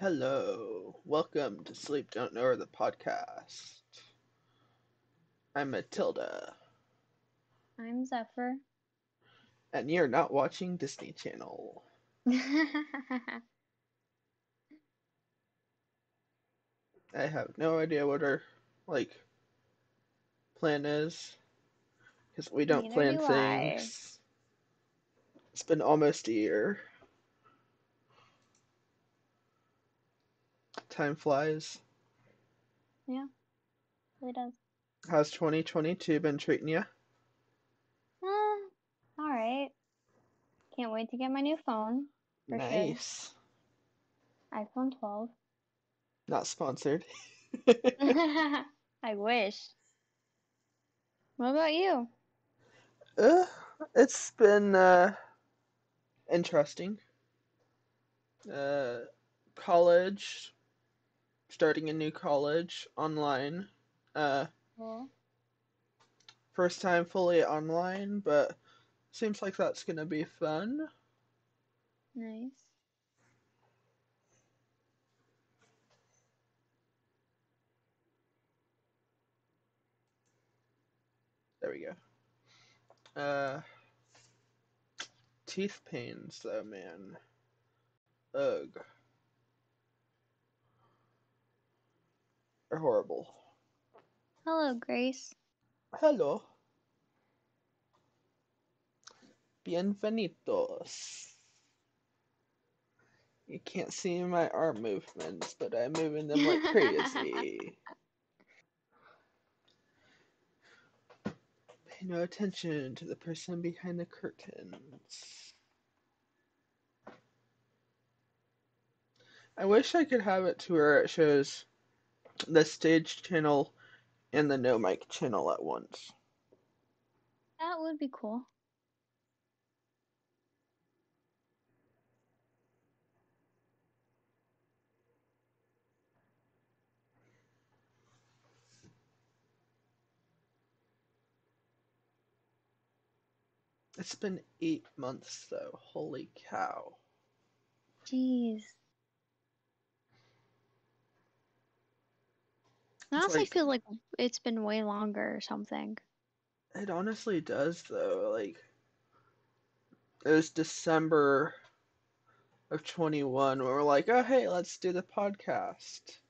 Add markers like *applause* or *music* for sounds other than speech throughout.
Hello, welcome to Sleep Don't Know the podcast. I'm Matilda, I'm Zephyr. and you're not watching Disney Channel. *laughs* I have no idea what our like plan is because we don't Neither plan do I. things. It's been almost a year. Time flies. Yeah, really does. How's 2022 been treating you? Uh, all right. Can't wait to get my new phone. For sure. nice. iPhone 12. Not sponsored. *laughs* I wish. What about you? Uh, it's been uh, interesting. Uh, college, starting a new college online. Uh, Cool. first time fully online, but seems like that's gonna be fun. Nice. There we go. Uh, teeth pains though, man. Ugh. They're horrible. Hello, Grace. Hello. Bienvenidos. You can't see my arm movements, but I'm moving them like crazy. *laughs* Pay no attention to the person behind the curtains. I wish I could have it to where it shows the stage channel and the no mic channel at once. That would be cool. It's been eight months though. Holy cow. Jeez. I honestly like- feel like it's been way longer or something. It honestly does though. Like it was December of 21 when we're like, "Oh, hey, let's do the podcast."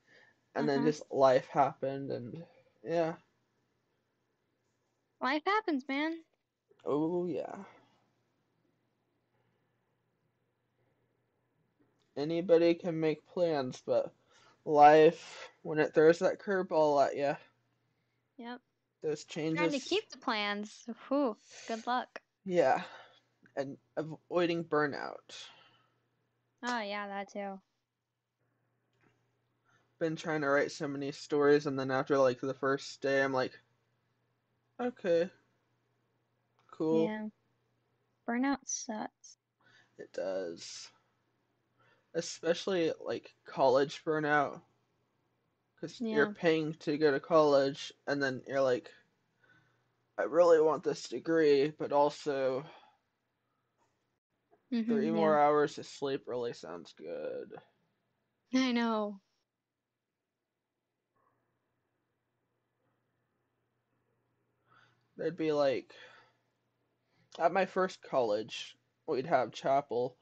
And then Uh-huh. just life happened and yeah. Life happens, man. Oh, yeah. Anybody can make plans, but life when it throws that curveball at you, Yep. those changes Trying to keep the plans. Whew. Good luck. Yeah. And avoiding burnout. Oh, yeah, that too. been trying to write so many stories and then after like the first day I'm like okay cool Yeah. Burnout sucks. it does especially like college burnout because you're paying to go to college and then you're like I really want this degree but also Mhm, three yeah. more hours of sleep really sounds good I know. They'd be like, at my first college, we'd have chapel,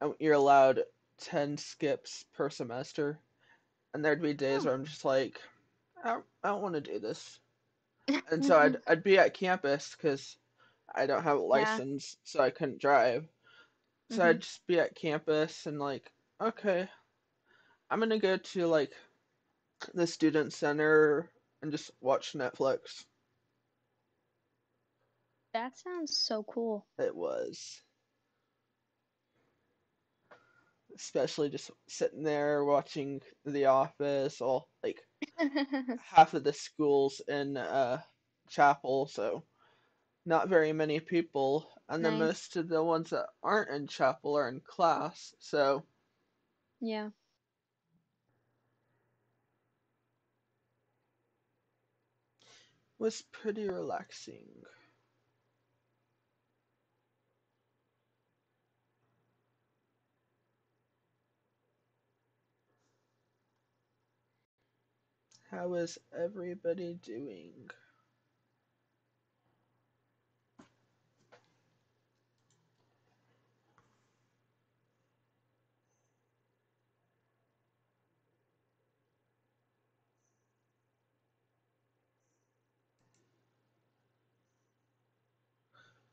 and you're allowed 10 skips per semester. And there'd be days Oh. where I'm just like, I don't, I don't want to do this. And so I'd, *laughs* I'd be at campus because I don't have a license, so I couldn't drive. So Mhm. I'd just be at campus and like, okay, I'm gonna go to like the student center and just watch Netflix. That sounds so cool. It was. Especially just sitting there watching The Office, all like *laughs* half of the schools in uh chapel, so not very many people. And then most of the ones that aren't in chapel are in class, so yeah. was pretty relaxing. How is everybody doing?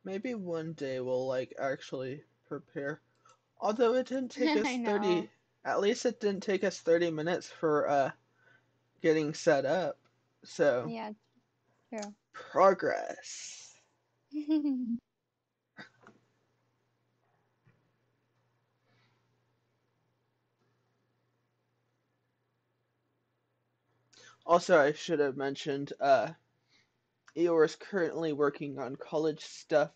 Maybe one day we'll like actually prepare. Although it didn't take *laughs* us 30, at least it didn't take us 30 minutes for uh getting set up. So, Yeah, true. progress. *laughs* Also, I should have mentioned uh Eeyore is currently working on college stuff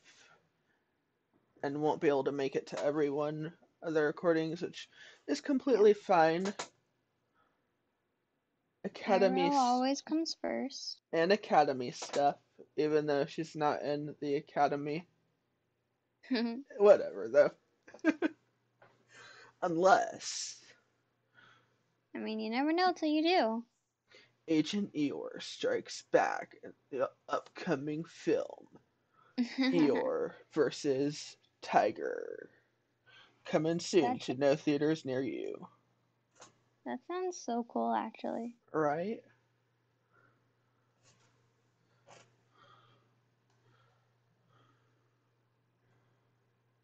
and won't be able to make it to every one of the recordings, which is completely fine. Academy s- always comes first. and academy stuff, even though she's not in the academy. *laughs* Whatever, though. *laughs* Unless I mean, you never know till you do. Agent Eeyore strikes back in the upcoming film *laughs* Eeyore versus Tiger. Coming soon That's- to no theaters near you. That sounds so cool, actually. Right?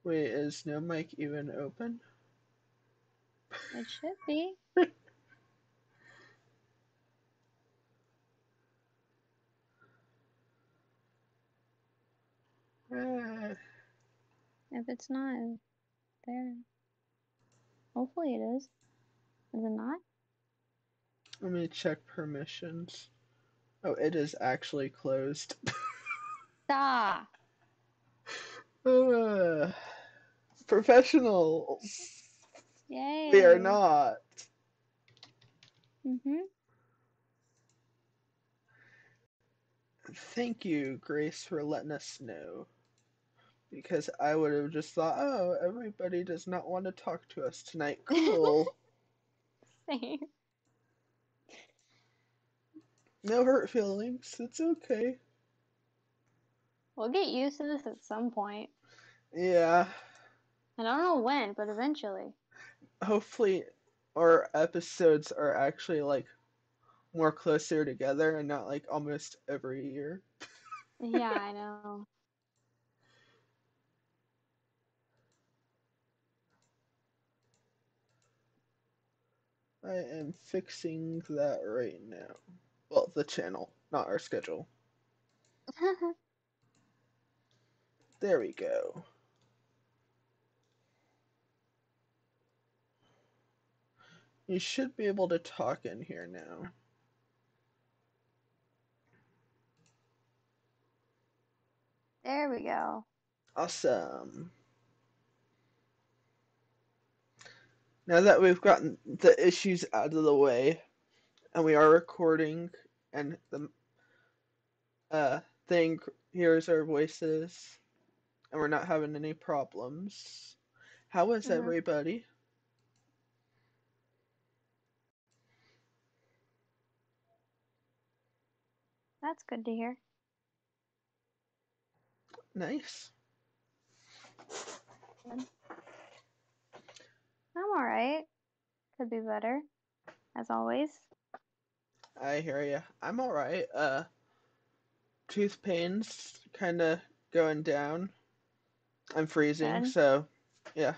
Wait, is no mic even open? It should be. *laughs* Ah, If it's not there, hopefully it is. Is it not? let me check permissions. Oh, it is actually closed. *laughs* Stop. Ah, professionals. Yay. We are not. Mhm. Thank you, Grace, for letting us know. Because I would have just thought, oh, everybody does not want to talk to us tonight. Cool. *laughs* Same. no hurt feelings. It's okay. We'll get used to this at some point. Yeah. I don't know when, but eventually. Hopefully, our episodes are actually like more closer together and not like almost every year. *laughs* Yeah, I know. I am fixing that right now. Well, the channel, not our schedule. *laughs* There we go. You should be able to talk in here now. there we go. Awesome. Now that we've gotten the issues out of the way, and we are recording, and the uh, thing hears our voices, and we're not having any problems. How is Mhm. everybody? That's good to hear. Nice. I'm alright. Could be better, as always. I hear you. I'm alright. Uh, tooth pains kind of going down. I'm freezing, Good. so yeah.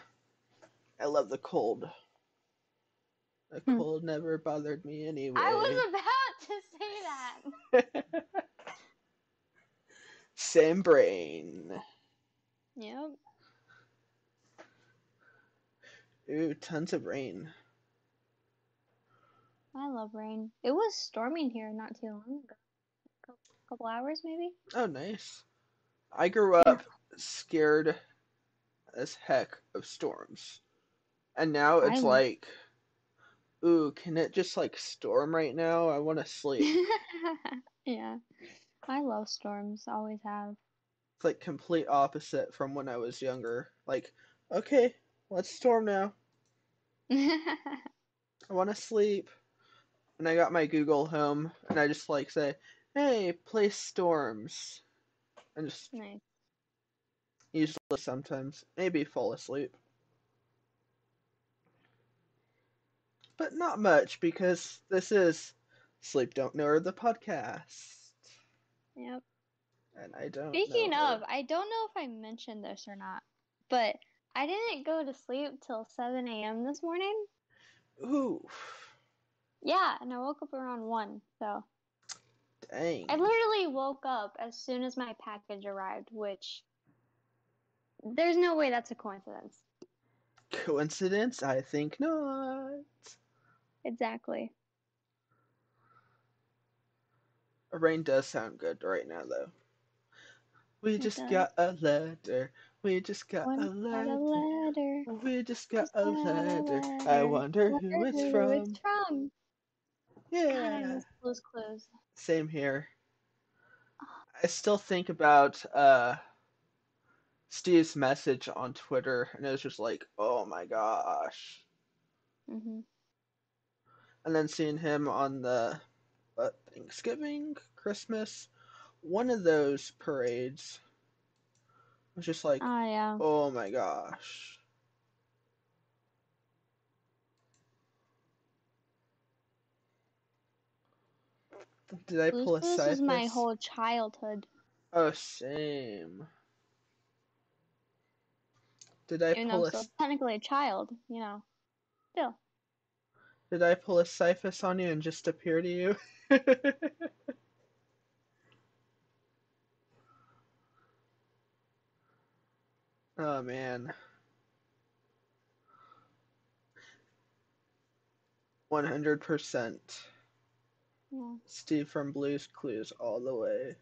I love the cold. The Hmm. cold never bothered me anyway. I was about to say that. *laughs* Same brain. Yep. Ooh, tons of rain. I love rain. It was storming here not too long ago. Couple, couple hours maybe? Oh, nice. I grew up scared as heck of storms. And now it's I'm- like, ooh, can it just like storm right now? I want to sleep. *laughs* yeah. I love storms, always have. It's like complete opposite from when I was younger. Like, okay, let's storm now. *laughs* I want to sleep. and I got my Google Home, and I just like say, "Hey, play Storms," and just Nice. usually sometimes maybe fall asleep, but not much because this is Sleep Don't Know Her the podcast, Yep. and I don't. Speaking her. of, I don't know if I mentioned this or not, but I didn't go to sleep till 7 a.m. this morning. ooh, Yeah, and I woke up around 1. So dang, I literally woke up as soon as my package arrived, which there's no way that's a coincidence. coincidence? I think not. Exactly. Rain does sound good right now, though. We It just does. got a letter. We just got a got a letter. letter. We just got Just a a letter. I letter. wonder who it's who from. it's from. God, Yeah. Clues. Same here. I still think about uh Steve's message on Twitter, and it was just like, oh my gosh. hmm And then seeing him on the what, Thanksgiving, Christmas, one of those parades was just like, Oh yeah. oh my gosh. Did I Blue's pull a Clues is my whole childhood. Oh, same. Did I Even pull a still technically a child, you know. Still. Did I pull a Cyphus on you and just appear to you? *laughs* oh man. 100% Yeah. Steve from Blues Clues all the way.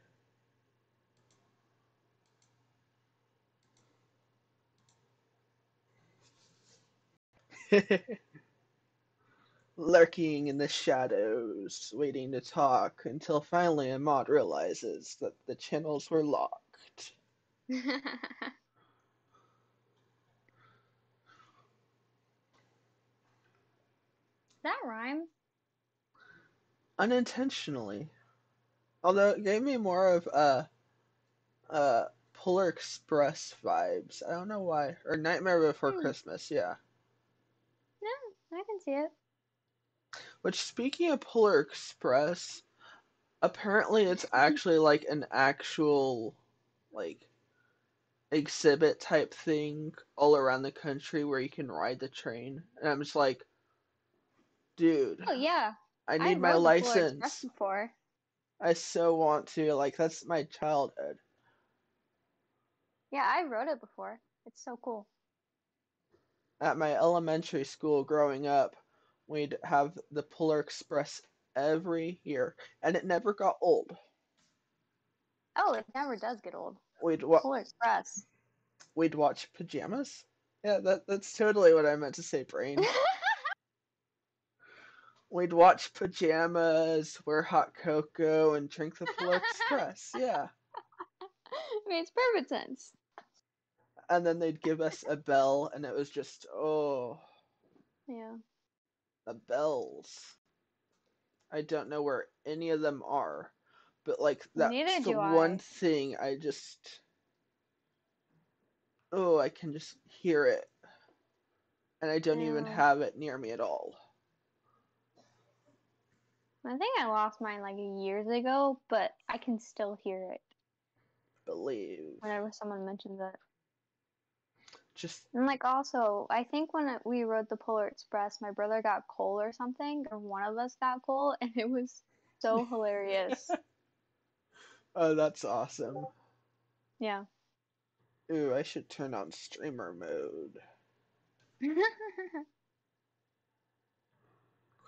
*laughs* Lurking in the shadows, waiting to talk until finally a mod realizes that the channels were locked. *laughs* that rhyme? Unintentionally. Although it gave me more of a, uh Polar Express vibes. I don't know why. Or Nightmare Before Hmm. Christmas, yeah. Yeah, I can see it. Which speaking of Polar Express, apparently it's actually like an actual like exhibit type thing all around the country where you can ride the train. And I'm just like, dude, Oh yeah. I need my Polar Express license. before. I so want to. Like that's my childhood. Yeah, I rode it before. It's so cool. At my elementary school growing up, we'd have the Polar Express every year, and it never got old. Oh, it never does get old. We'd wa- Polar Express. we'd watch pajamas. Yeah, that that's totally what I meant to say, brain. *laughs* We'd watch pajamas, wear hot cocoa, and drink the Polar Express. Yeah. *laughs* It makes perfect sense. And then they'd give us a bell, and it was just, oh, Yeah. the bells. I don't know where any of them are, but like that's Neither the do I. one thing I just, oh, I can just hear it, and I don't even have it near me at all. I think I lost mine like years ago, but I can still hear it Believe. whenever someone mentions it. Just And like also, I think when we rode the Polar Express, my brother got coal or something, or one of us got coal, *laughs* and it was so hilarious. *laughs* oh, that's awesome. Yeah. Ooh, I should turn on streamer mode. *laughs*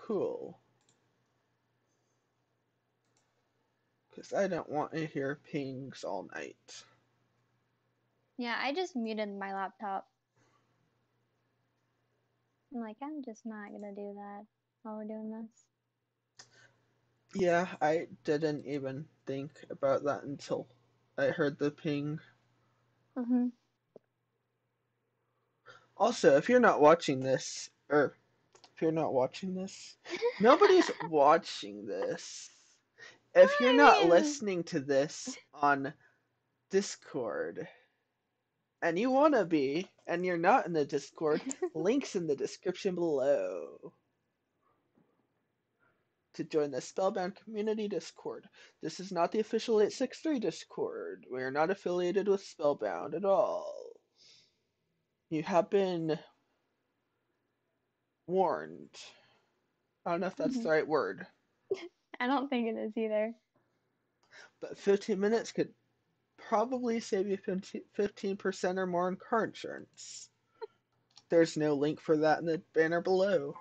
Cool. Because I don't want to hear pings all night. yeah, I just muted my laptop. I'm like, I'm just not gonna do that while we're doing this. Yeah, I didn't even think about that until I heard the ping. Mm-hmm. Also, if you're not watching this, or if you're not watching this. *laughs* Nobody's watching this. If you're not listening to this on Discord and you want to be and you're not in the Discord, *laughs* links in the description below to join the Spellbound Community Discord. This is not the official 863 Discord. We are not affiliated with Spellbound at all. You have been warned. I don't know if that's the right word, I don't think it is either. but 15 minutes could probably save you 15 percent or more in car insurance. There's no link for that in the banner below.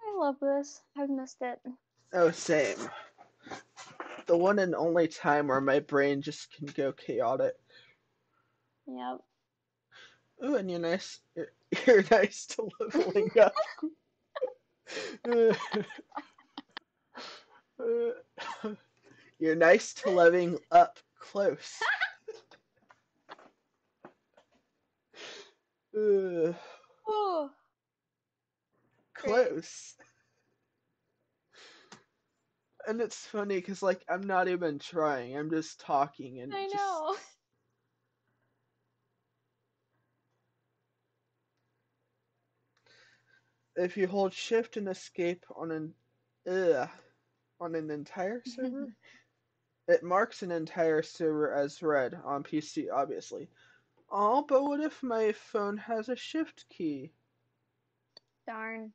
I love this. I've missed it. Oh, same. The one and only time where my brain just can go chaotic. Yep. Ooh, and you're nice. You're, *laughs* you're nice to leveling up. *laughs* you're nice to loving up close. Oh, close. And it's funny because, like, I'm not even trying. I'm just talking and I just know. If you hold shift and escape on an ugh, on an entire *laughs* server, it marks an entire server as red on PC, obviously. Oh, but what if my phone has a shift key? Darn.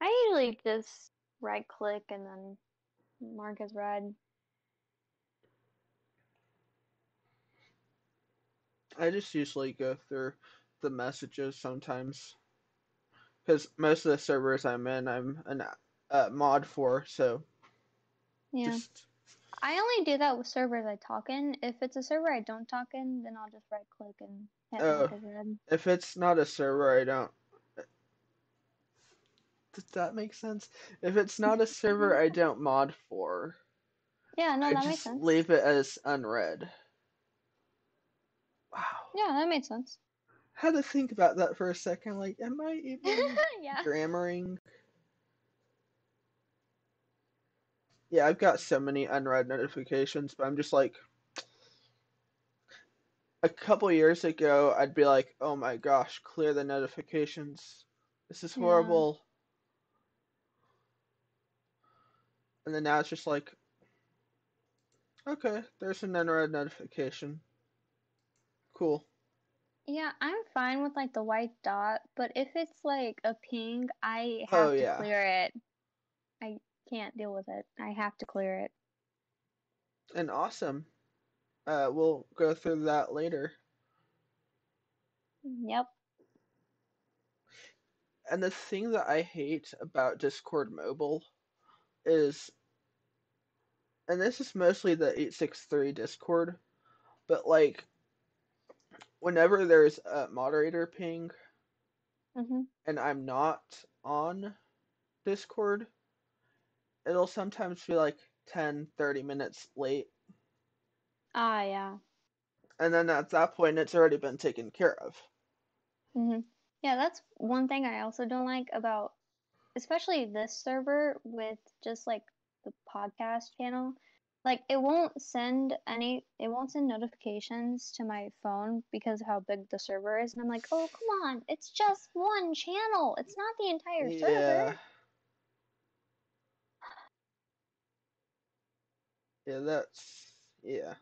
I usually just right click and then mark as red. I just usually go through the messages sometimes. Because most of the servers I'm in, I'm a uh, mod for, so Yeah. just I only do that with servers I talk in. If it's a server I don't talk in, then I'll just right click and hit Oh. if it's not a server, I don't. Does that make sense? If it's not a server I *laughs* don't mod for, Yeah, no, I that makes just sense. leave it as unread. Wow. Yeah, that made sense. Had to think about that for a second. Like, am I even *laughs* yeah. grammaring? Yeah, I've got so many unread notifications, but I'm just like. A couple years ago, I'd be like, oh my gosh, clear the notifications. This is Yeah. horrible. And then now it's just like, okay, there's an unread notification. Cool. Yeah, I'm fine with like the white dot, but if it's like a ping, I Oh, have to yeah. clear it. I can't deal with it. I have to clear it. And awesome. Uh, we'll go through that later. Yep. And the thing that I hate about Discord Mobile is, and this is mostly the 863 Discord, but like, whenever there's a moderator ping hmm and I'm not on Discord, it'll sometimes be like 10, 30 minutes late. Ah, yeah. And then at that point, it's already been taken care of. hmm Yeah, that's one thing I also don't like about, especially this server with just like the podcast channel. Like it won't send any, it won't send notifications to my phone because of how big the server is. And I'm like, oh, come on, it's just one channel. It's not the entire Yeah. server. Yeah, that's yeah.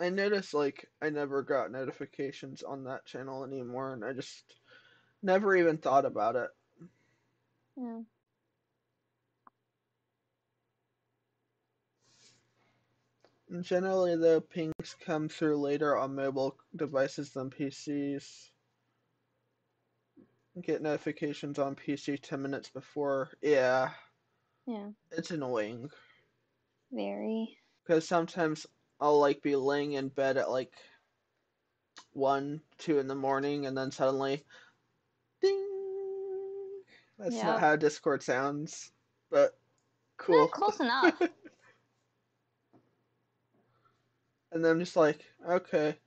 I noticed like I never got notifications on that channel anymore and I just never even thought about it. Yeah. Generally the pings come through later on mobile devices than PCs. Get notifications on PC 10 minutes before. Yeah, Yeah. it's annoying. Very. Because sometimes I'll like be laying in bed at like one, two in the morning, and then suddenly, ding. That's Yep. not how Discord sounds, but cool. close enough. *laughs* And then I'm just like, okay,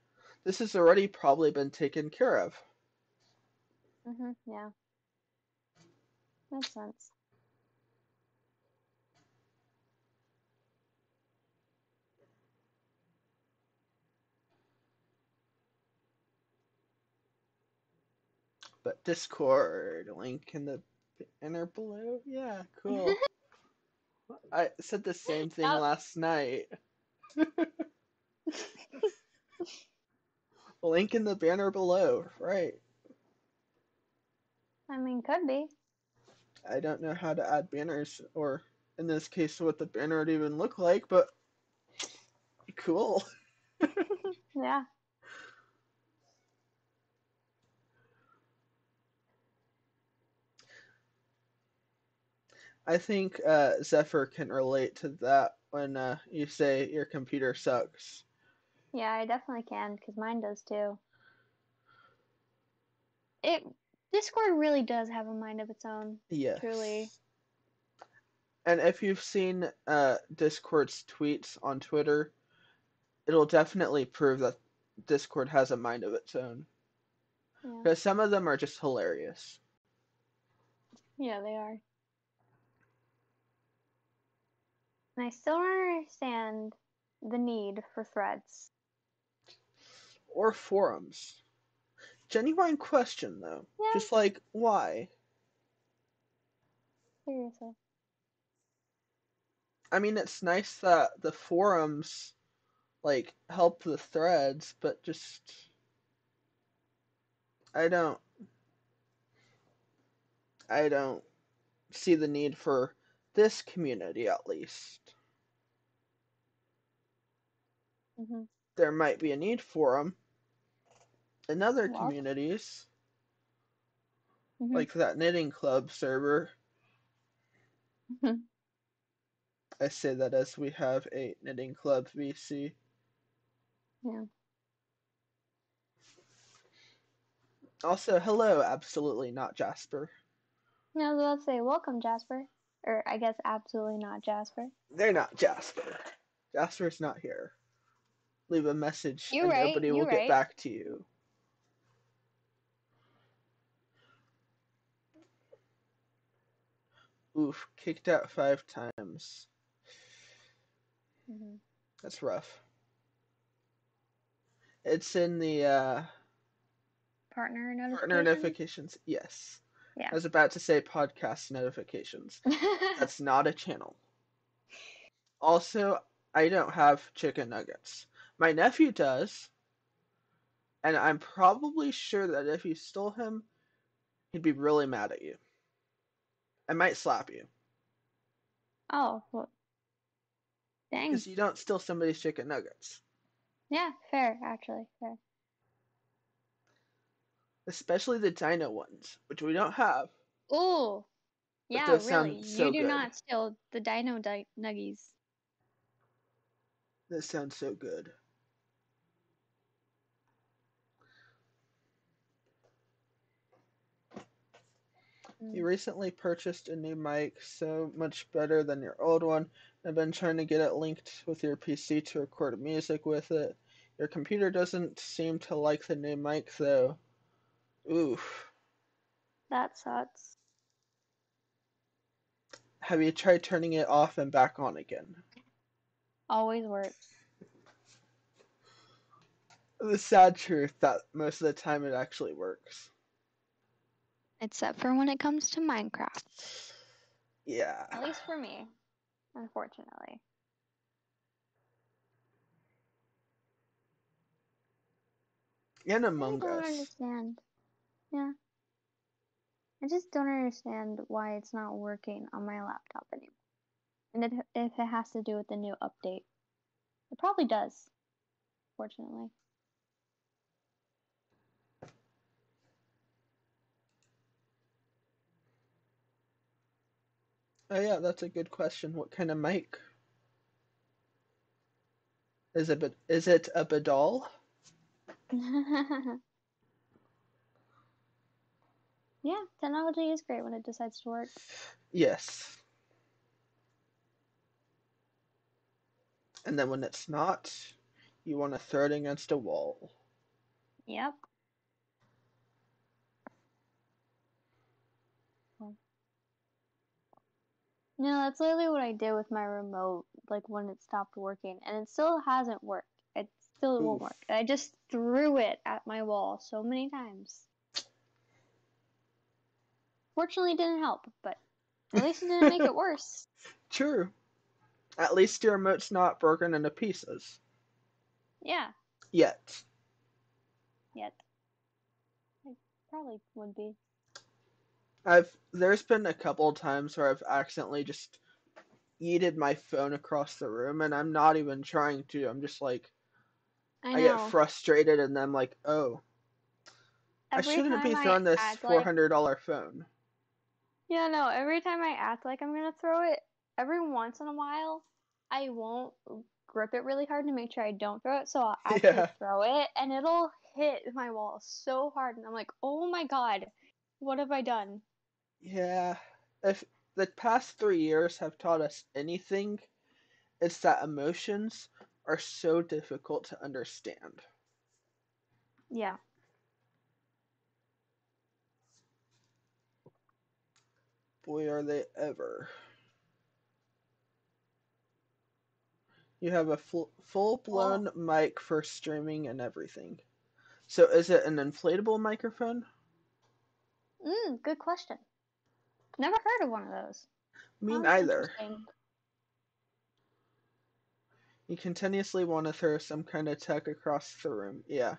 this has already probably been taken care of. Mhm. Yeah. Makes sense. But Discord link in the inner below. Yeah, cool. *laughs* I said the same thing last night. *laughs* *laughs* link in the banner below. Right. I mean, could be. I don't know how to add banners, or in this case, what the banner would even look like, but cool. *laughs* *laughs* Yeah. I think uh, Zephyr can relate to that when uh, you say your computer sucks. Yeah, I definitely can because mine does too. It Discord really does have a mind of its own. Yes. Truly. And if you've seen uh, Discord's tweets on Twitter, it'll definitely prove that Discord has a mind of its own. Yeah. Because some of them are just hilarious. Yeah, they are. And I still don't understand the need for threads. Or forums. Genuine question, though. Yeah. Just like, why? Seriously. I mean, it's nice that the forums, like, help the threads, but just. I don't. I don't see the need for this community, at least. hmm There might be a need for them in other communities, hmm like that knitting club server. Mhm. *laughs* I say that as we have a knitting club VC. Yeah. Also, hello, absolutely not Jasper. I was about to say, welcome, Jasper. Or I guess absolutely not Jasper. They're not Jasper. Jasper's not here. Leave a message You and right, nobody will get back to you. Oof, kicked out five times. hmm That's rough. It's in the uh, Partner notification. partner notifications. Yes. Yeah. I was about to say podcast notifications. *laughs* That's not a channel. Also, I don't have chicken nuggets. My nephew does. And I'm probably sure that if you stole him, he'd be really mad at you. I might slap you. oh, well. Dang. Because you don't steal somebody's chicken nuggets. Yeah, fair, actually, fair. Especially the dino ones, which we don't have. Ooh. Yeah, really. so you do good. not steal the dino di- nuggies. This sounds so good. You mm. recently purchased a new mic, so much better than your old one. I've been trying to get it linked with your PC to record music with it. Your computer doesn't seem to like the new mic, though. Oof. That sucks. Have you tried turning it off and back on again? Always works. The sad truth that most of the time it actually works. Except for when it comes to Minecraft. Yeah. At least for me, unfortunately. And I don't Us. understand. Yeah. I just don't understand why it's not working on my laptop anymore. And it, if it has to do with the new update. It probably does, fortunately. Oh yeah, that's a good question. What kind of mic? Is it is it a Badal? *laughs* yeah, technology is great when it decides to work. Yes. And then when it's not, you want to throw it against a wall. Yep. No, that's literally what I did with my remote, like when it stopped working, and it still hasn't worked. It still won't work. I just threw it at my wall so many times. Fortunately, it didn't help, but at least it didn't make it *laughs* worse. True. At least your remote's not broken into pieces. Yeah, Yet. yet. It probably would be. I've there's been a couple times where I've accidentally just yeeted my phone across the room and I'm not even trying to. I'm just like I I, get frustrated and then I'm like, oh, I shouldn't be throwing this four like- hundred dollar phone. Yeah, no, every time I act like I'm gonna throw it, every once in a while, I won't grip it really hard to make sure I don't throw it, so I'll *laughs* actually Yeah. throw it, and it'll hit my wall so hard, and I'm like, oh my god, what have I done? Yeah. If the past three years have taught us anything, it's that emotions are so difficult to understand. Yeah. Boy, are they ever. You have a full full blown mic for streaming and everything. So is it an inflatable microphone? Mm, good question. Never heard of one of those. Me Sounds neither. You continuously want to throw some kind of tech across the room. Yeah.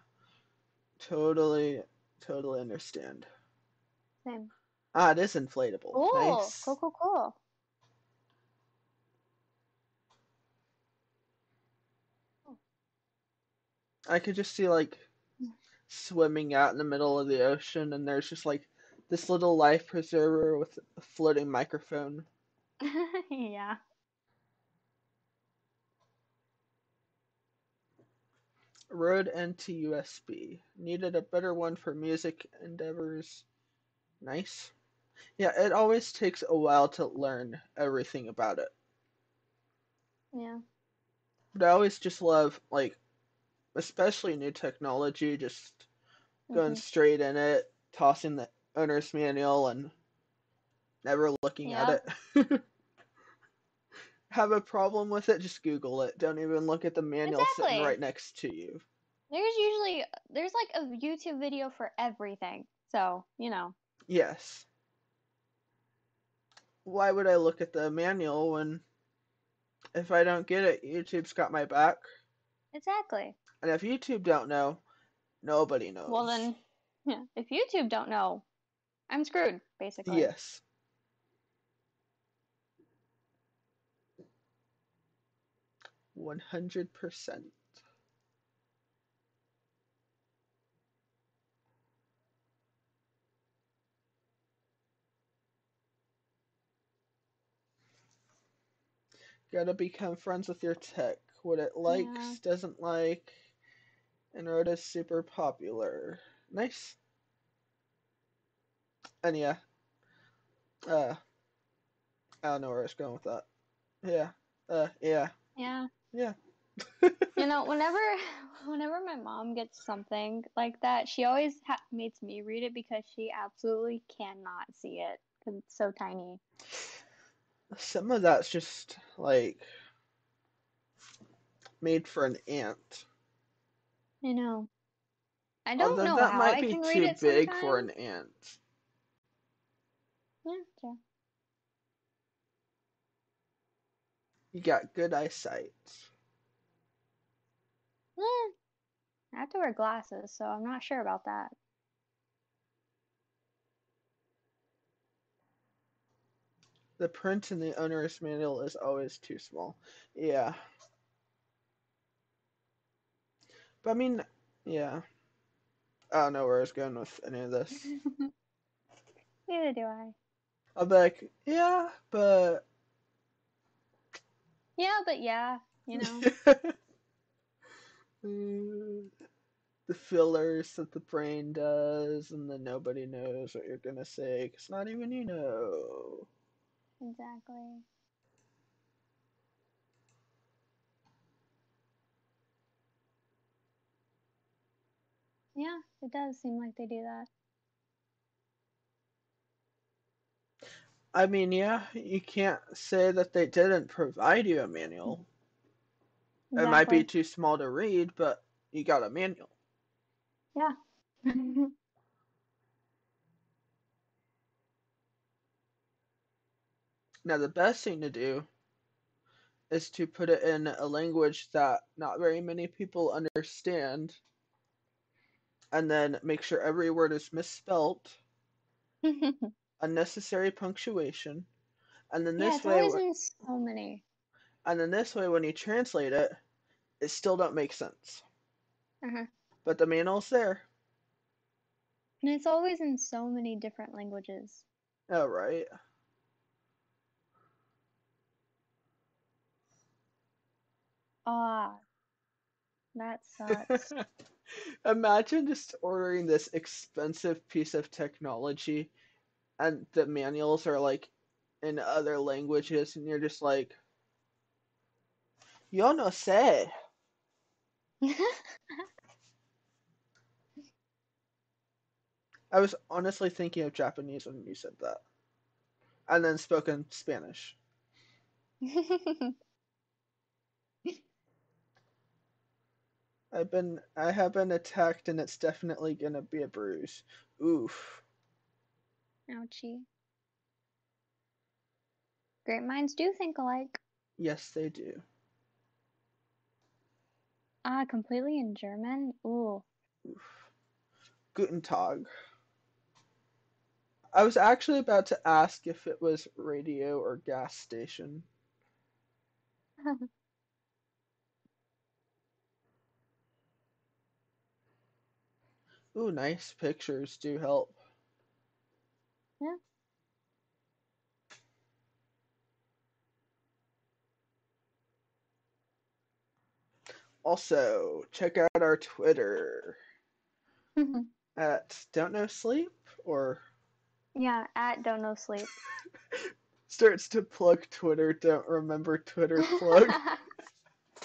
Totally, totally understand. Same. Ah, it is inflatable. Cool. Nice. Cool, cool, cool. I could just see like swimming out in the middle of the ocean, and there's just like this little life preserver with a floating microphone. *laughs* yeah. Rode NT USB. Needed a better one for music endeavors. Nice. Yeah, it always takes a while to learn everything about it. Yeah. But I always just love, like, especially new technology, just going Mhm. straight in it, tossing the owner's manual, and never looking at it. *laughs* Have a problem with it? Just Google it. Don't even look at the manual sitting right next to you. There's usually there's like a YouTube video for everything. So, you know. Yes. Why would I look at the manual when if I don't get it, YouTube's got my back? Exactly. And if YouTube don't know, nobody knows. Well then, yeah, *laughs* if YouTube don't know, I'm screwed, basically. Yes. One hundred percent. Gotta become friends with your tech. What it likes, Yeah. doesn't like, and Rode is super popular. Nice. And yeah. Uh I don't know where I was going with that. Yeah. Uh yeah. Yeah. Yeah. *laughs* You know, *laughs* whenever whenever my mom gets something like that, she always ha makes me read it because she absolutely cannot see it because it's so tiny. Some of that's just like made for an ant. I know. I don't Although know that how might I be too big for an ant. Yeah, true. You got good eyesight. Eh, I have to wear glasses, so I'm not sure about that. The print in the owner's manual is always too small. Yeah. But I mean, yeah. I don't know where I was going with any of this. *laughs* Neither do I. Be like, yeah, but Yeah, but yeah, you know. *laughs* Mm, the fillers that the brain does, and then nobody knows what you're gonna say because not even you know. Exactly. Yeah, it does seem like they do that. I mean, yeah, you can't say that they didn't provide you a manual. It might be too small to read, but you got a manual. Yeah. *laughs* Now, the best thing to do is to put it in a language that not very many people understand, and then make sure every word is misspelt, *laughs* unnecessary punctuation, and then this it's way, so many. and then this way, when you translate it, it still don't make sense. Uh-huh. But the manual's there. And it's always in so many different languages. Oh, right. Ah, that sucks. *laughs* Imagine just ordering this expensive piece of technology and the manuals are like in other languages and you're just like yo no sé. *laughs* I was honestly thinking of Japanese when you said that. And then spoken Spanish. *laughs* I've been I have been attacked and it's definitely gonna be a bruise. Oof. Ouchie. Great minds do think alike. Yes they do. Ah, completely in German? Ooh. Oof. Guten Tag. I was actually about to ask if it was radio or gas station. *laughs* Ooh, nice pictures do help. Yeah. Also, check out our Twitter mm-hmm. at Don't Know Sleep or yeah, at Don't Know Sleep. *laughs* starts to plug Twitter, don't remember Twitter *laughs* plug.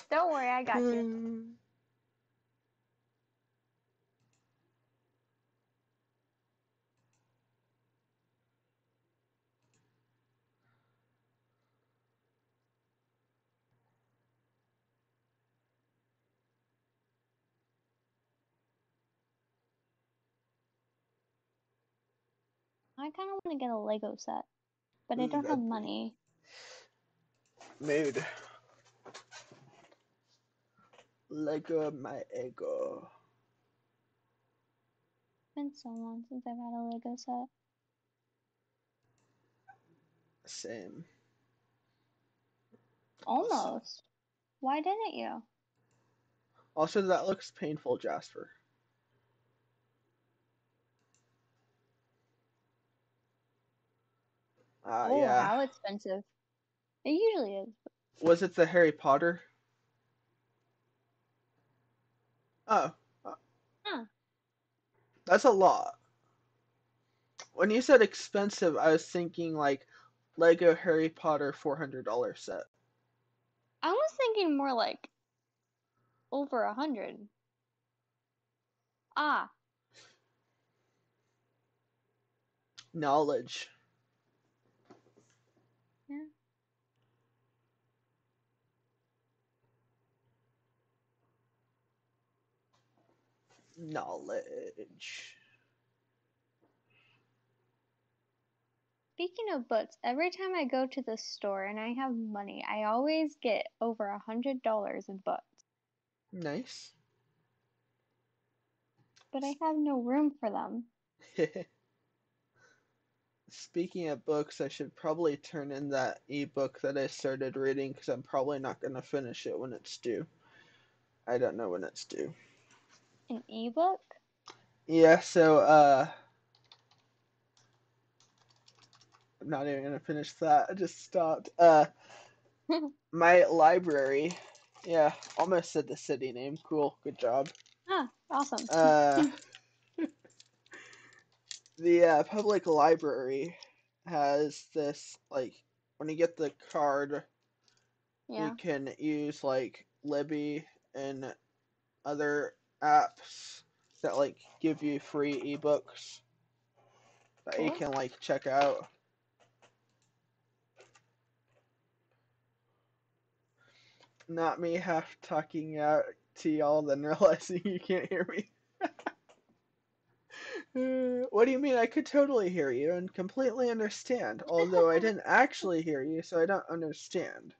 Don't worry, I got you. *laughs* I kind of want to get a Lego set, but I mm, don't have money. Mood. Lego my ego. It's been so long since I've had a Lego set. Same. Almost. Why didn't you? Also, that looks painful, Jasper. Uh, oh, yeah. how expensive. It usually is. Was it the Harry Potter? Oh. uh, Huh. That's a lot. When you said expensive, I was thinking like Lego Harry Potter $400 set. I was thinking more like over a hundred. Ah, Knowledge. Yeah. Knowledge. speaking of books, every time I go to the store and I have money, I always get over a hundred dollars in books. Nice. But I have no room for them. *laughs* Speaking of books, I should probably turn in that ebook that I started reading because I'm probably not going to finish it when it's due. I don't know when it's due. An ebook? Yeah, so uh I'm not even gonna finish that. I just stopped. Uh *laughs* my library. Yeah, almost said the city name. Cool, good job. Ah, awesome. Uh *laughs* the uh, public library has this like when you get the card yeah. you can use like Libby and other apps that like give you free ebooks that you can like check out. Not me half talking out to y'all, then *laughs* realizing you can't hear me. *laughs* What do you mean? I could totally hear you and completely understand, *laughs* although I didn't actually hear you, so I don't understand.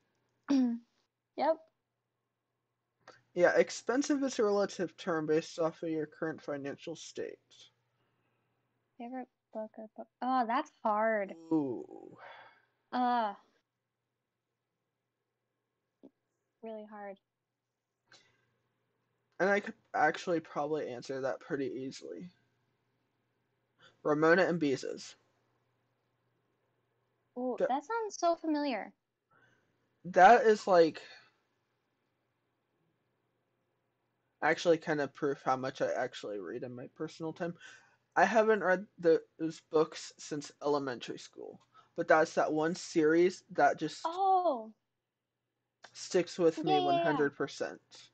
*clears throat* yep. Yeah, expensive is a relative term based off of your current financial state. Favorite book or book? Oh, that's hard. Ooh. Uh, really hard. And I could actually probably answer that pretty easily. Ramona and Beezus. Oh, that sounds so familiar. That is like actually kind of proof how much I actually read in my personal time. I haven't read those books since elementary school, but that's that one series that just Oh, sticks with me Yeah, yeah, yeah. 100%.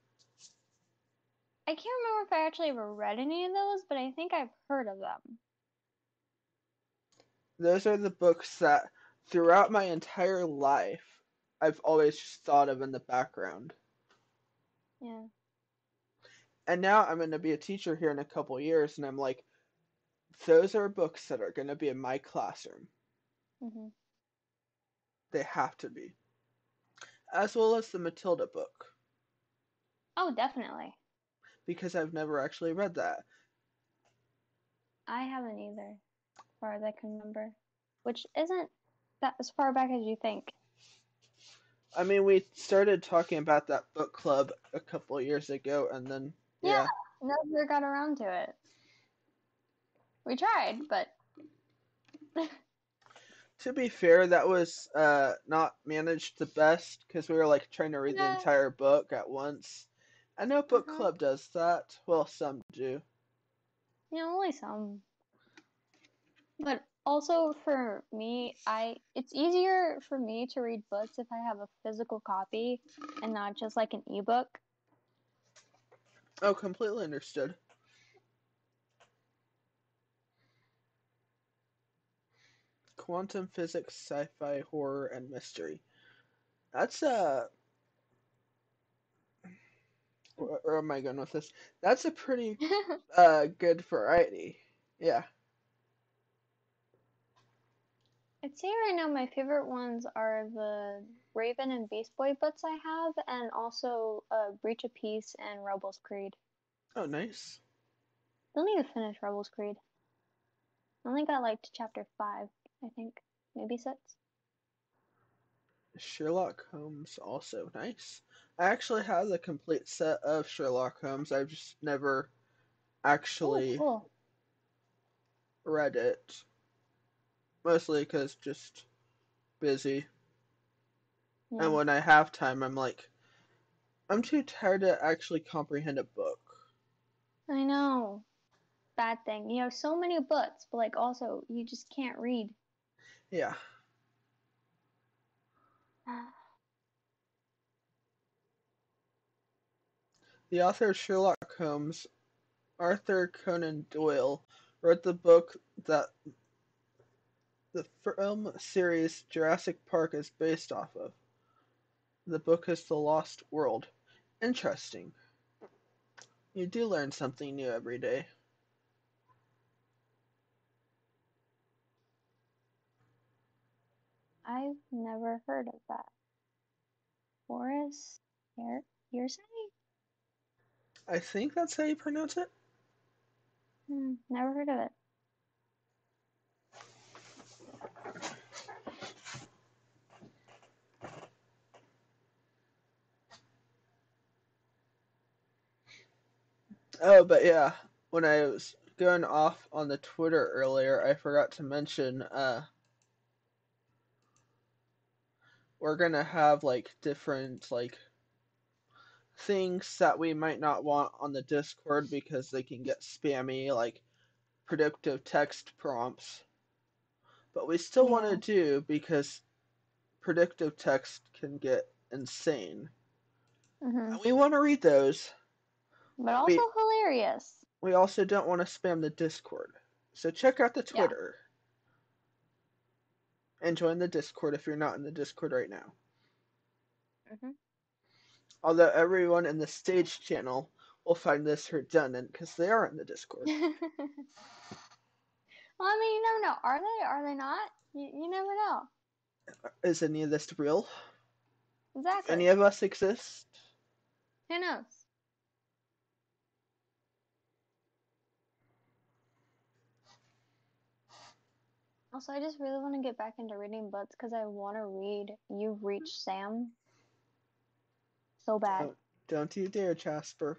I can't remember if I actually ever read any of those, but I think I've heard of them. Those are the books that throughout my entire life I've always just thought of in the background. Yeah. And now I'm going to be a teacher here in a couple years, and I'm like, those are books that are going to be in my classroom. Mm-hmm. They have to be. As well as the Matilda book, Oh, definitely. because I've never actually read that. I haven't either, as far as I can remember, which isn't that as far back as you think. I mean, we started talking about that book club a couple years ago, and then, yeah. Yeah. Never got around to it. We tried, but *laughs* To be fair, that was uh, not managed the best because we were like trying to read the entire book at once. I know book Mhm. club does that. Well, some do. you know, only some. But also for me, I it's easier for me to read books if I have a physical copy and not just like an ebook. Oh, completely understood. Quantum physics, sci-fi, horror, and mystery. That's uh where, where am I going with this? That's a pretty *laughs* uh good variety. Yeah. I'd say right now my favorite ones are the Raven and Beast Boy books I have, and also uh, Breach of Peace and Rebels Creed. Oh, nice. Still need to finish Rebels Creed. I only got like to chapter five, I think, maybe six. Sherlock Holmes also nice. I actually have the complete set of Sherlock Holmes. I've just never Oh, actually cool. read it. Mostly because just busy. Yeah. And when I have time, I'm like, I'm too tired to actually comprehend a book. I know. Bad thing. You have so many books, but like also you just can't read. Yeah. *sighs* The author of Sherlock Holmes, Arthur Conan Doyle, wrote the book that the film series Jurassic Park is based off of. The book is The Lost World. Interesting. You do learn something new every day. I've never heard of that. Forest Hear Hearsay? I think that's how you pronounce it. Hmm, never heard of it. Oh, but yeah, when I was going off on the Twitter earlier, I forgot to mention uh we're gonna have like different like things that we might not want on the Discord because they can get spammy, like predictive text prompts. But we still want to do because predictive text can get insane. hmm And we want to read those. But also Wait. hilarious. we also don't want to spam the Discord. So check out the Yeah. Twitter. And join the Discord if you're not in the Discord right now. hmm Although everyone in the stage channel will find this redundant because they are in the Discord. *laughs* well, I mean, you never know. Are they? Are they not? You, you never know. Is any of this real? Exactly. Any of us exist? Who knows? Also, I just really want to get back into reading books because I want to read You've Reached Sam so bad. Don't, don't you dare, Jasper.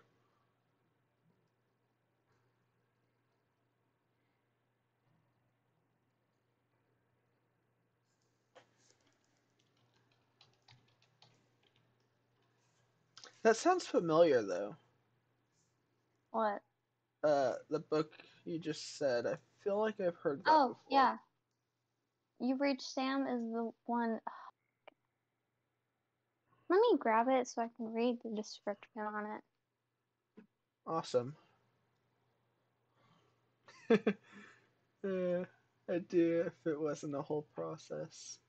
That sounds familiar, though. What? Uh, the book you just said. I feel like I've heard that Oh, before. yeah. You've Reached Sam is the one. Let me grab it so I can read the description on it. Awesome. *laughs* uh, I'd do if it wasn't a whole process.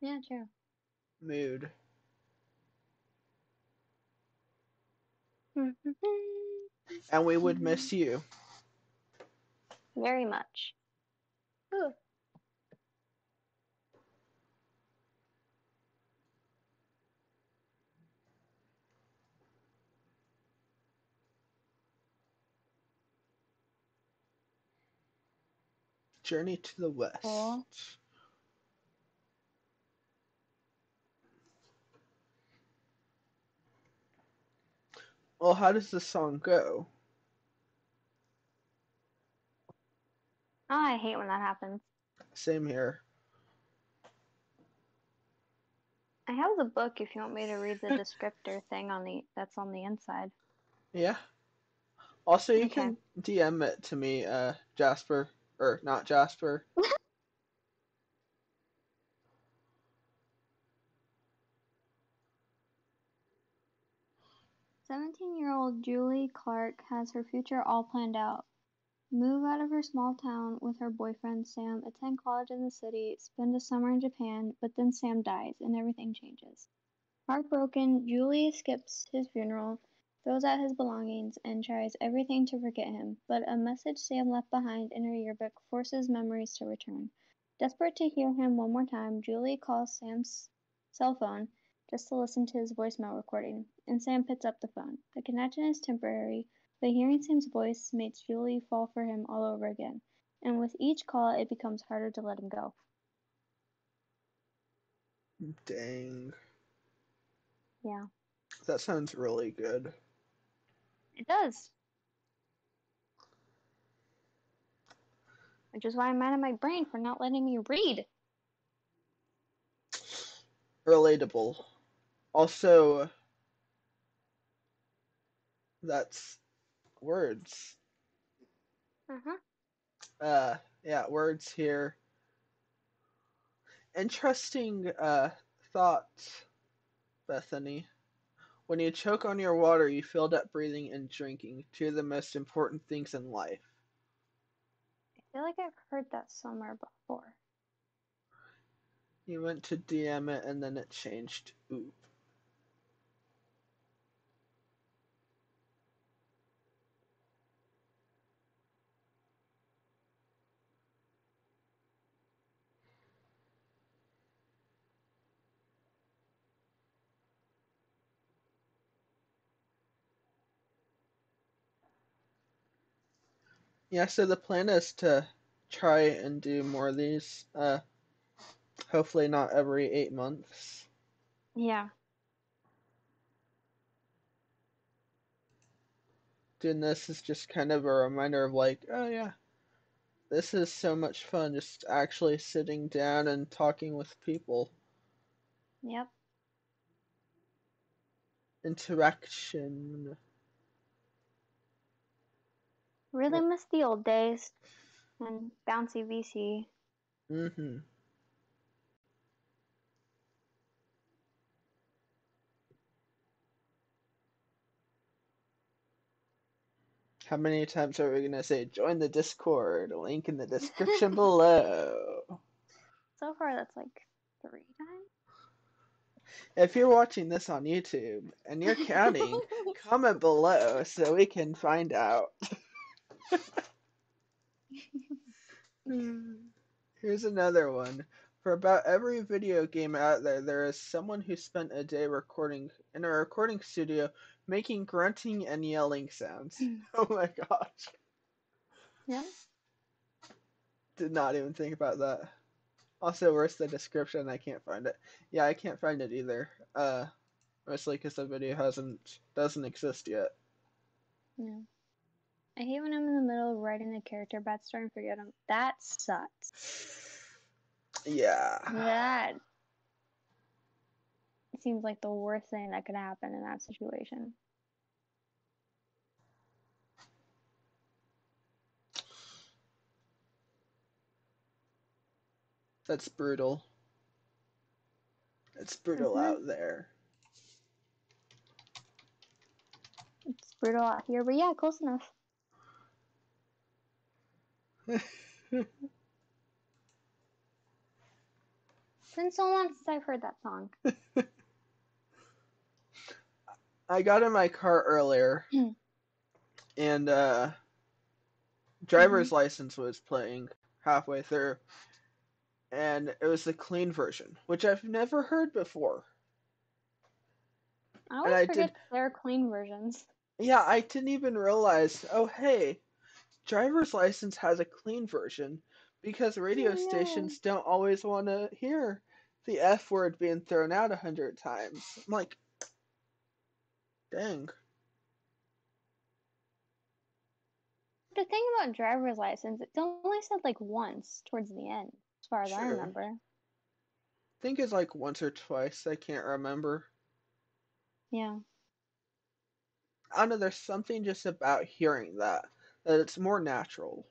Yeah, true. Mood. Mm-hmm. And we would miss you. Very much. Ooh. Journey to the West. Cool. Well, how does the song go? Oh, I hate when that happens. Same here. I have the book if you want me to read the descriptor *laughs* thing on the that's on the inside. Yeah. Also, you Okay. can DM it to me, uh, Jasper, or not Jasper. *laughs* Seventeen-year-old Julie Clark has her future all planned out. Move out of her small town with her boyfriend Sam, attend college in the city, spend a summer in Japan, but then Sam dies and everything changes. Heartbroken, Julie skips his funeral, throws out his belongings, and tries everything to forget him, but a message Sam left behind in her yearbook forces memories to return. Desperate to hear him one more time, Julie calls Sam's cell phone just to listen to his voicemail recording, and Sam picks up the phone. The connection is temporary, but hearing Sam's voice makes Julie fall for him all over again, and with each call, it becomes harder to let him go. Dang. Yeah, That sounds really good. it does. Which is why I'm mad at my brain for not letting me read. Relatable. Also, that's words. Uh-huh. Uh, yeah, words here. Interesting uh thought, Bethany. When you choke on your water, you filled up breathing and drinking, two of the most important things in life. I feel like I've heard that somewhere before. You went to DM it and then it changed. Oop. Yeah, so the plan is to try and do more of these. Uh, hopefully not every eight months. Yeah. Doing this is just kind of a reminder of like, oh yeah, this is so much fun. Just actually sitting down and talking with people. Yep. Interaction. Really miss the old days and bouncy VC. Mm-hmm. How many times are we gonna say join the Discord? Link in the description *laughs* below. So far, that's like three times. If you're watching this on YouTube and you're counting, *laughs* comment below so we can find out. *laughs* Here's another one. For about every video game out there, there is someone who spent a day recording in a recording studio making grunting and yelling sounds. *laughs* oh my gosh. yeah. Did not even think about that. Also, where's the description? I can't find it. Yeah, I can't find it either. Uh, mostly because the video hasn't doesn't exist yet. Yeah. I hate when I'm in the middle of writing a character backstory and forget them. That sucks. Yeah. That seems like the worst thing that could happen in that situation. That's brutal. It's brutal Mhm. out there. It's brutal out here, but yeah, close enough. It's been so long since I've heard that song. *laughs* I got in my car earlier, *clears throat* and uh, driver's license was playing halfway through, and it was the clean version, which I've never heard before. I always I forget did- there are clean versions. Yeah, I didn't even realize. Oh, hey, driver's license has a clean version because radio Oh, no. stations don't always want to hear the F word being thrown out a hundred times. I'm like, dang. The thing about driver's license, it's only said like once towards the end, as far as I remember. I think it's like once or twice. I can't remember. Yeah. I don't know. There's something just about hearing that that it's more natural.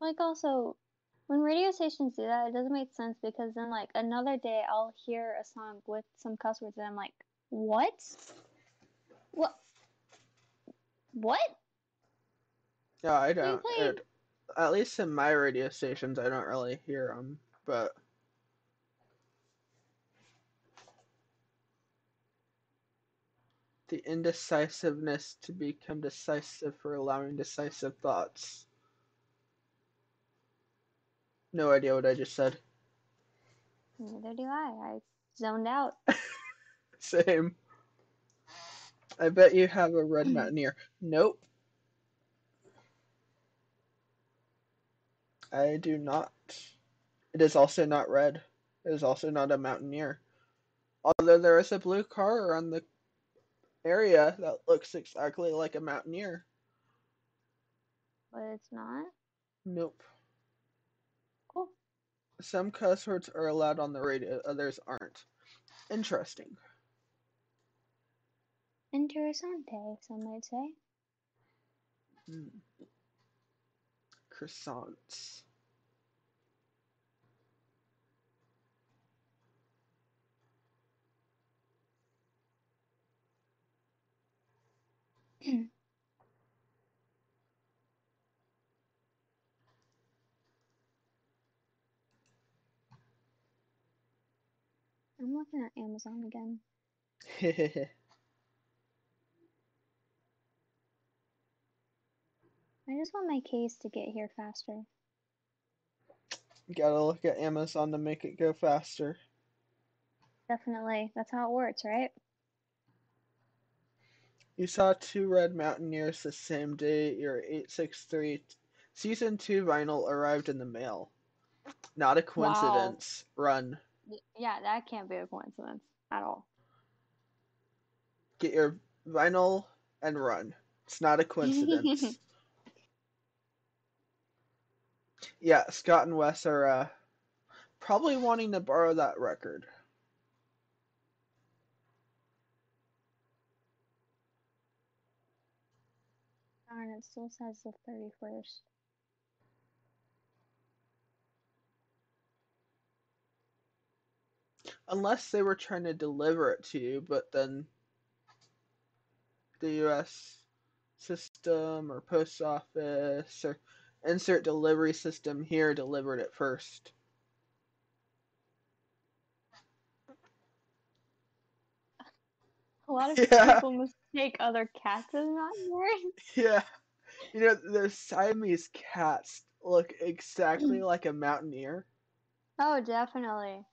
Like also, when radio stations do that, it doesn't make sense because then like another day I'll hear a song with some cuss words and I'm like, what? What? What? Yeah, I don't. it- at least in my radio stations, I don't really hear them. But the indecisiveness to become decisive for allowing decisive thoughts. No idea what I just said. Neither do I. I zoned out. *laughs* Same. I bet you have a red *laughs* mountaineer. Nope. I do not. It is also not red. It is also not a mountaineer. Although there is a blue car around the area that looks exactly like a mountaineer. But it's not. Nope. Cool. Some cuss words are allowed on the radio, others aren't. Interesting. Interessante, some might say. Hmm. Croissants. *clears throat* I'm looking at Amazon again. *laughs* I just want my case to get here faster. Gotta look at Amazon to make it go faster. Definitely. That's how it works, right? You saw two red mountaineers the same day your 863 season 2 vinyl arrived in the mail. Not a coincidence. Run. Yeah, that can't be a coincidence at all. Get your vinyl and run. It's not a coincidence. *laughs* yeah, Scott and Wes are uh, probably wanting to borrow that record. Darn, it still says the 31st. unless they were trying to deliver it to you, but then the U.S. system or post office or insert delivery system here delivered it first. Lot of *laughs* Yeah. people mistake other cats as mountain *laughs* Yeah. You know, the Siamese cats look exactly *clears throat* like a mountaineer. Oh, definitely.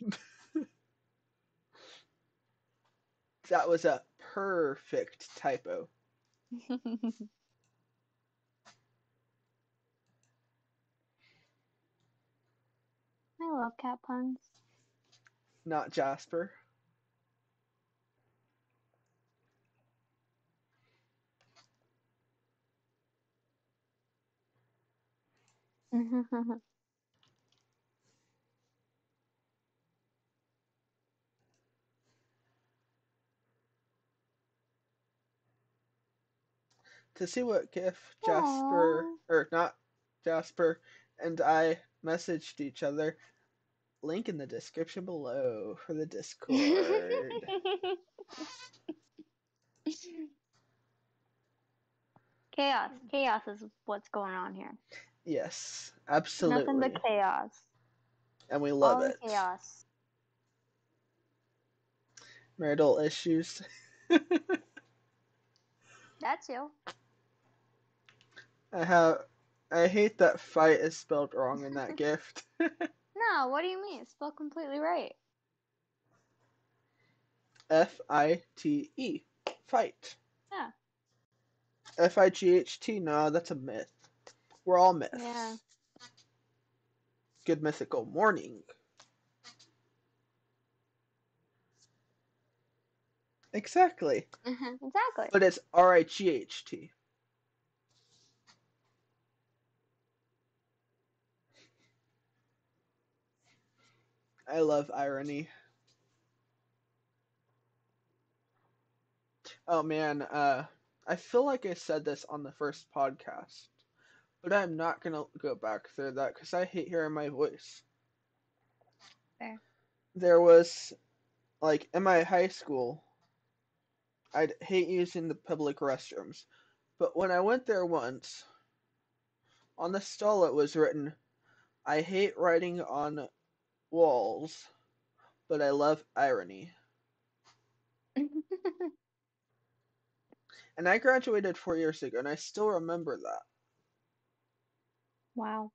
*laughs* That was a perfect typo. I love cat puns. Not Jasper. *laughs* To see what GIF Jasper, Aw. or not Jasper, and I messaged each other, link in the description below for the Discord. *laughs* chaos. Chaos is what's going on here. yes, absolutely. Nothing but chaos. and we love All it. chaos. Marital issues. *laughs* That's you. I have. I hate that fight is spelled wrong in that *laughs* gift. No, what do you mean? It's spelled completely right. F I T E. Fight. Yeah. F I G H T. No, that's a myth. We're all myths. Yeah. Good mythical morning. Exactly. Mm-hmm. exactly. But it's R I G H T. I love irony. Oh man, uh, I feel like I said this on the first podcast, but I'm not gonna go back through that because I hate hearing my voice. Fair. There was, like, in my high school, I'd hate using the public restrooms, but when I went there once, on the stall it was written, I hate writing on walls, but I love irony. *laughs* And I graduated four years ago, and I still remember that. wow.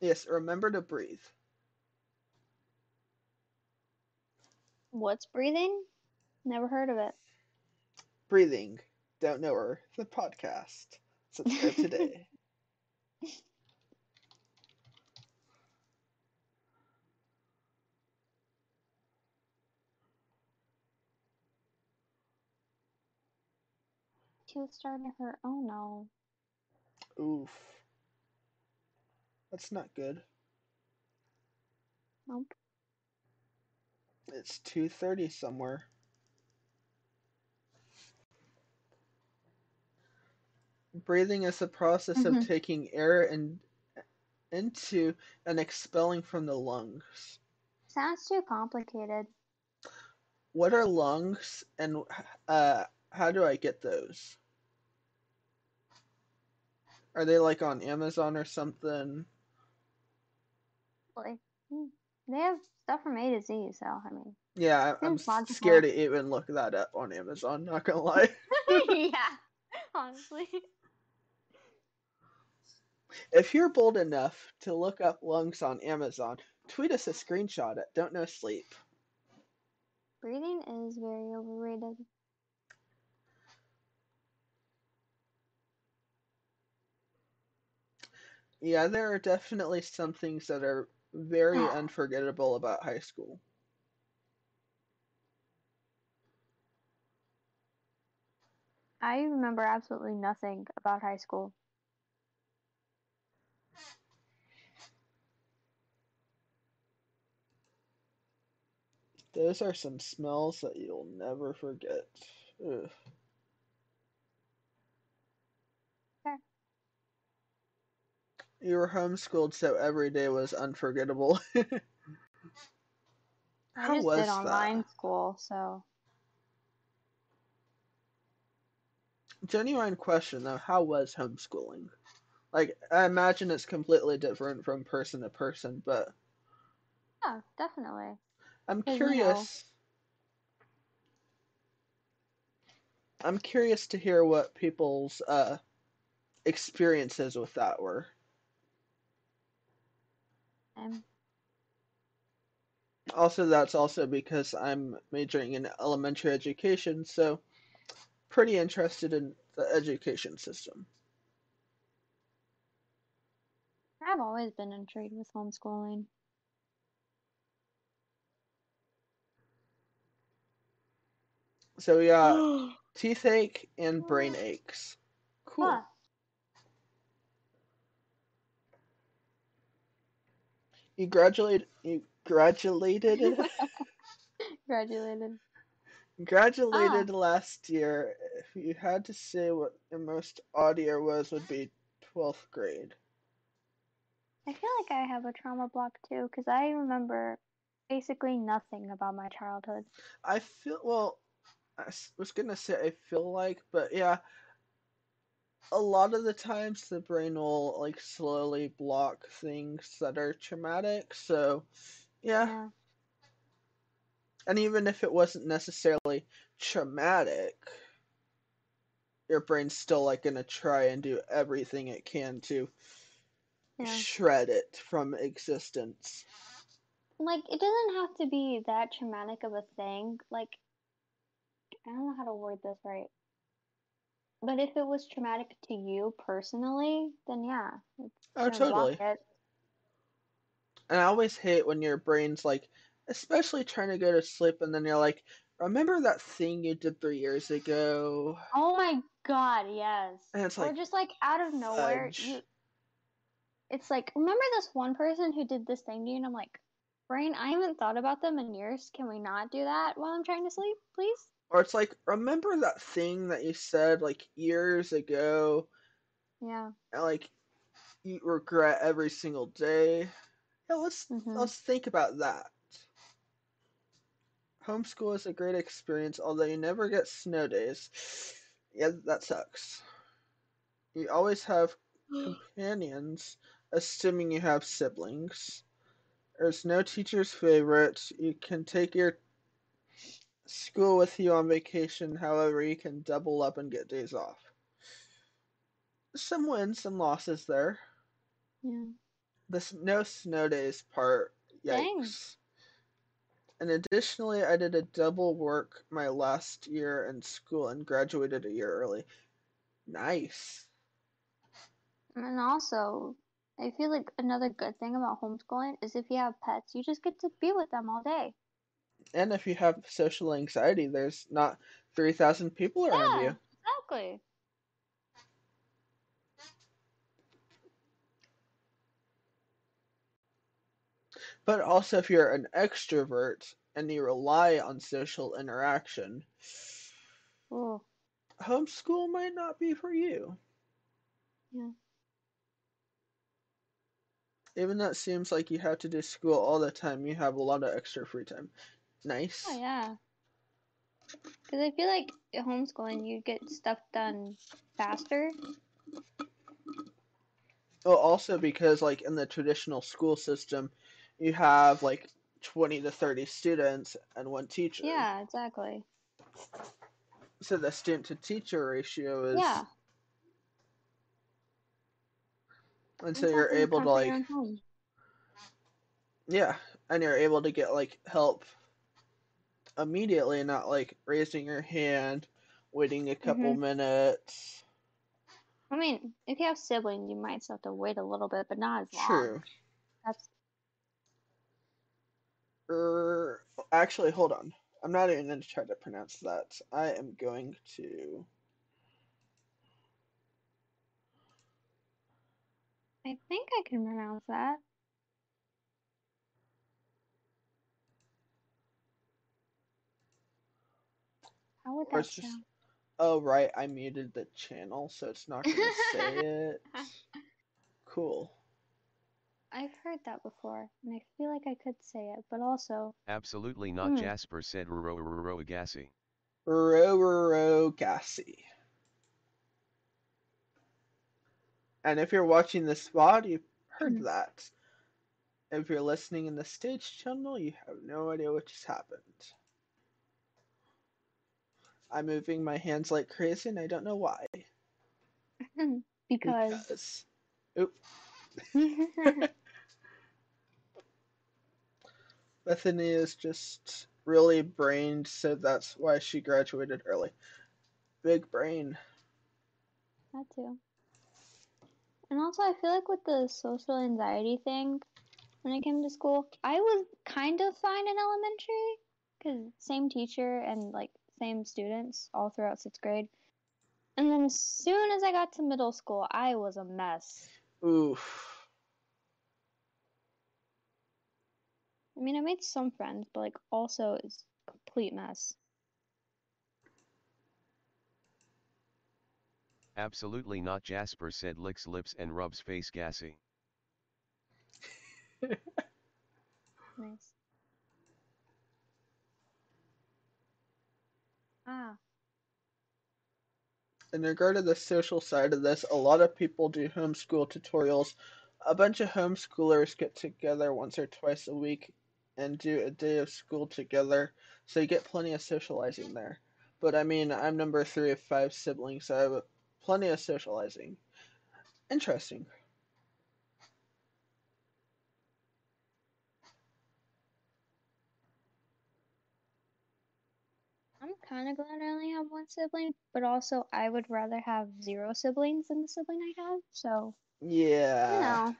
Yes, remember to breathe. What's breathing? Never heard of it. Breathing. Don't know her. The podcast. Subscribe today. *laughs* She was starting to hurt. Oh no. Oof. That's not good. Nope. It's 2:30 somewhere. Breathing is the process Mhm. of taking air in, into and expelling from the lungs. Sounds too complicated. What are lungs and uh how do I get those? Are they like on Amazon or something? Like, hmm, they have stuff from A to Z, so I mean. Yeah, I'm logical. scared to even look that up on Amazon, not gonna lie. *laughs* yeah, *laughs* honestly. If you're bold enough to look up lungs on Amazon, tweet us a screenshot at Don't Know Sleep. Breathing is very overrated. Yeah, there are definitely some things that are very Ah. unforgettable about high school. I remember absolutely nothing about high school. Those are some smells that you'll never forget. Ugh. You were homeschooled, so every day was unforgettable. *laughs* I How just was did online that? school, so Genuine question though, how was homeschooling? Like, I imagine it's completely different from person to person, but yeah, definitely. I'm know- curious. I'm curious to hear what people's uh experiences with that were. Um, Also, that's also because I'm majoring in elementary education, so pretty interested in the education system. I've always been intrigued with homeschooling. So yeah, *gasps* teeth ache and brain aches. Cool. Huh. You graduated. You graduated. *laughs* Graduated. graduated last year. If you had to say what your most odd year was, would be twelfth grade. I feel like I have a trauma block too, because I remember basically nothing about my childhood. I feel well. I was gonna say I feel like, but yeah, a lot of the times the brain will like slowly block things that are traumatic. So, yeah, Yeah. and even if it wasn't necessarily traumatic, your brain's still like gonna try and do everything it can to Yeah. shred it from existence. Like, it doesn't have to be that traumatic of a thing. Like, I don't know how to word this right. But if it was traumatic to you personally, then yeah, it's Oh, totally. And I always hate when your brain's like, especially trying to go to sleep, and then you're like, remember that thing you did three years ago? Oh my God, yes. And it's Or like, just like out of nowhere, you it's like, remember this one person who did this thing to you? And I'm like, brain, I haven't thought about them in years. Can we not do that while I'm trying to sleep, please? Or it's like, remember that thing that you said like years ago, Yeah. and like you regret every single day? Yeah, let's Mhm. let's think about that. Homeschool is a great experience, although you never get snow days. Yeah, that sucks. You always have *gasps* companions, assuming you have siblings. There's no teacher's favorite. You can take your school with you on vacation, however, you can double up and get days off. Some wins, some losses there. Yeah. The s- no snow days part, yikes. And additionally, I did a double work my last year in school and graduated a year early. Nice. And also, I feel like another good thing about homeschooling is if you have pets, you just get to be with them all day. And if you have social anxiety, there's not 3,000 people around Yeah, you. exactly. But also, if you're an extrovert and you rely on social interaction, Ooh, homeschool might not be for you. yeah. Even though it seems like you have to do school all the time, you have a lot of extra free time. Nice. Oh, yeah. Because I feel like at homeschooling, you get stuff done faster. Well, also because like in the traditional school system, you have like 20 to 30 students and one teacher. Yeah, exactly. So the student to teacher ratio is Yeah. and so you're able to like yeah, and you're able to get like help immediately, not like raising your hand, waiting a couple Mhm. minutes. I mean, if you have siblings, you might still have to wait a little bit, but not as long. True. That's Er, actually, hold on. I'm not even going to try to pronounce that. I am going to. I think I can pronounce that. How would that it's just sound? oh right, I muted the channel, so it's not gonna say it. *laughs* Cool. I've heard that before, and I feel like I could say it, but also, Absolutely not Hmm. Jasper said Roro Roro Agassi. Roro Gassy. And if you're watching this VOD, you've heard Hmm. that. If you're listening in the stage channel, you have no idea what just happened. I'm moving my hands like crazy and I don't know why. *laughs* because. Oop. *laughs* *laughs* Bethany is just really brained, so that's why she graduated early. Big brain. that too. And also, I feel like with the social anxiety thing, when I came to school, I was kind of fine in elementary, because same teacher and like same students all throughout sixth grade. And then as soon as I got to middle school, I was a mess. Oof. I mean, I made some friends, but like also it's a complete mess. Absolutely not Jasper said licks lips and rubs face gassy. *laughs* Nice. In regard to the social side of this, a lot of people do homeschool tutorials. A bunch of homeschoolers get together once or twice a week and do a day of school together, so you get plenty of socializing there. But I mean, I'm number three of five siblings, so I have plenty of socializing. Interesting. I'm kind of glad I only have one sibling, but also I would rather have zero siblings than the sibling I have. So, you Yeah. know,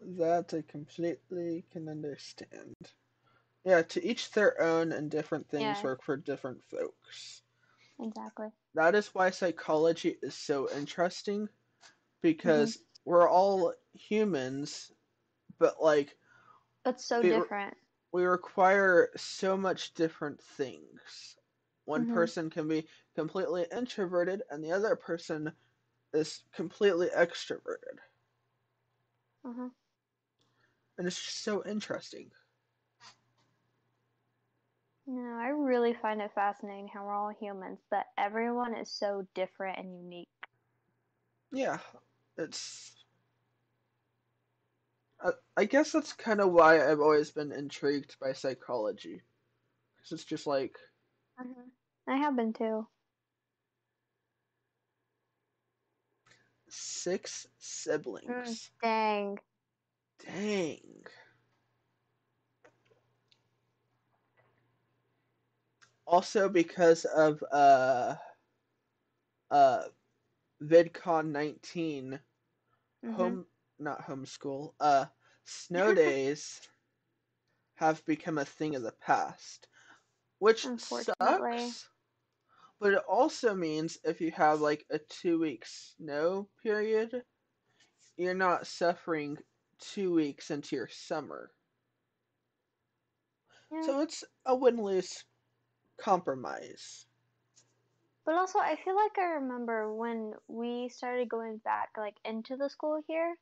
That I completely can understand. Yeah, to each their own, and different things Yeah. work for different folks. exactly. That is why psychology is so interesting because mm-hmm. We're all humans, but like But so We different. we require so much different things. One Mhm. person can be completely introverted, and the other person is completely extroverted. Uh-huh. And it's just so interesting. No, I really find it fascinating how we're all humans, but everyone is so different and unique. Yeah, it's. I, I guess that's kind of why I've always been intrigued by psychology. Because it's just like, Uh-huh. I have been too. six siblings. Dang. Dang. Also because of uh uh COVID 19 Mhm. home not homeschool uh snow *laughs* days have become a thing of the past which sucks but it also means if you have like a two week snow period you're not suffering two weeks into your summer Yeah. so it's a win-lose compromise But also, I feel like I remember when we started going back, like into the school here,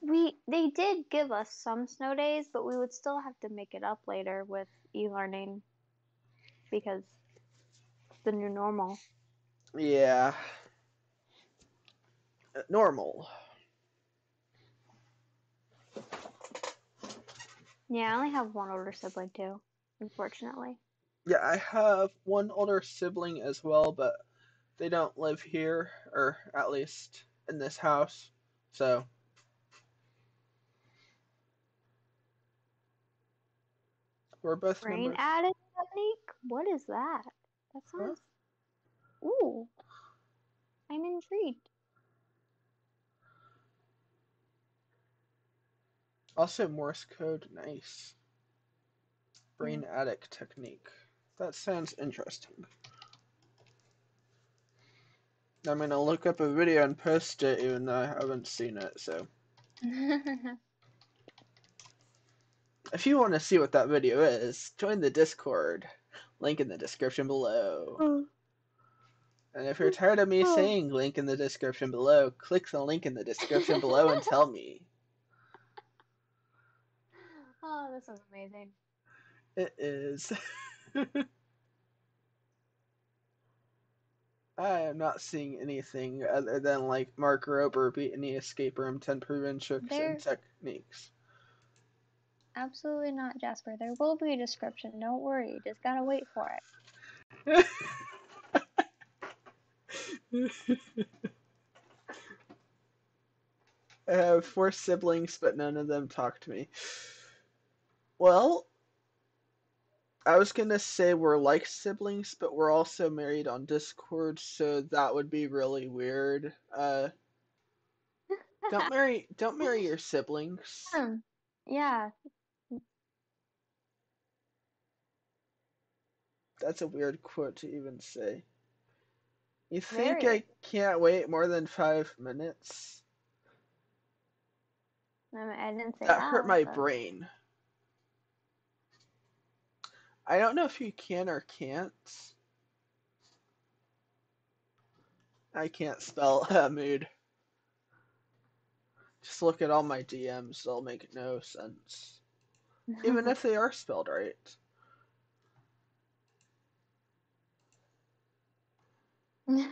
we they did give us some snow days, but we would still have to make it up later with e-learning because it's the new normal. yeah Uh, normal Yeah, I only have one older sibling too, unfortunately. Yeah, I have one older sibling as well, but they don't live here, or at least in this house. So, we're both Brain attic technique? What is that? That Huh? sounds. Ooh, I'm intrigued. Also, Morse code, nice. Brain mm. addict technique. That sounds interesting. I'm gonna look up a video and post it, even though I haven't seen it. So, *laughs* If you want to see what that video is, join the Discord. Link in the description below. Oh. And if you're tired of me oh. saying link in the description below, click the link in the description below and tell me. *laughs* oh, this is amazing. It is. *laughs* *laughs* I am not seeing anything other than like Mark Rober beating the escape room 10 proven tricks There- and techniques. Absolutely not, Jasper. There will be a description. Don't worry. You just gotta wait for it. *laughs* I have four siblings, but none of them talk to me. Well, I was gonna say we're like siblings, but we're also married on Discord, so that would be really weird. Uh, don't *laughs* marry, don't marry your siblings. Hmm. Yeah. That's a weird quote to even say. You think Very. I can't wait more than five minutes? I, mean, I didn't say That that. hurt my but- brain. I don't know if you can or can't. I can't spell *laughs* uh, mood. Just look at all my DMs, they'll make no sense. Even if *laughs* they are spelled right. *laughs* I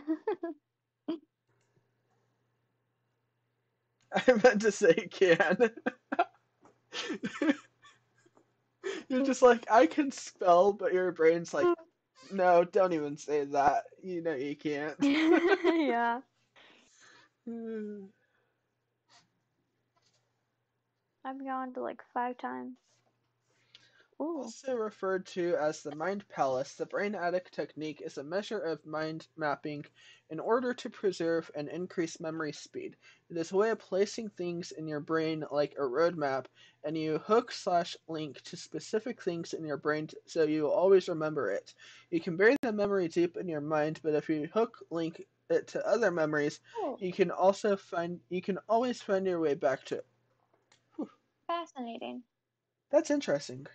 meant to say can. You're just like, I can spell, but your brain's like, no, don't even say that. You know you can't. *laughs* yeah. *laughs* I've gone to like five times. Also referred to as the mind palace, the brain attic technique is a measure of mind mapping in order to preserve and increase memory speed. It is a way of placing things in your brain like a roadmap, and you hook slash link to specific things in your brain so you will always remember it. You can bury the memory deep in your mind, but if you hook link it to other memories, Ooh, you can also find you can always find your way back to it. fascinating. That's interesting.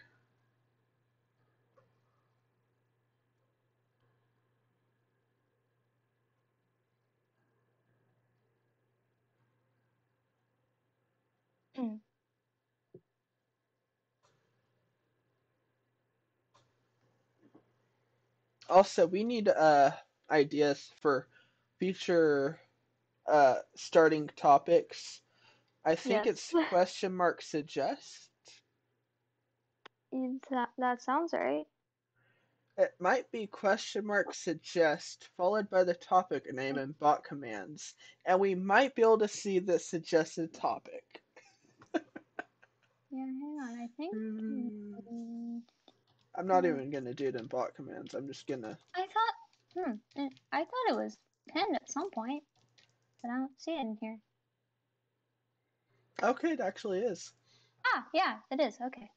Mm. Also, we need uh ideas for future uh starting topics. I think it's question mark suggest. That, that sounds right. It might be question mark suggest followed by the topic name and bot commands, and we might be able to see the suggested topic. Yeah, hang on. I think. Mm, I'm not Hmm. even gonna do it in bot commands. I'm just gonna. I thought. Hmm. it- I thought it was pinned at some point, but I don't see it in here. Okay, it actually is. Ah, yeah, it is. Okay.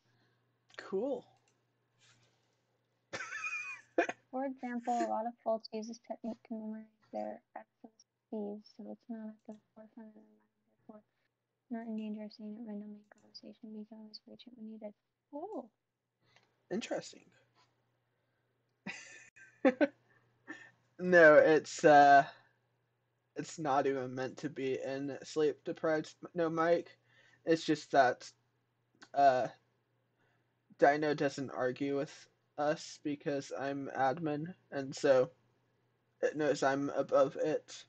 Cool. *laughs* For example, a lot of folks use this technique to memorize their access fees, so it's not at the forefront of their not in danger of saying it randomly in conversation. We can always reach it when needed. Oh, Interesting. *laughs* no, it's uh it's not even meant to be in sleep deprived no Mike. It's just that uh Dyno doesn't argue with us because I'm admin and so it knows I'm above it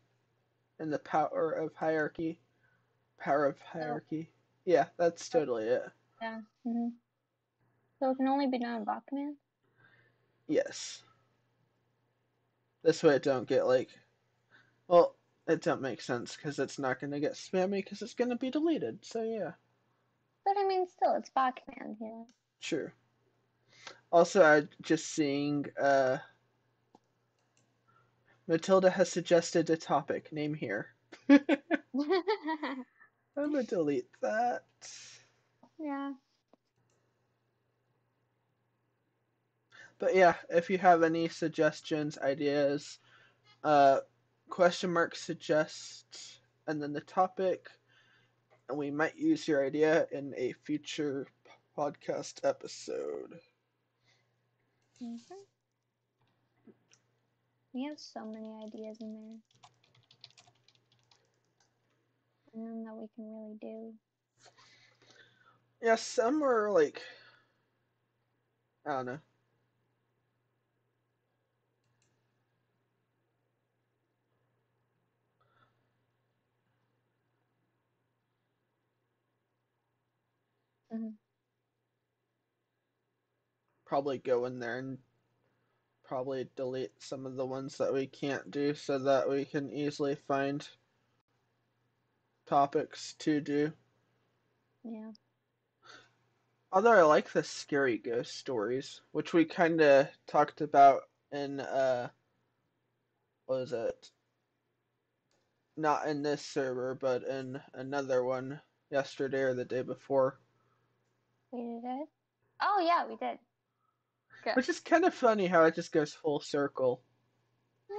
in the power of hierarchy. Power of hierarchy. Yeah, that's totally it. yeah. hmm So it can only be done in bot command. Yes. This way it don't get like, well, it don't make sense because it's not gonna get spammy because it's gonna be deleted. So yeah, But I mean, still, it's bot command, you know. true. Also, I just seeing uh, Matilda has suggested a topic name here. *laughs* *laughs* *laughs* I'm gonna delete that. yeah. But yeah, if you have any suggestions, ideas, uh, question mark suggest, and then the topic, and we might use your idea in a future podcast episode. hmm We have so many ideas in there. That we can really do. Yeah, some are like I don't know. Mhm. Probably go in there and probably delete some of the ones that we can't do so that we can easily find topics to do. Yeah. Although I like the scary ghost stories, which we kind of talked about in uh, what was it? Not in this server, but in another one yesterday or the day before, We did. Oh yeah, we did. Good. which is kind of funny how it just goes full circle. Yeah.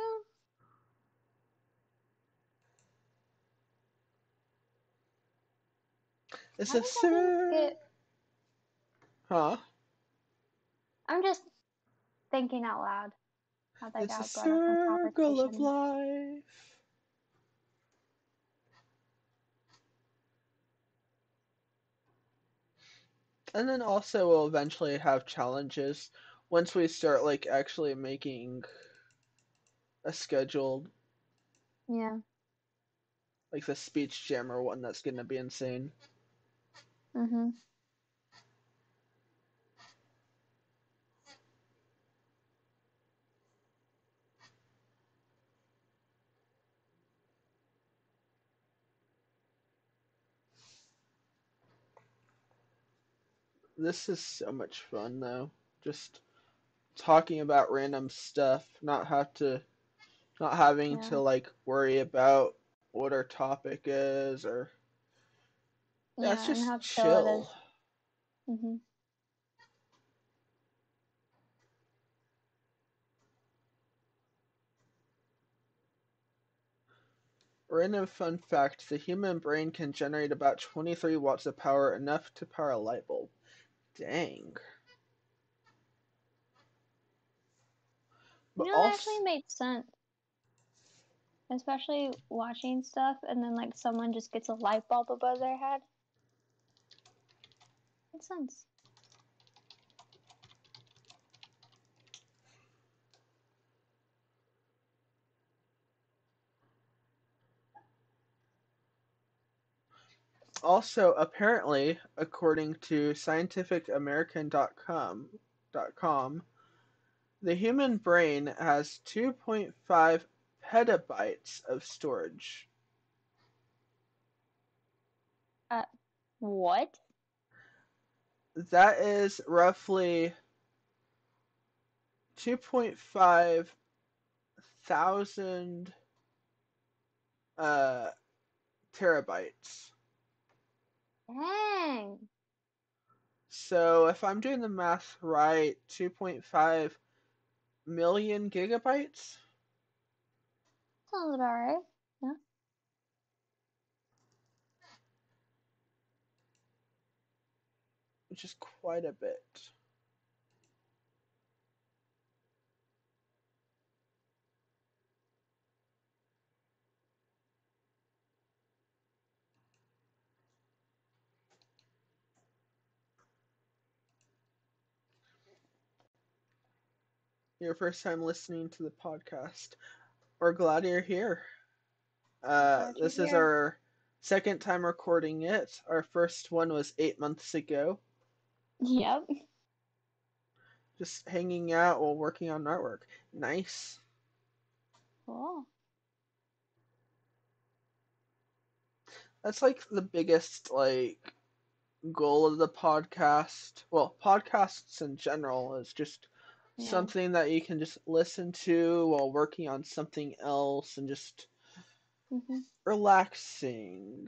It's How a did that even cir- get- huh? I'm just thinking out loud. It's a got brought up in circle of life. And then also we'll eventually have challenges once we start like actually making a scheduled Yeah. like the speech jammer one that's gonna be insane. Mm-hmm. This is so much fun though. Just talking about random stuff, not have to not having Yeah. to like worry about what our topic is or yeah, Yeah, just chill it is. chill. Mm-hmm. Random fun fact, the human brain can generate about 23 watts of power, enough to power a light bulb. Dang. But You know, also, actually made sense. Especially watching stuff and then like someone just gets a light bulb above their head. Makes sense. also apparently, according to scientificamerican.com, .com, the human brain has 2.5 petabytes of storage. Uh, What? That is roughly 2.5 thousand uh, terabytes. Dang. So if I'm doing the math right, 2.5 million gigabytes? Sounds about right. Which is quite a bit. Your first time listening to the podcast. We're glad you're here. Uh, Glad you're this is here. our second time recording it. Our first one was eight months ago. Yep. Just hanging out while working on artwork. Nice. Cool. That's like the biggest like goal of the podcast. Well, podcasts in general is just Yeah. something that you can just listen to while working on something else and just hmm relaxing.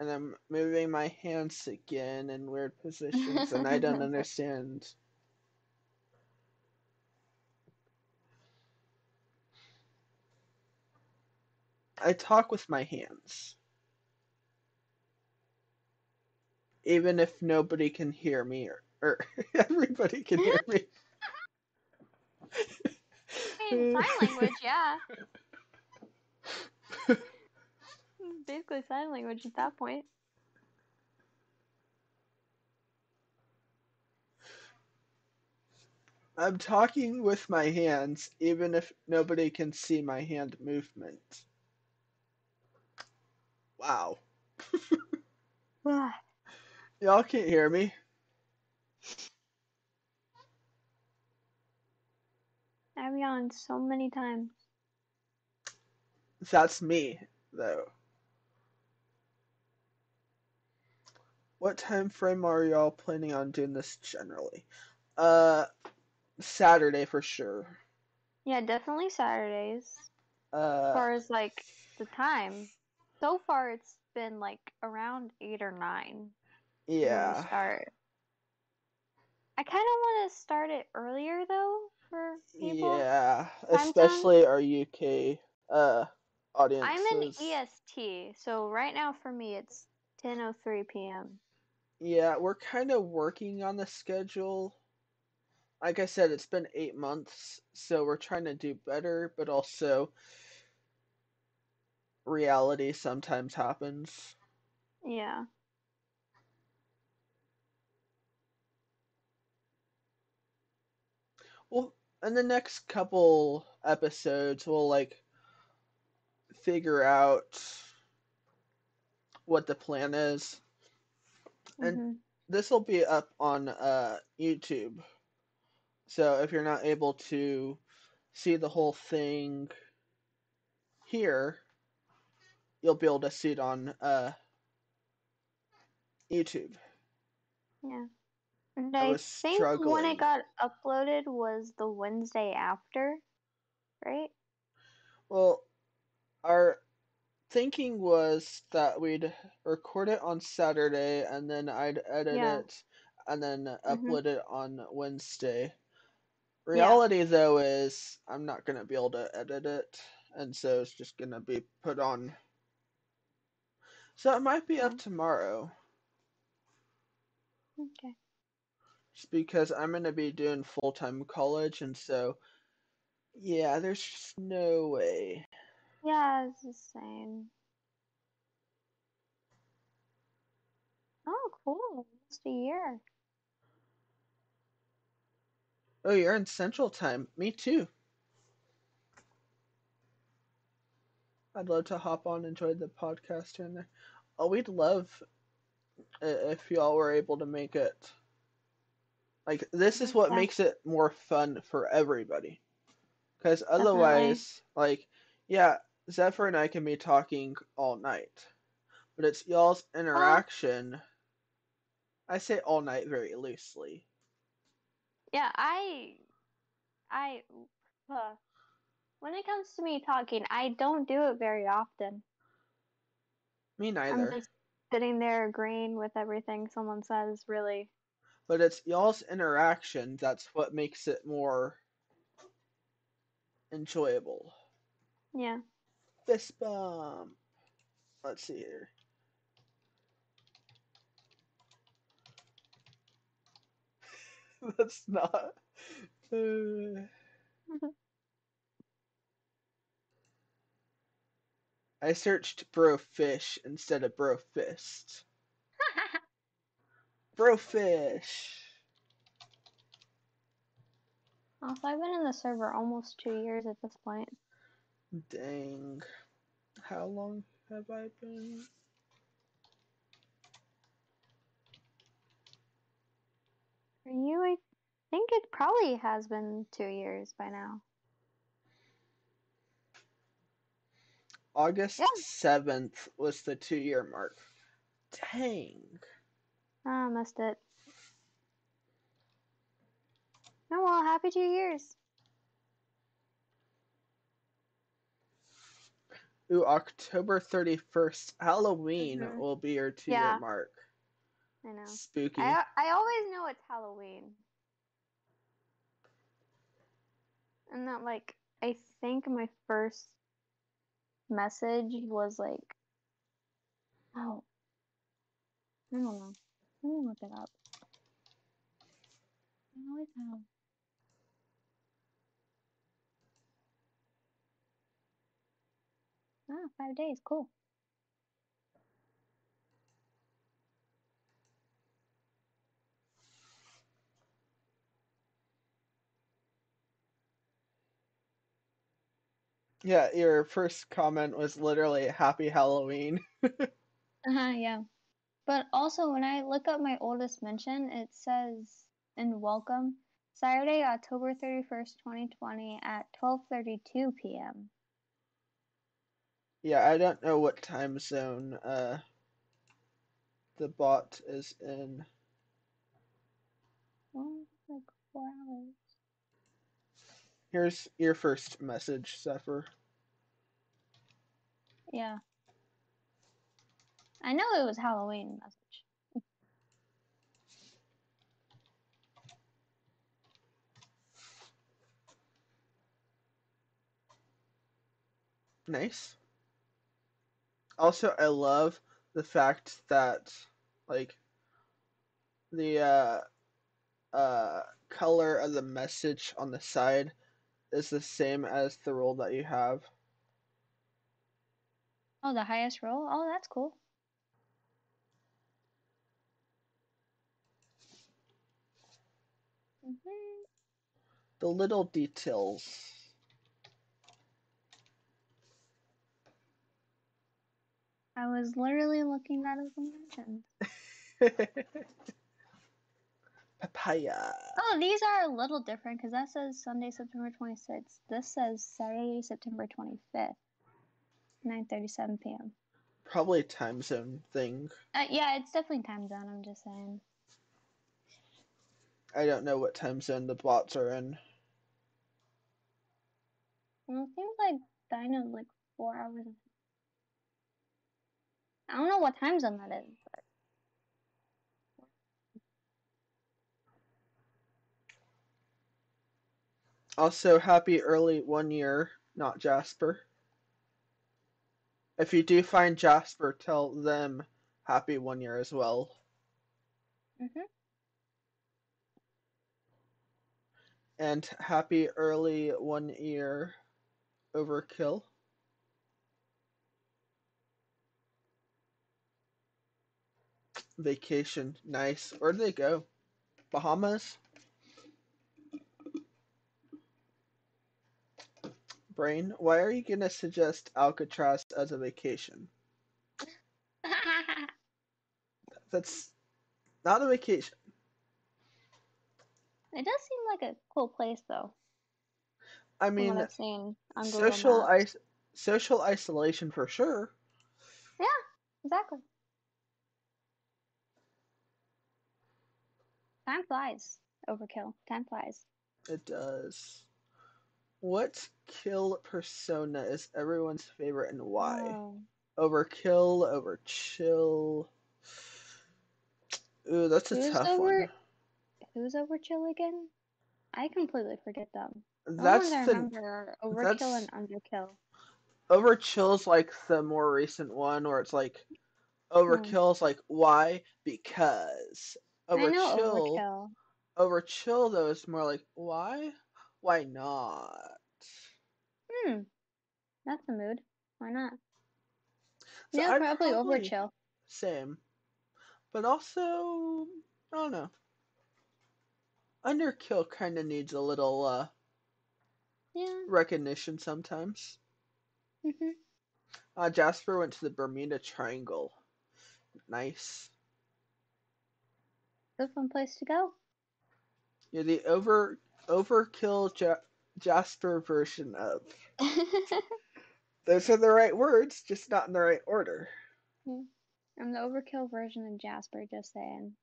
And I'm moving my hands again in weird positions and I don't *laughs* understand. I talk with my hands. Even if nobody can hear me or, or *laughs* everybody can hear me. *laughs* In sign language, yeah. Basically sign language at that point. I'm talking with my hands, even if nobody can see my hand movement. Wow. *laughs* Y'all can't hear me. I've yawned so many times. That's me, though. What time frame are y'all planning on doing this generally? Uh, Saturday for sure. Yeah, definitely Saturdays. As Uh, far as like the time, so far it's been like around eight or nine yeah. start. I kind of want to start it earlier though for people. Yeah, Time especially our UK uh audiences. I'm in EST, so right now for me it's 10:03 p.m. Yeah, we're kind of working on the schedule. Like I said, it's been eight months, so we're trying to do better, but also reality sometimes happens. Yeah. Well, in the next couple episodes, we'll like figure out what the plan is. And hmm this will be up on uh, YouTube. So if you're not able to see the whole thing here, you'll be able to see it on uh, YouTube. Yeah. And I I think when it got uploaded was the Wednesday after, right? Well, our thinking was that we'd record it on Saturday and then I'd edit Yeah. it and then Mhm. upload it on Wednesday. Reality though is I'm not gonna be able to edit it, and so it's just gonna be put on. So it might be up Yeah. tomorrow, Okay. just because I'm gonna be doing full time college, and so yeah, there's just no way. Yeah, it's the same. Oh, cool. Almost a year. Oh, you're in Central Time. Me too. I'd love to hop on and join the podcast here and there. Oh, we'd love uh, if y'all were able to make it. Like, this is what makes it more fun for everybody. Because Definitely. otherwise, like, yeah, Zephyr and I can be talking all night. But it's y'all's interaction. I say all night very loosely. Yeah, I, I, uh, when it comes to me talking, I don't do it very often. Me I'm neither. just sitting there agreeing with everything someone says, really. But it's y'all's interaction that's what makes it more enjoyable. Yeah. Fist bump. Let's see here. *laughs* That's not. Uh, I searched bro fish instead of bro fist. *laughs* Bro fish. Also, I've been in the server almost two years at this point. Dang. How long have I been? For you, I think it probably has been two years by now. August Yeah. 7th was the two year mark. Dang. Ah, missed it. Oh well, happy two years. Ooh, October 31st. Halloween Mhm. will be your two year Yeah. mark. I know. Spooky. I I always know it's Halloween. And that like I think my first message was like, oh, I don't know. Let me look it up. I always have. Ah, five days. Cool. Yeah, your first comment was literally Happy Halloween. *laughs* Uh-huh, yeah. But also, when I look up my oldest mention, it says in welcome Saturday, October 31st, 2020 at 12:32 p.m. Yeah, I don't know what time zone uh the bot is in. Well, like four hours. Here's your first message, Zephyr. Yeah. I know it was Halloween message. Nice. Also, I love the fact that like the uh uh color of the message on the side is the same as the role that you have. Oh, the highest role? Oh, that's cool. hmm The little details. I was literally looking at his mentions. *laughs* Papaya. Oh, these are a little different because that says Sunday, September 26th. This says Saturday, September 25th, 9:37 p.m. Probably a time zone thing. Uh, yeah, it's definitely time zone. I'm just saying. I don't know what time zone the bots are in. Well, it seems like Dyno's like four hours. I don't know what time zone that is, but Also, happy early one year, not Jasper. If you do find Jasper, tell them happy one year as well. hmm And happy early one year, Overkill. Vacation, nice. Where'd they go? Bahamas? Brain, why are you gonna suggest Alcatraz as a vacation? *laughs* That's not a vacation. it does seem like a cool place though. I mean, I've seen on social is- social isolation for sure. Yeah, exactly. Time flies. Overkill. Time flies. It does. What kill persona is everyone's favorite and why? Oh. Overkill, overchill. Ooh, that's a Who's tough over- one. Who's Overkill again? I completely forget them. That's the remember Overkill and Underkill. Overkill's like the more recent one where it's like hmm. Overkill's like why? Because. I know Overchill Overkill. Overchill though is more like why? Why not? Hmm. That's the mood. Why not? So yeah, probably, probably- Overchill. Same. But also I don't know. Underkill kinda needs a little uh Yeah. recognition sometimes. hmm Uh Jasper went to the Bermuda Triangle. Nice. Good fun place to go. You're the over overkill ja- Jasper version of. *laughs* Those are the right words, just not in the right order. I'm the Overkill version of Jasper, just saying.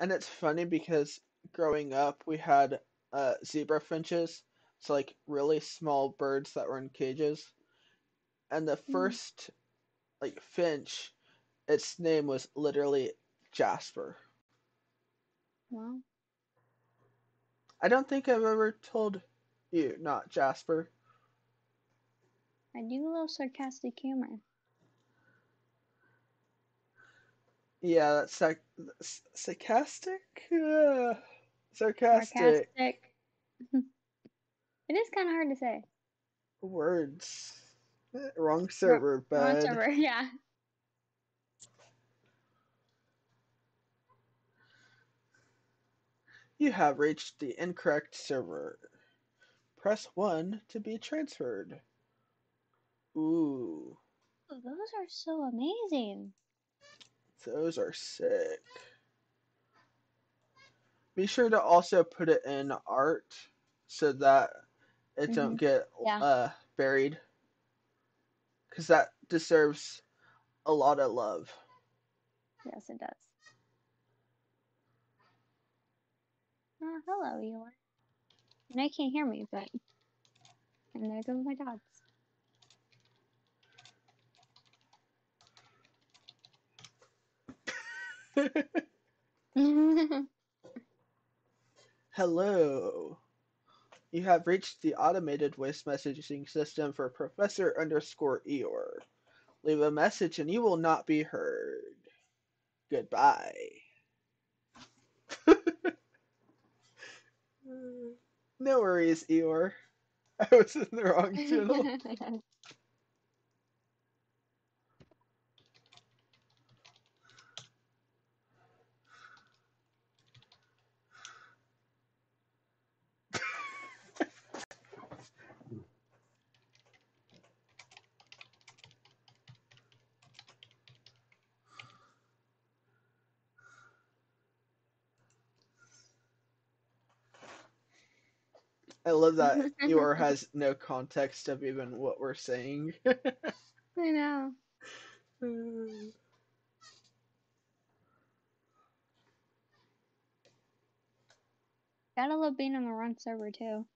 And it's funny because growing up we had uh zebra finches, so like really small birds that were in cages. And the Mhm. first like finch, its name was literally Jasper. Wow. I don't think I've ever told You, not Jasper. I do love sarcastic humor. Yeah, that's sarc- s- sarcastic. Uh, sarcastic Sarcastic. *laughs* it is kind of hard to say. words. *laughs* Wrong server, Wrong bud. server, *laughs* yeah. You have reached the incorrect server. Press 1 to be transferred. Ooh, Oh, those are so amazing. those are sick. Be sure to also put it in art so that it don't get Yeah. uh, buried. Because that deserves a lot of love. Yes, it does. Oh, hello, Eeyore. And they can't hear me, but. And there go my dogs. *laughs* *laughs* Hello. You have reached the automated voice messaging system for Professor underscore Eeyore. Leave a message and you will not be heard. Goodbye. *laughs* no worries, Eeyore. I was in the wrong channel. *laughs* I love that *laughs* Eeyore has no context of even what we're saying. *laughs* I know. Gotta love being on the wrong server, too.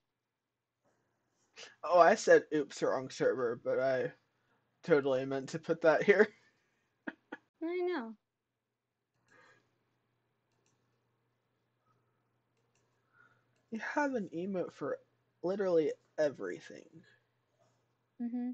Oh, I said oops, wrong server, but I totally meant to put that here. I know. You have an emote for literally everything. hmm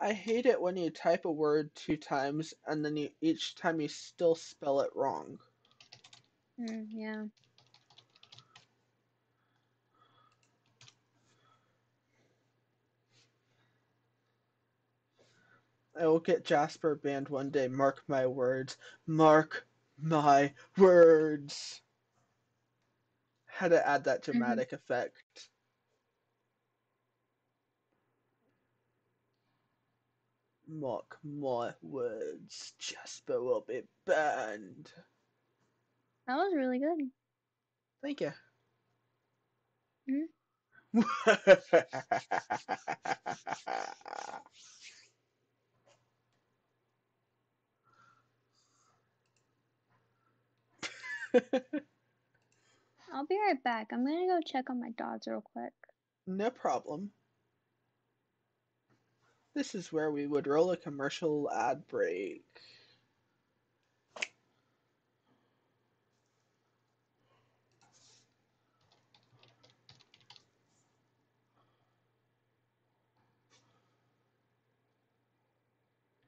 I hate it when you type a word two times and then you each time you still spell it wrong. Mm, yeah. I will get Jasper banned one day, mark my words. Mark my words. Had to add that dramatic effect. Mark my words, Jasper will be banned. That was really good. Thank you. Mhm. *laughs* *laughs* I'll be right back. I'm gonna go check on my dogs real quick. no problem. This is where we would roll a commercial ad break.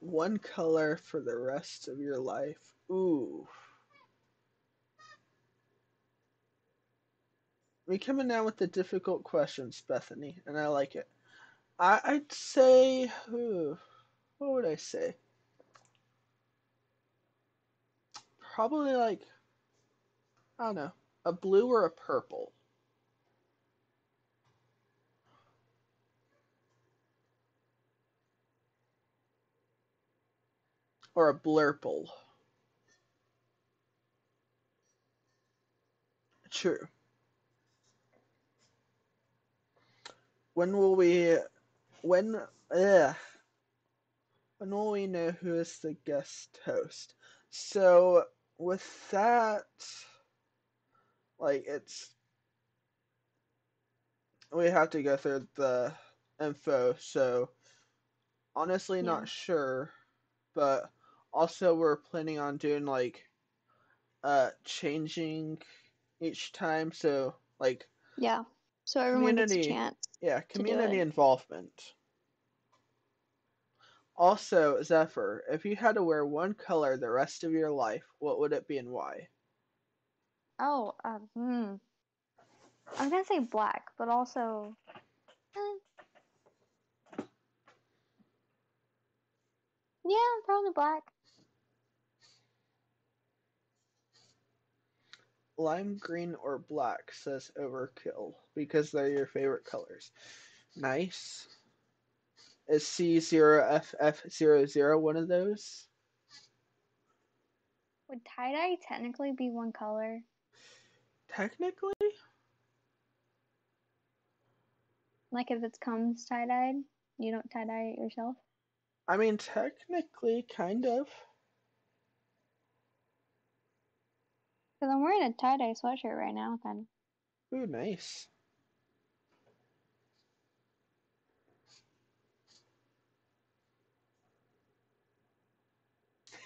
one color for the rest of your life. Ooh. We coming down with the difficult questions, Bethany, and I like it. I, I'd say, ooh, what would I say? Probably like, I don't know, a blue or a purple. Or a blurple. True. When will we when ugh, when will we know who is the guest host? So with that like it's we have to go through the info, so honestly Yeah. not sure, but also we're planning on doing like uh changing each time, so like Yeah. So everyone gets a Community. chance. yeah, community it. involvement. Also, Zephyr, if you had to wear one color the rest of your life, what would it be and why? Oh, uh, hmm. I'm gonna say black, but also. eh. Yeah, probably black. Lime green or black, says Overkill, because they're your favorite colors. Nice. Is C0FF00 one of those? Would tie dye technically be one color? Technically? Like if it's comes tie dyed, you don't tie dye it yourself? I mean, technically, kind of. Because I'm wearing a tie dye sweatshirt right now, kind of. Ooh, nice.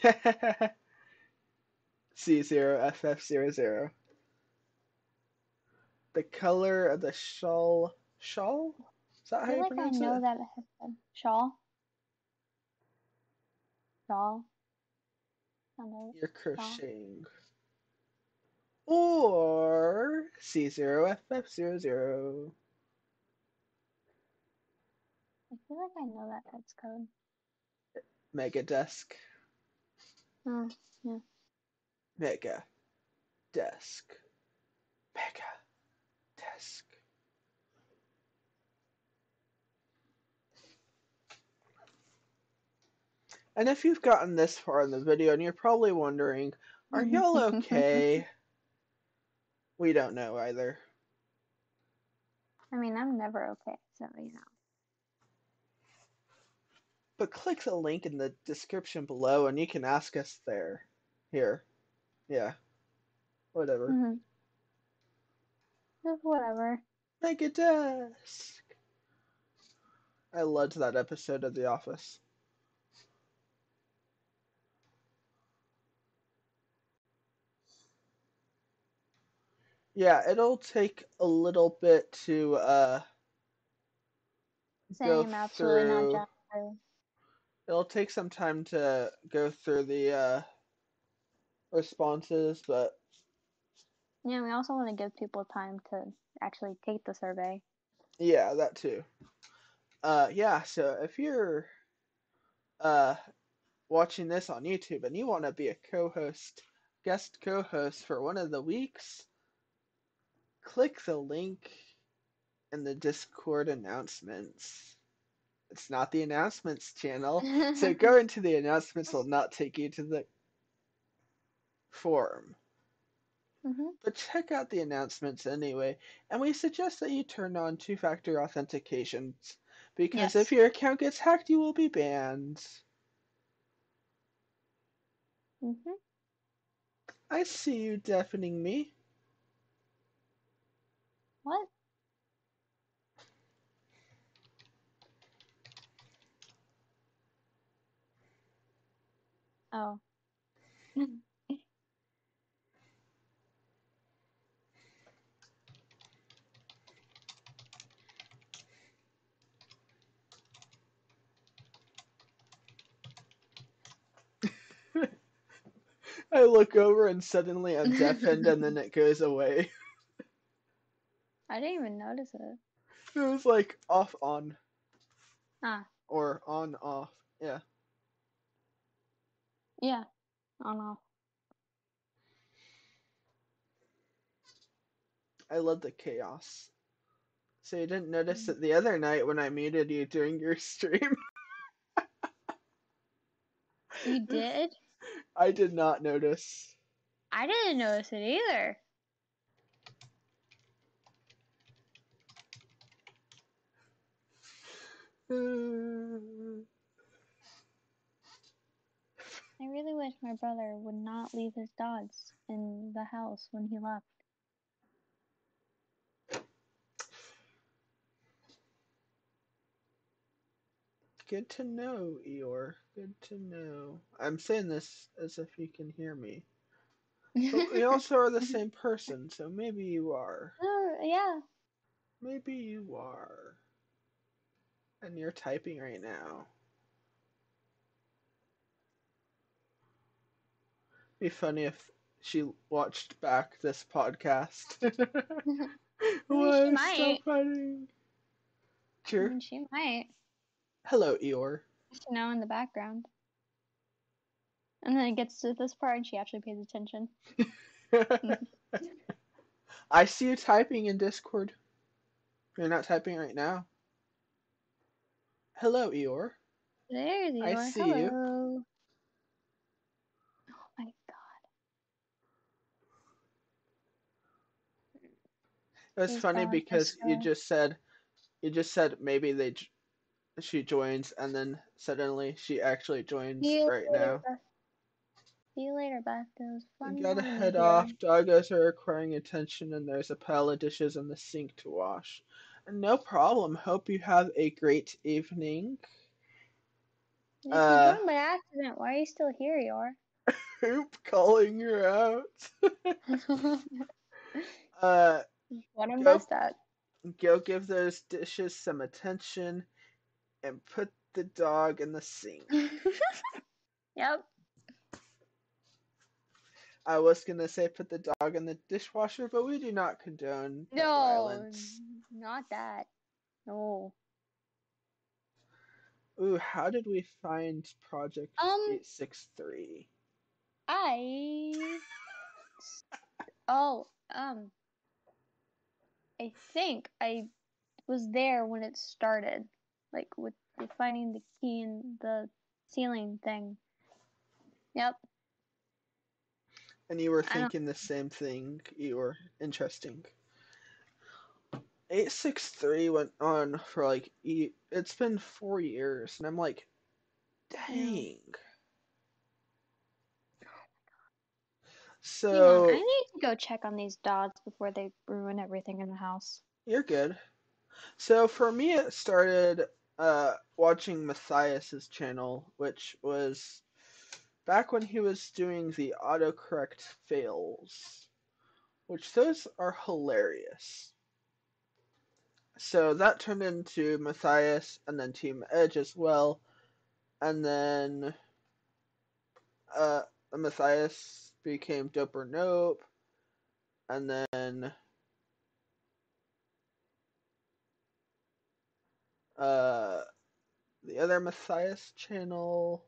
*laughs* C0FF00. The color of the shawl. Shawl? Is that I how feel you like I know it? that it has a shawl. Shawl. You're crocheting. Or C0FF00. I feel like I know that text code. Mega Desk. Oh, yeah. Mega Desk. Mega Desk. And if you've gotten this far in the video and you're probably wondering, are y'all *laughs* okay? We don't know either. I mean, I'm never okay, so you know. But click the link in the description below and you can ask us there. Here. Yeah. Whatever. hmm Just whatever. Mega Desk. I loved that episode of The Office. Yeah, it'll take a little bit to uh go Same, absolutely not through. Jennifer. It'll take some time to go through the uh responses, but Yeah, we also want to give people time to actually take the survey. yeah, that too. Uh yeah, so if you're uh watching this on YouTube and you want to be a co-host, guest co-host for one of the weeks, click the link in the Discord announcements. It's not the announcements channel. So go *laughs* into the announcements will not take you to the forum. hmm But check out the announcements anyway, and we suggest that you turn on two factor authentications because Yes. if your account gets hacked, you will be banned. hmm I see you deafening me. What? Oh. *laughs* I look over and suddenly I'm deafened and then it goes away. *laughs* I didn't even notice it. It was like off on Ah, or on off. Yeah. yeah. On off. I love the chaos. So you didn't notice it the other night when I muted you during your *laughs* stream? You did? *laughs* I did not notice. I didn't notice it either. I really wish my brother would not leave his dogs in the house when he left. Good to know, Eeyore. Good to know. I'm saying this as if you can hear me. But we *laughs* also are the same person, so maybe you are. Oh, yeah. Maybe you are. And you're typing right now. Be funny if she watched back this podcast. *laughs* Why I'm might. still fighting. I mean, she might, Hello, Eeyore. you know, in the background. And then it gets to this part and she actually pays attention. *laughs* I see you typing in Discord. You're not typing right now. Hello, Eeyore. There's I Eeyore. see you. Hello. Oh my god. It was funny because you just said, you just said maybe they, she joins, and then suddenly she actually joins See you right later, now. Beth. See you later, Beth. It was fun. You gotta head here. off. Doggos are requiring attention, and there's a pile of dishes in the sink to wash. No problem. Hope you have a great evening. If Uh, by accident, why are you still here, Eeyore? *laughs* Hoop calling her out. *laughs* uh, what I'm Go. at. go give those dishes some attention, and put the dog in the sink. *laughs* yep. I was gonna say put the dog in the dishwasher, but we do not condone No, violence. not that. No. Ooh, how did we find Project Um, 863? I. Oh, um. I think I was there when it started, like with the finding the key in the ceiling thing. Yep. And you were thinking the same thing. You were interesting. 863 went on for like, it's been four years, and I'm like, dang. On, So, I need to go check on these dogs before they ruin everything in the house. you're good. So, for me, it started uh, watching Matthias's channel, which was back when he was doing the autocorrect fails, which those are hilarious. So that turned into Matthias and then Team Edge as well. And then uh, Matthias became Dope or Nope. And then uh, the other Matthias channel.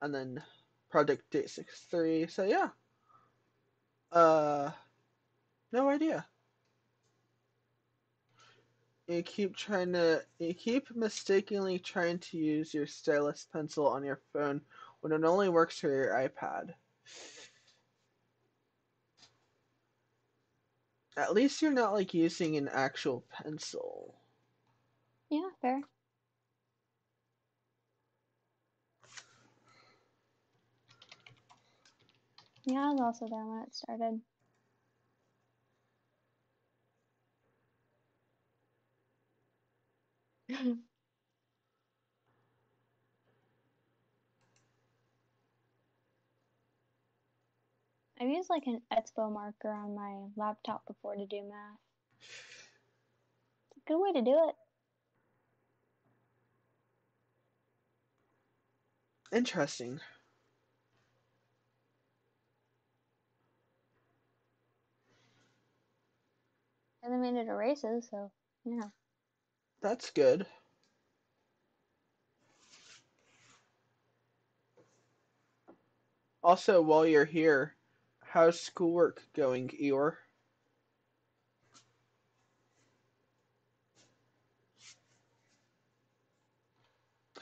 And then Project 863. So yeah. Uh, no idea. You keep trying to, you keep mistakenly trying to use your stylus pencil on your phone when it only works for your iPad. At least you're not like using an actual pencil. Yeah, fair. Yeah, I was also there when it started. *laughs* I've used like an Expo marker on my laptop before to do math. It's a good way to do it. Interesting. Eliminated races, so yeah. That's good. Also, while you're here, how's schoolwork going, Eeyore?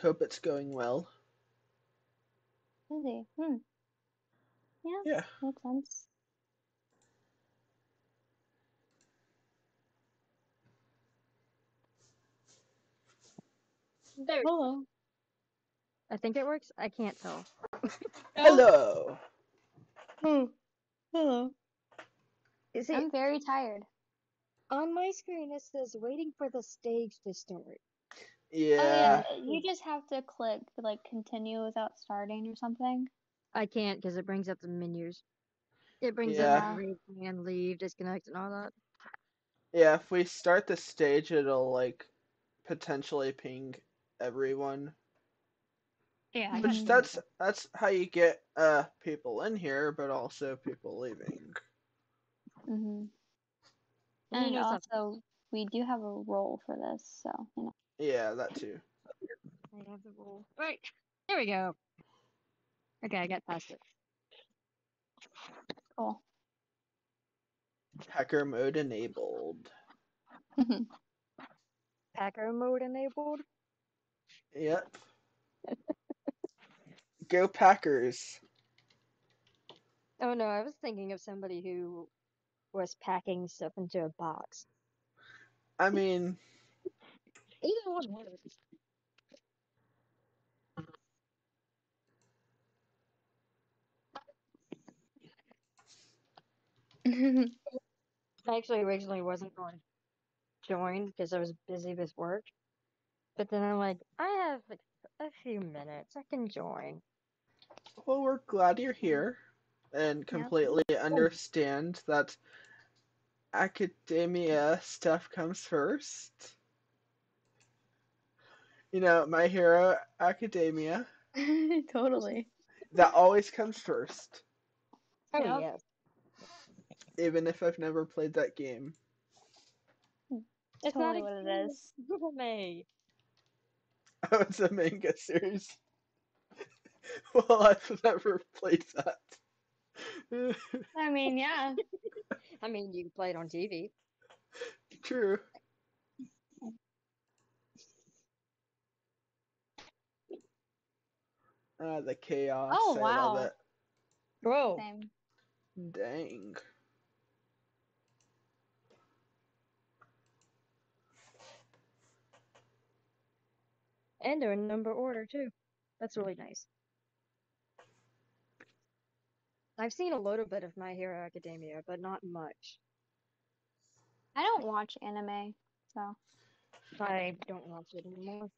Hope it's going well. Busy. Hmm. Yeah, Yeah. makes sense. There. Hello. I think it works. I can't tell. *laughs* Hello. Hmm. Hello. Is it I'm very tired. on my screen? It says waiting for the stage to start. Yeah. Oh yeah, Yeah. you just have to click like continue without starting or something. I can't because it brings up the menus. It brings Yeah. up raise hand, leave, disconnect, and all that. Yeah, if we start the stage, it'll like potentially ping everyone. Yeah, I Which Mhm. that's that's how you get uh people in here, but also people leaving. hmm And you And know something? also, we do have a role for this, so you know. Yeah, that too. I have the role. Right. There we go. Okay, I got past it. Cool. Hacker mode enabled. *laughs* Packer mode enabled. Yep. Go Packers. Oh no, I was thinking of somebody who was packing stuff into a box. I mean, Either one works. *laughs* I actually originally wasn't going to join because I was busy with work. But then I'm like, I have like, a few minutes. I can join. well, we're glad you're here and completely understand that academia stuff comes first. You know, My Hero Academia, *laughs* totally. that always comes first, Oh, Yep. yes. even if I've never played that game. It's Totally not what it is. May. Oh, it's a manga series. *laughs* well, I've never played that. I mean, yeah. *laughs* I mean, you can play it on TV. True. Ah, the chaos. Oh, I wow. love it. Whoa. Same. Dang. And they're in number order too. That's really nice. I've seen a little bit of My Hero Academia, but not much. I don't watch anime, so I don't watch it anymore.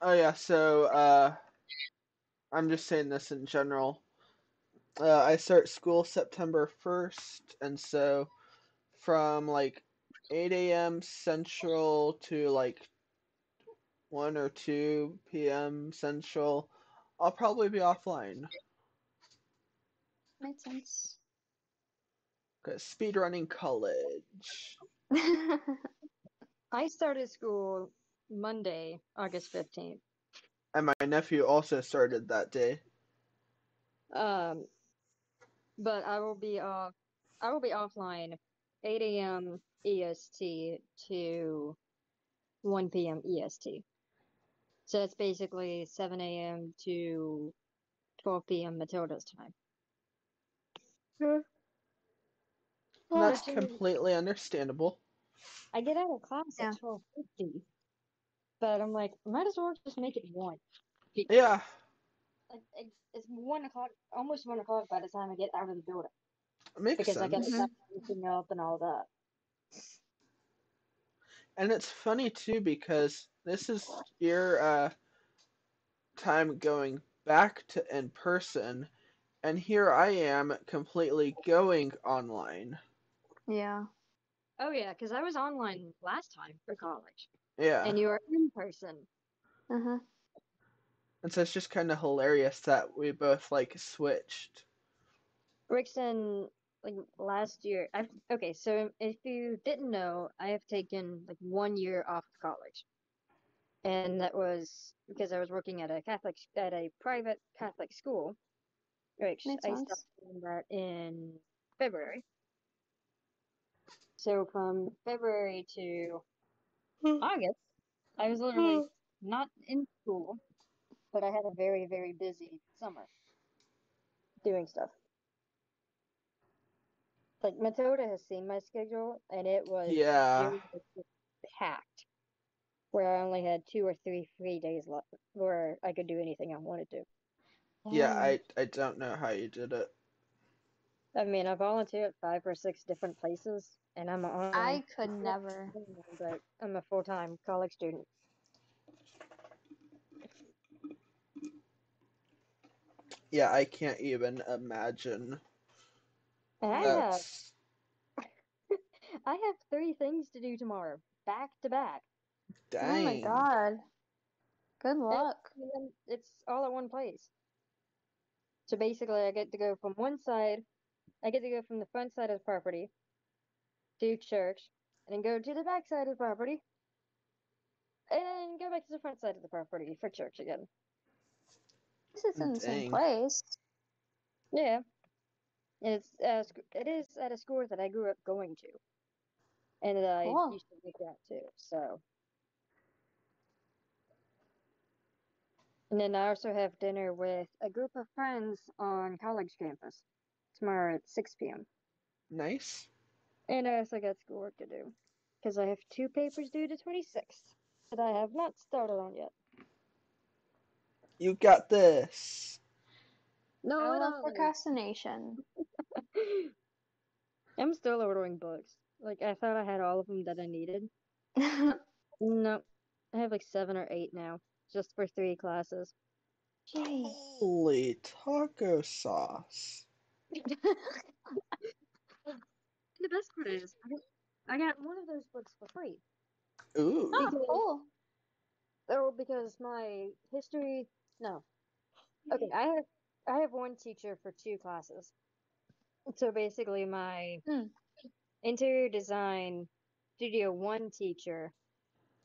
Oh yeah, so uh I'm just saying this in general. Uh I start school September 1st and so from like 8 a.m. Central to like 1 or 2 p.m. Central, I'll probably be offline. makes sense. Cause speedrunning college. *laughs* I started school Monday, August 15th. And my nephew also started that day. Um, but I will be off. I will be offline 8 a.m. EST to 1 p.m. EST. So that's basically 7 a.m. to 12 p.m. Matilda's time. And Well, that's actually- completely understandable. I get out of class Yeah. at 12:50, but I'm like, might as well just make it one. Yeah, Like, It's, it's one o'clock, almost one o'clock by the time I get out of the building makes because I got to sense. set everything up and all that. And it's funny too because this is your uh, time going back to in person, and here I am completely going online. yeah. Oh yeah, because I was online last time for college, Yeah, and you were in person. Uh huh. And so it's just kind of hilarious that we both like switched. Rickson, like last year, I've okay. So if you didn't know, I have taken like one year off of college, and that was because I was working at a Catholic at a private Catholic school. Which Makes I sense. stopped doing that in February. So from February to hmm. August, I was literally hmm. not in school, but I had a very, very busy summer doing stuff. Like Matilda has seen my schedule, and it was Yeah. very much packed. Where I only had two or three free days left, where I could do anything I wanted to. Yeah, Dang. I I don't know how you did it. I mean, I volunteer at five or six different places, and I'm on. I could never. But I'm a full-time college student. Yeah, I can't even imagine. And I have *laughs* I have three things to do tomorrow, back to back. dang. Oh my god. Good luck. And it's all at one place. So basically, I get to go from one side, I get to go from the front side of the property to church, and then go to the back side of the property, and then go back to the front side of the property for church again. This is in the same place. Yeah. And it's at a, it is at a school that I grew up going to. And that I Cool. used to make that too, so. And then I also have dinner with a group of friends on college campus tomorrow at 6 p.m. Nice. And I also got schoolwork to do because I have two papers due to 26 that I have not started on yet. You got this. No, I I love procrastination. *laughs* I'm still ordering books. Like I thought I had all of them that I needed. *laughs* No, I have like seven or eight now, just for three classes. Jeez. Holy taco sauce. *laughs* The best part is, I got, one of those books for free. Ooh. Oh, Because- cool. Oh, because my history. No. Okay, I have I have one teacher for two classes. So basically, my Hmm. interior design studio one teacher,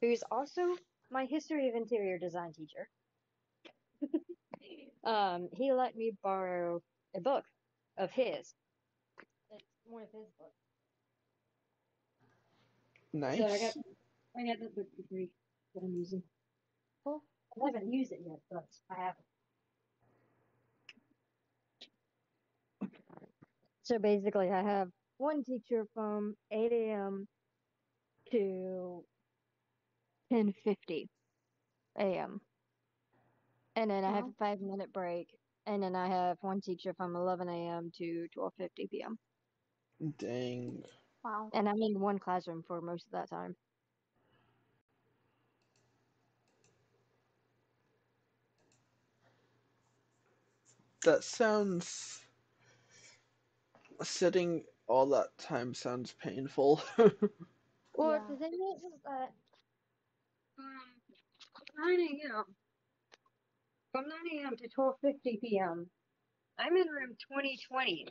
who's also my history of interior design teacher, *laughs* um, he let me borrow a book of his. It's one of his books. Nice. So I got I got that book for free that I'm using. Well, I haven't used it yet, but I haven't. So basically, I have one teacher from 8 a.m. to 10:50 a.m. And then I have a uh-huh. five minute break, and then I have one teacher from 11 a.m. to 12:50 p.m. Dang. Wow. And I'm in one classroom for most of that time. That sounds. Sitting all that time sounds painful. *laughs* Well, Yeah. the thing is, is that from 9 a.m. from 9 a.m. to 12:50 p.m. I'm in room 2020,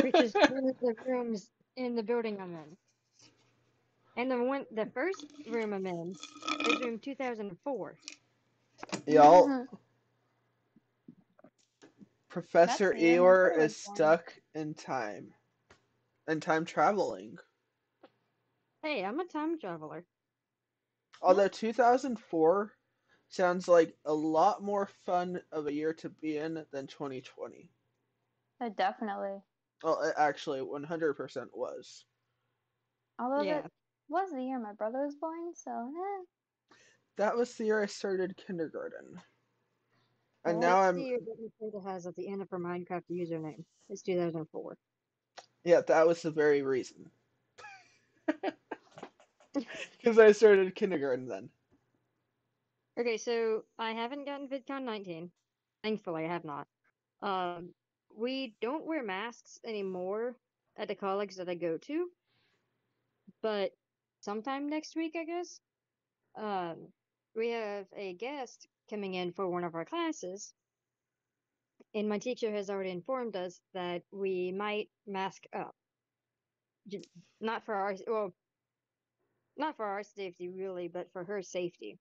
which is one of the rooms in the building I'm in. And the one, the first room I'm in is room 2004. Y'all, Mhm. Professor That's Eeyore is one. stuck in time. And time traveling. Hey, I'm a time traveler. Although 2004 sounds like a lot more fun of a year to be in than 2020. Uh, definitely. Well, it actually 100% was. Although Yeah. that was the year my brother was born, so eh. That was the year I started kindergarten. And Well, now I'm, the year that Matilda has at the end of her Minecraft username. It's 2004. yeah, that was the very reason. *laughs* Because I started kindergarten then. Okay, so I haven't gotten COVID 19. Thankfully, I have not. Um, we don't wear masks anymore at the college that I go to, but sometime next week, I guess. Um, we have a guest coming in for one of our classes, and my teacher has already informed us that we might mask up. Not for our well, not for our safety really, but for her safety,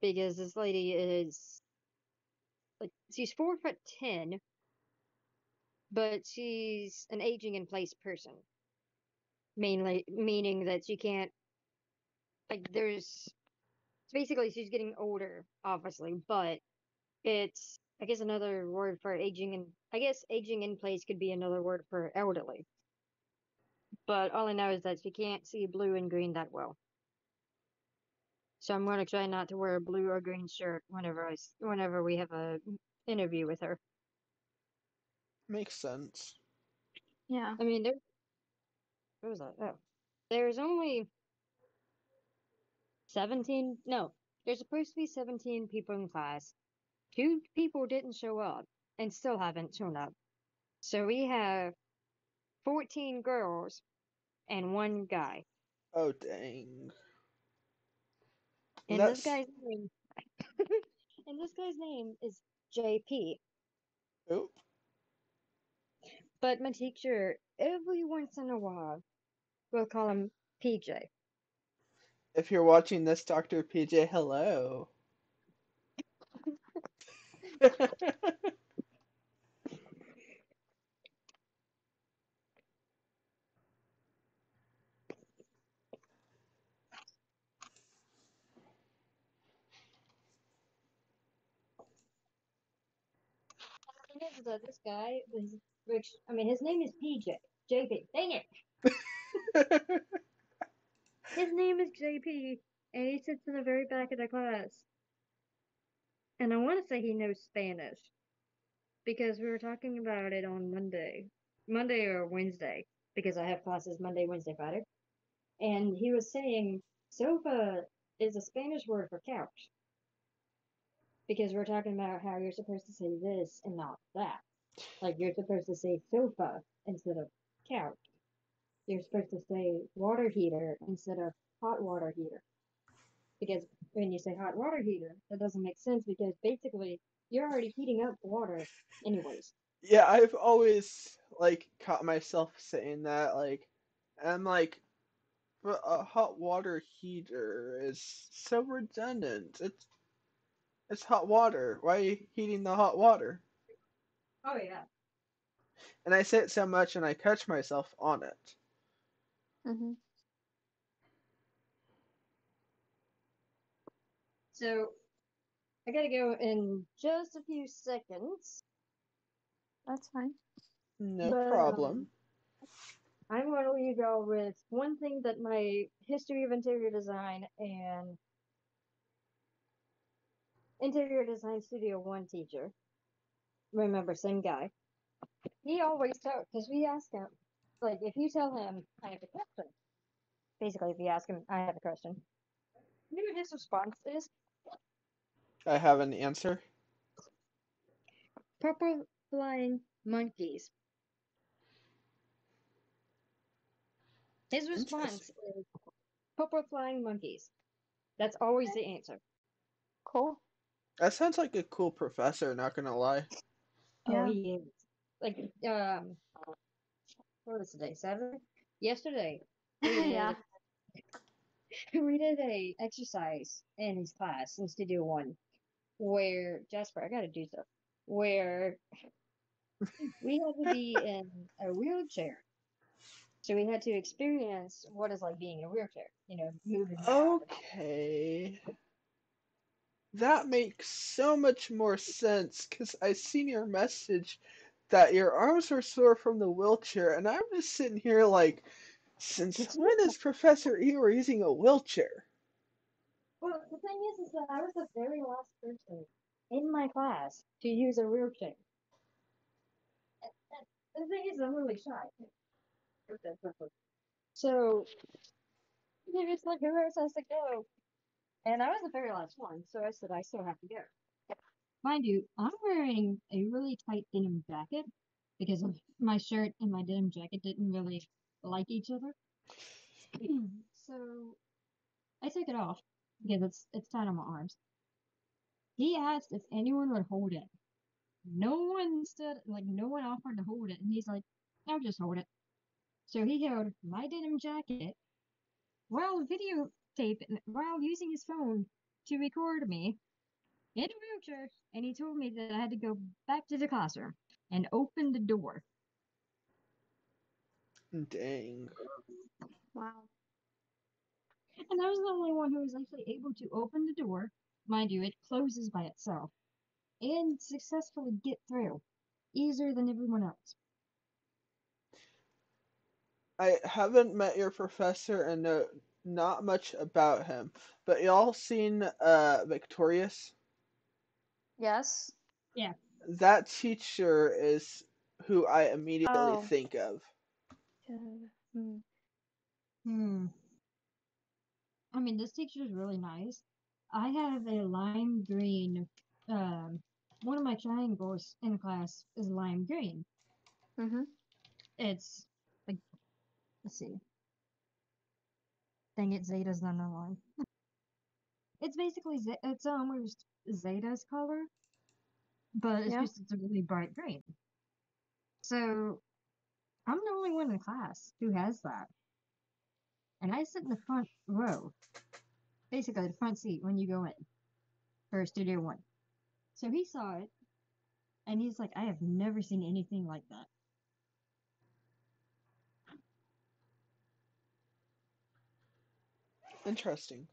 because this lady is like she's four foot ten, but she's an aging in place person. Mainly meaning that she can't like there's basically she's getting older, obviously, but it's I guess another word for aging and I guess aging in place could be another word for elderly. But all I know is that she can't see blue and green that well. So I'm gonna try not to wear a blue or green shirt whenever I whenever we have a interview with her. Makes sense. Yeah. I mean, there. What was that? Oh, there's only seventeen. No, there's supposed to be seventeen people in class. Two people didn't show up, and still haven't shown up. So we have fourteen girls and one guy. Oh dang. And That's this guy's name. *laughs* and this guy's name is JP. oop. Oh. But my teacher, every once in a while, will call him PJ. If you're watching this, Dr. PJ, hello. is that this guy was Rich. I mean, his name is PJ. JP. Dang it! *laughs* His name is JP, and he sits in the very back of the class. And I want to say he knows Spanish because we were talking about it on Monday, Monday or Wednesday, because I have classes Monday, Wednesday, Friday. And he was saying sofa is a Spanish word for couch because we're talking about how you're supposed to say this and not that. Like you're supposed to say sofa instead of couch. You're supposed to say water heater instead of hot water heater. Because when you say hot water heater, that doesn't make sense because basically you're already heating up water anyways. yeah, I've always like caught myself saying that, like, I'm like, but a hot water heater is so redundant. It's it's hot water. Why are you heating the hot water? Oh yeah. And I say it so much, and I catch myself on it. Mm-hmm. So I gotta go in just a few seconds. That's fine. No But, um, problem. I'm going to leave y'all with one thing that my history of interior design and interior design studio one teacher, remember, same guy, he always tells, because we ask him, like, if you tell him, I have a question, basically, if you ask him, I have a question, you know his response is? I have an answer. Purple flying monkeys. His response is purple flying monkeys. That's always the answer. Cool. That sounds like a cool professor, not gonna lie. Yeah. Oh, he is. Like, um, what was today? Saturday? Yesterday. *laughs* We did, Yeah. *laughs* we did a exercise in his class in Studio One, where Jasper, I gotta do stuff. Where *laughs* we had to be in a wheelchair, so we had to experience what is like being in a wheelchair. You know, moving. around. Okay. That makes so much more sense because I seen your message that your arms were sore from the wheelchair, and I'm just sitting here like, since when is Professor Eeyore using a wheelchair? Well, the thing is, is that I was the very last person in my class to use a wheelchair. The thing is, I'm really shy. So, just like, who else has to go? And I was the very last one, so I said, I still have to go. Mind you, I'm wearing a really tight denim jacket because my shirt and my denim jacket didn't really like each other. *clears throat* so, I took it off because it's it's tied on my arms. He asked if anyone would hold it. No one stood like no one offered to hold it, and he's like, "I'll just hold it." So he held my denim jacket while videotape while using his phone to record me in a wheelchair, and he told me that I had to go back to the classroom and open the door. Dang. wow. And I was the only one who was actually able to open the door. Mind you, it closes by itself. And successfully get through. Easier than everyone else. I haven't met your professor and know not much about him, but y'all seen uh Victorious? Yes. Yeah. That teacher is who I immediately Oh. think of. Hmm. Hmm. I mean, this teacher is really nice. I have a lime green. Um, one of my triangles in class is lime green. Mm-hmm. It's like, let's see. Dang it, Zeta's not the line. It's basically it's almost Zeta's color, but it's Yeah. just it's a really bright green. So I'm the only one in class who has that, and I sit in the front row, basically the front seat when you go in for Studio One. So he saw it, and he's like, "I have never seen anything like that." Interesting.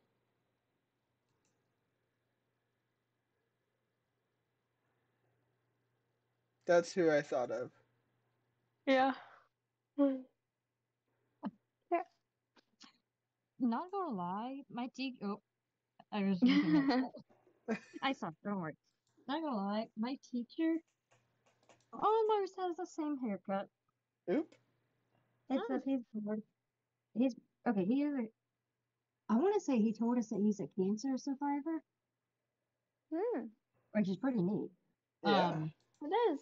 That's who I thought of. Yeah. yeah. Not gonna lie, my teeth. Oh, I was *laughs* I saw. Don't worry. Not gonna lie, my teacher almost has the same haircut. Oop. Except he's bored. He's okay. He is a. I want to say he told us that he's a cancer survivor, Hmm. which is pretty neat. Yeah. Um, It is.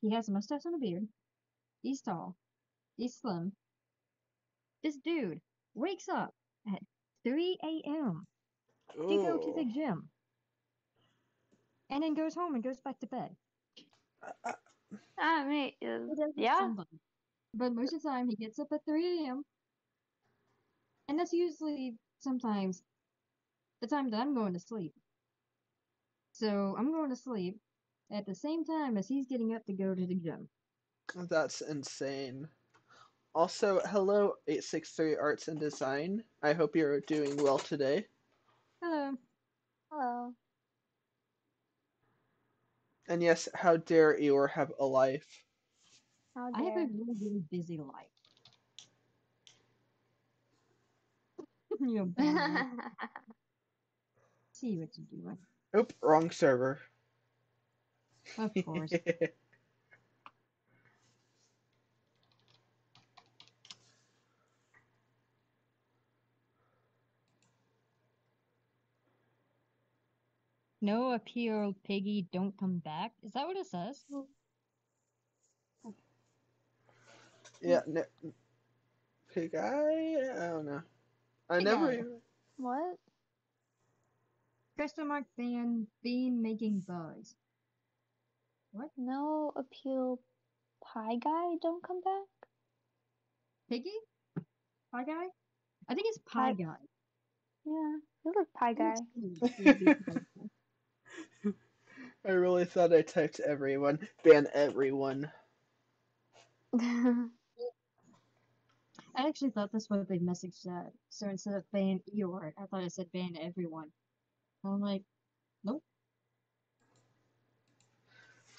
he has a mustache and a beard. He's tall. He's slim. This dude wakes up at 3 a.m. to go to the gym. And then goes home and goes back to bed. Uh, I mean, uh, He does it yeah. sometimes. But most of the time he gets up at 3 a.m. And that's usually sometimes the time that I'm going to sleep. So I'm going to sleep at the same time as he's getting up to go to the gym. That's insane. Also, hello 863 Arts and Design. I hope you're doing well today. Hello. Hello. And yes, how dare Eeyore have a life? How dare. I have a really, really busy life. *laughs* you know, bad life. see what you're doing. Oop, wrong server. Of course. *laughs* no appeal, Piggy, don't come back. Is that what it says? yeah, no, pig eye? I don't know. I Pig never even. what? Question mark fan bean making buzz. No appeal. Pie guy, don't come back. Piggy? Pie guy? I think it's pie Pie- guy. Yeah, you look pie guy. *laughs* I really thought I typed everyone. Ban everyone. *laughs* I actually thought that's what the message said. So instead of ban Eeyore, I thought it said ban everyone. I'm like, nope.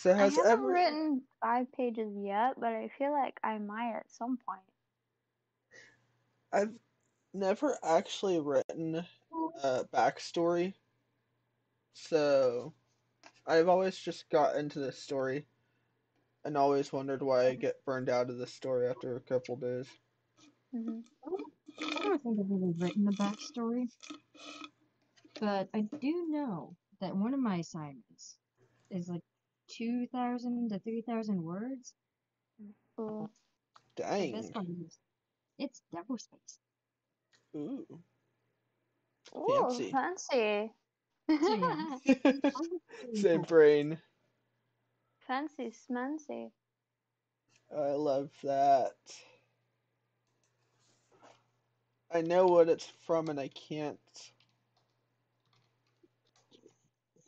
So I has haven't every written five pages yet, but I feel like I might at some point. I've never actually written a backstory. So I've always just got into this story and always wondered why I get burned out of this story after a couple days. hmm I don't think I've really written a backstory. But I do know that one of my assignments is like 2,000 to 3,000 words. Cool. The Dang. best part is it's double spaced. Ooh. Ooh, Fancy. fancy. *laughs* Same brain. fancy smancy. I love that. I know what it's from and I can't.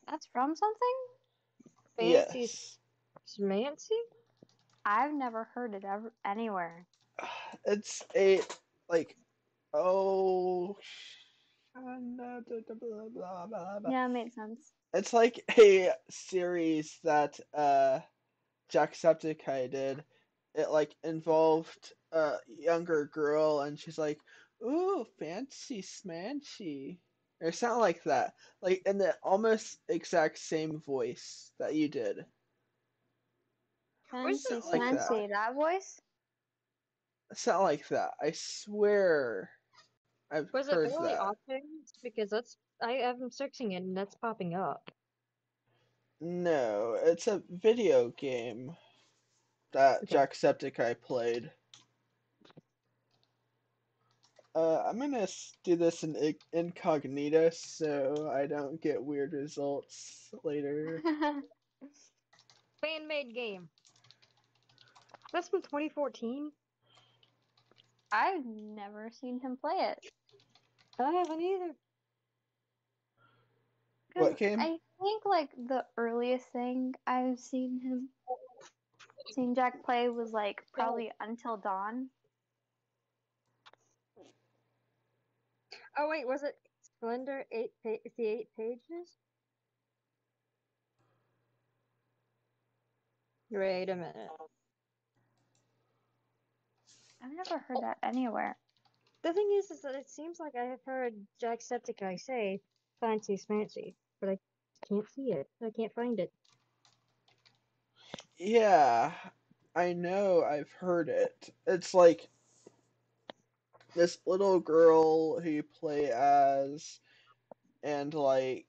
That's from something? Fancy Yes. Schmancy? I've never heard it ever anywhere. *sighs* It's a like oh blah, blah, blah, blah, blah. Yeah, it makes sense. It's like a series that uh Jacksepticeye did. It like involved a younger girl and she's like, Ooh, fancy smanchy. Or something like that. Like in the almost exact same voice that you did. Fancy it like that? smancy. That voice? Something like that. I swear I've Was it heard Billy that. Options? Because that's I am searching it and that's popping up. No, it's a video game that Okay. Jacksepticeye played. Uh, I'm gonna do this in incognito so I don't get weird results later. *laughs* Fan made game. That's from 2014. I've never seen him play it. I haven't either. What game? I think like the earliest thing I've seen him seen Jack play was like probably Until Dawn. Oh wait, was it Slender eight pa- the eight pages? Wait a minute. I've never heard oh. that anywhere. The thing is, is that it seems like I have heard Jacksepticeye say "fancy smancy," but I can't see it. I can't find it. Yeah, I know I've heard it. It's like this little girl who you play as, and like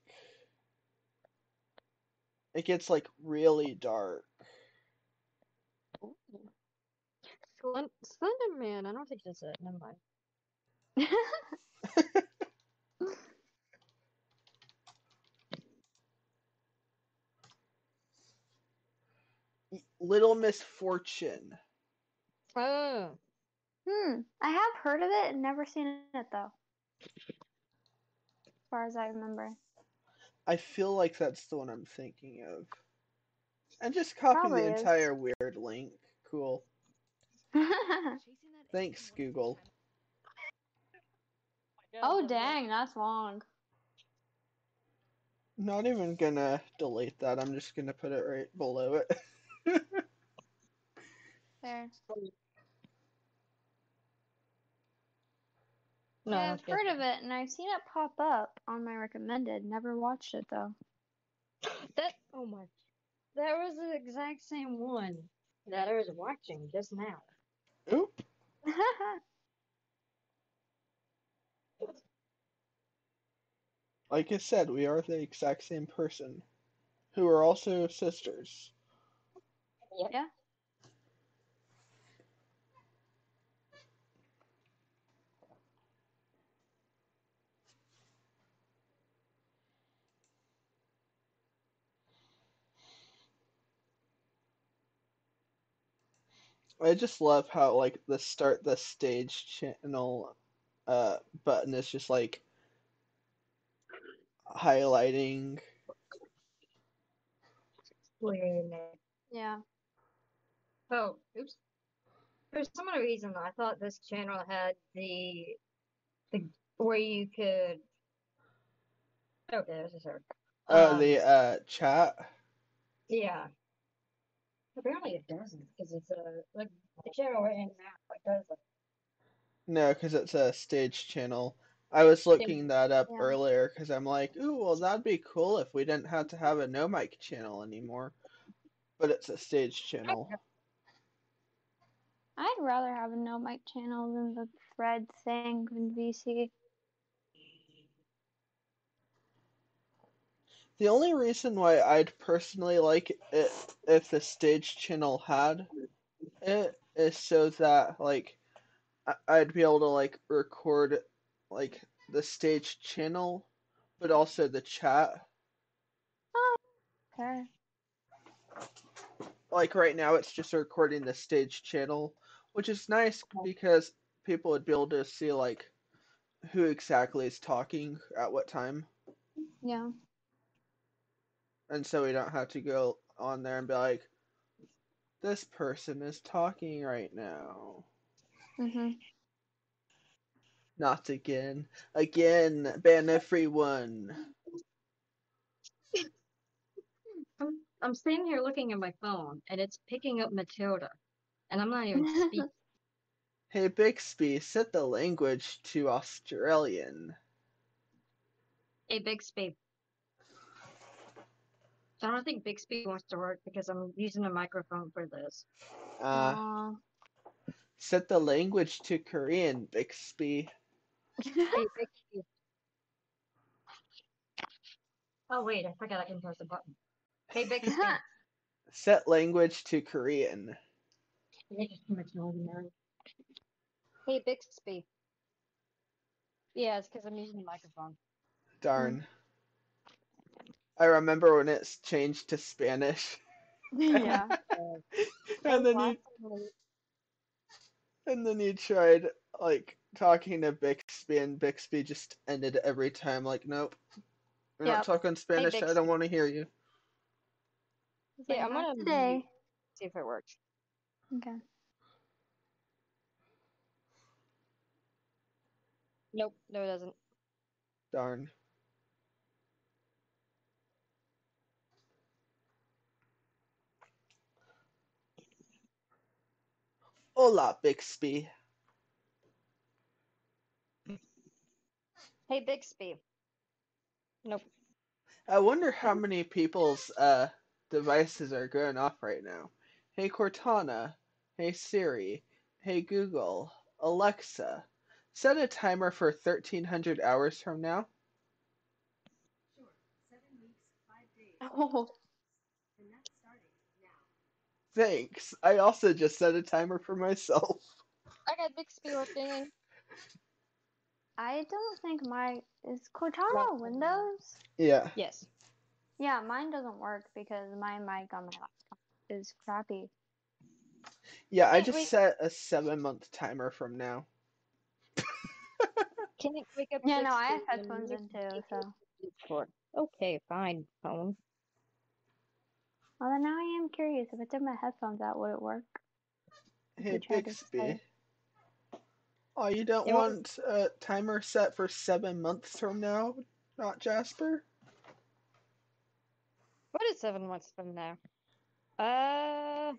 it gets like really dark. Slen- Slender Man. I don't think that's it. Never mind. *laughs* Little Misfortune. Oh, hmm. I have heard of it and never seen it though. As far as I remember. I feel like that's the one I'm thinking of. And just copy Probably the is. entire weird link. Cool. *laughs* Thanks, Google. oh dang, that's long. Not even gonna delete that. I'm just gonna put it right below it. *laughs* There. No, yeah, I've heard of it and I've seen it pop up on my recommended. Never watched it though. That oh my, that was the exact same one that I was watching just now. Oop. Like I said, we are the exact same person. Who are also sisters. yeah. I just love how like the start the stage channel uh button is just like highlighting Wait a minute. Yeah. Oh, oops. For some odd reason, I thought this channel had the the where you could. Oh, okay, this is her. uh Um, the uh chat. Yeah. Apparently it doesn't, because it's a like the channel we're in now. It doesn't. No, because it's a stage channel. I was looking that up Yeah. earlier because I'm like, ooh, well, that'd be cool if we didn't have to have a no mic channel anymore. But it's a stage channel. I'd rather have a no mic channel than the thread thing in VC. The only reason why I'd personally like it if the stage channel had it is so that like I'd be able to like record like the stage channel, but also the chat. Oh, okay. Like right now, it's just recording the stage channel, which is nice because people would be able to see like who exactly is talking at what time, Yeah. And so we don't have to go on there and be like, this person is talking right now. Mhm. Not again. Again, ban everyone. I'm, I'm standing here looking at my phone, and it's picking up Matilda, and I'm not even speaking. *laughs* Hey Bixby, set the language to Australian. Hey, Bixby. So I don't think Bixby wants to work because I'm using a microphone for this. Uh, Aw. set the language to Korean, Bixby. *laughs* Hey, Bixby. Oh wait, I forgot I can press a button. Hey, Bixby. *laughs* Set language to Korean. They too much noise in there. Hey, Bixby. Yeah, it's because I'm using the microphone. Darn. I remember when it's changed to Spanish. *laughs* yeah. *laughs* and then you and then you tried like talking to Bixby and Bixby just ended every time like nope. We're not talking Spanish, I don't want to hear you. It's Yeah, like, I'm gonna today. See if it works. Okay. Nope, no, it doesn't. Darn. Hola, Bixby. Hey, Bixby. Nope. I wonder how many people's uh devices are going off right now. Hey Cortana, hey Siri, hey Google, Alexa, set a timer for 1300 hours from now. Sure. Seven weeks, five days. Oh. Thanks. I also just set a timer for myself. I got Bixby working. I don't think my is Cortana No. Windows. Yeah. Yes. Yeah, mine doesn't work because my mic on my laptop is crappy. Yeah, I just wait. set a 7 month timer from now. *laughs* Can you wake up? Yeah, no, I have Bixby headphones in too, so. it to Discord? Okay, fine, phone. Well, now I am curious. If I took my headphones out, would it work? Hey We Bixby. Oh, you don't Yeah, what- want a timer set for 7 months from now? Not Jasper? What is seven months from now? Uh,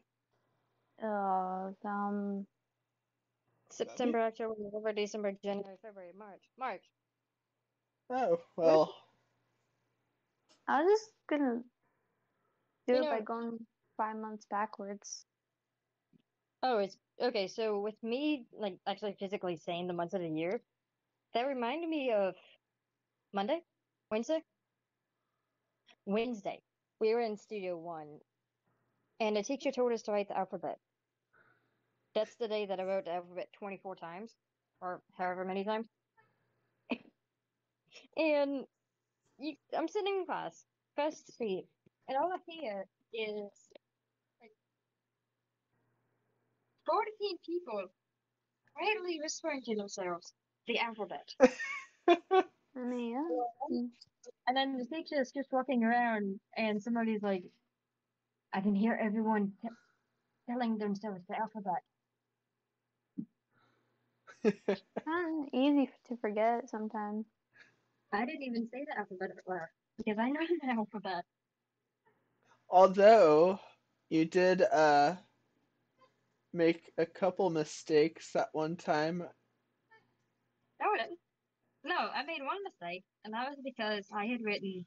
Uh, um, September, October, November, December, January, February, March. March. Oh, well. I was just gonna do You it by going five months backwards. Oh, it's okay. So with me, like actually physically saying the months of the year, that reminded me of Monday, Wednesday, Wednesday. We were in Studio One, and the teacher told us to write the alphabet. That's the day that I wrote the alphabet 24 times, or however many times. *laughs* and you, I'm sitting in class, first seat, and all I hear is like 14 people quietly whispering to themselves the alphabet. *laughs* I mean, yeah. And then the teacher is just walking around, and somebody's like, I can hear everyone t- telling themselves the alphabet. *laughs* Kinda easy to forget sometimes. I didn't even say the alphabet out loud because I know the alphabet. Although you did uh make a couple mistakes at one time. No, I didn't. No, I made one mistake, and that was because I had written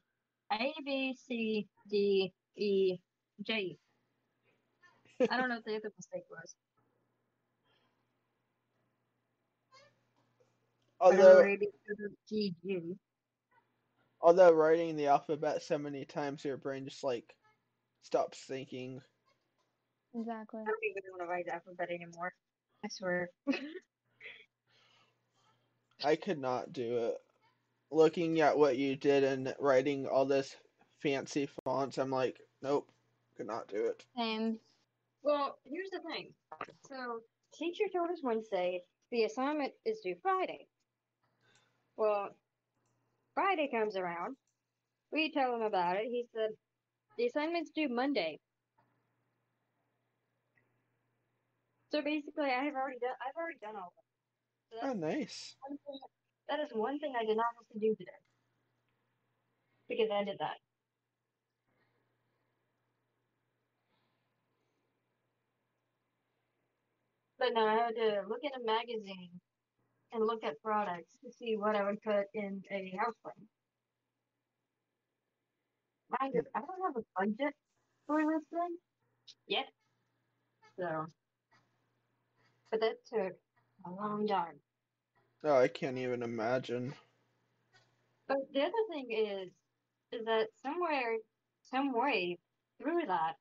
A, B, C, D, E, J. I don't know what the other mistake was. I don't know, Although maybe it was G, G. although writing the alphabet so many times your brain just like stops thinking. Exactly. I don't even want to write the alphabet anymore. I swear. *laughs* I could not do it. Looking at what you did and writing all this fancy fonts, I'm like, nope, could not do it. Same. Well, here's the thing. So, teacher told us Wednesday the assignment is due Friday. Well, Friday comes around. We tell him about it. He said the assignment's due Monday. So basically, I have already done. I've already done all of it. So Oh, nice. thing, that is one thing I did not have to do today because I did that. But no, I had to look at a magazine and look at products to see what I would put in a house plan. Mind you, I don't have a budget for this thing yet. So, but that took a long time. Oh, I can't even imagine. But the other thing is, is that somewhere, some way through that,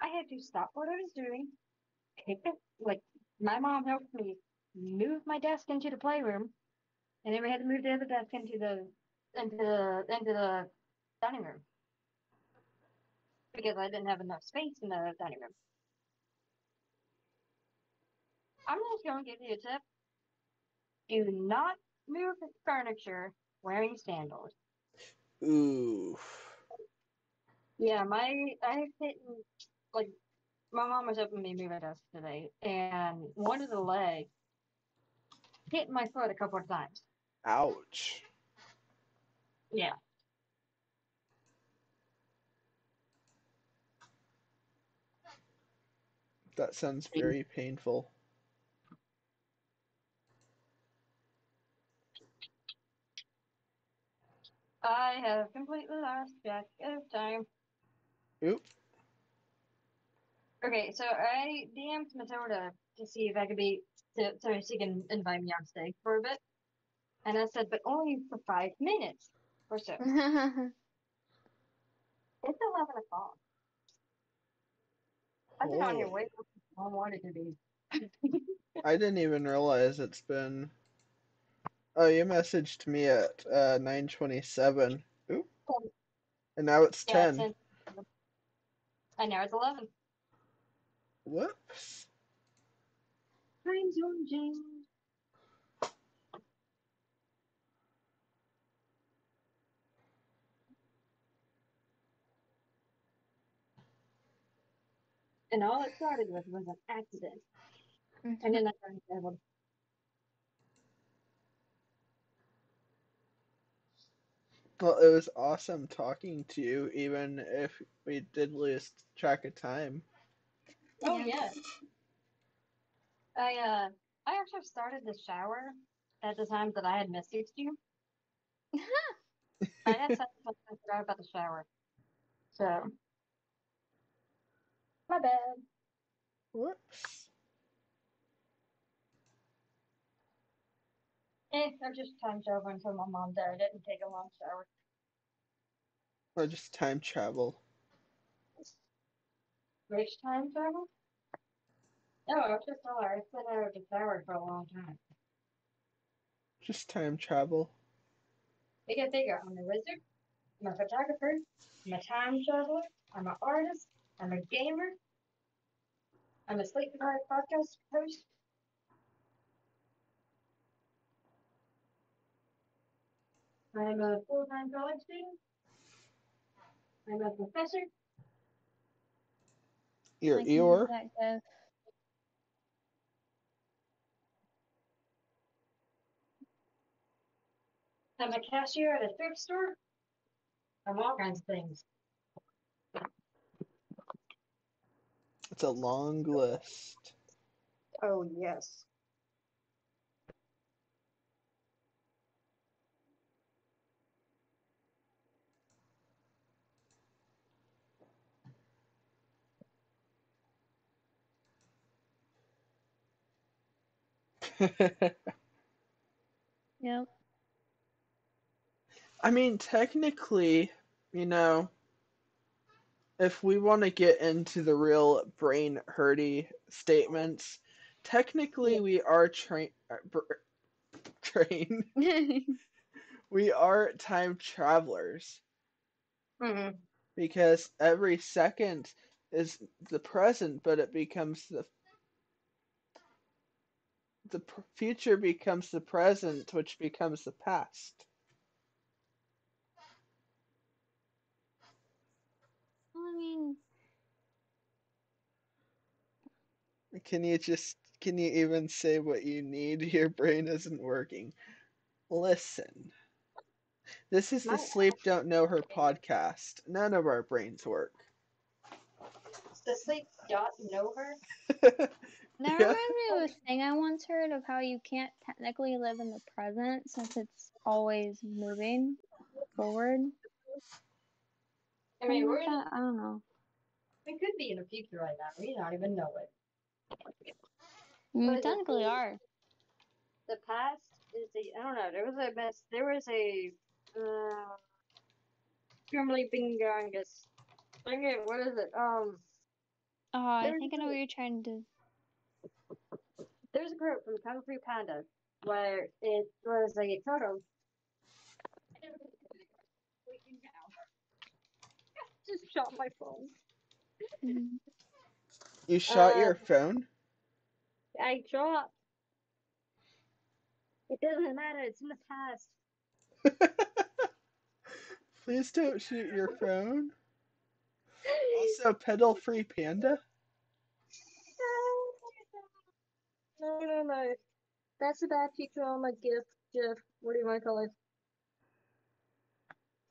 I had to stop what I was doing, pick up, like, my mom helped me move my desk into the playroom, and then we had to move the other desk into the, into the, into the dining room. Because I didn't have enough space in the dining room. I'm just gonna give you a tip. Do not move furniture wearing sandals. Ooh. Yeah, my I've hit like my mom was helping me move a desk today, and one of the legs hit my foot a couple of times. Ouch. Yeah. That sounds very painful. I have completely lost track of time. Oop. Okay, so I DM'd Matilda to see if I could be to, so she can invite me on stage for a bit. And I said, but only for five minutes or so. *laughs* It's eleven o'clock. I've been on here Holy. way longer than I wanted to be. I didn't even realize it's been. Oh, you messaged me at uh, 9:27. Oop. And now it's Yeah, 10. it's in- I know it's eleven. Whoops. Time zone change. And all it started with was an accident. And then I got disabled. Well, it was awesome talking to you, even if we did lose track of time. Oh Yeah. yeah. I uh I actually started the shower at the time that I had messaged you. *laughs* I had something I forgot about the shower. So my bad. Whoops. Eh, I just time travel until my mom died. I didn't take a long shower. Or just time travel. Which time travel? No, I was just her I said I would shower for a long time. Just time travel. You gotta figure, I'm a wizard, I'm a photographer, I'm a time traveler, I'm an artist, I'm a gamer, I'm a sleep deprived podcast host. I'm a full time college student. I'm a professor. Your I can do Eeyore. I'm a cashier at a thrift store. I'm all kinds of things. It's a long list. Oh, yes. *laughs* Yep. I mean, technically, you know, if we want to get into the real brain hurty statements, technically we are train uh, br- train. *laughs* we are time travelers hmm because every second is the present, but it becomes the the future becomes the present, which becomes the past. I mean, Can you just can you even say what you need? *laughs* Your brain isn't working. Listen. This is the Sleep Don't Know Her podcast. None of our brains work. Does Sleep Don't know her? *laughs* that Yeah. reminds me of a thing I once heard of how you can't technically live in the present since it's always moving forward. I mean, Something we're in, I don't know. we could be in the future right now. We don't even know it. We But technically are. The past is the I don't know. There was a mess. There was a uh, Grimly Bingangus. Dang it, what is it? Um, Oh, I think I know what you're trying to. there's a group from Kung Fu Panda where it was a photo. Just shot my phone. Mhm. You shot Uh, your phone? I dropped. It doesn't matter. It's in the past. *laughs* Please don't shoot your *laughs* phone. Also, pedal free panda? No, no, no. That's a bad picture on my GIF. GIF. What do you want to call it?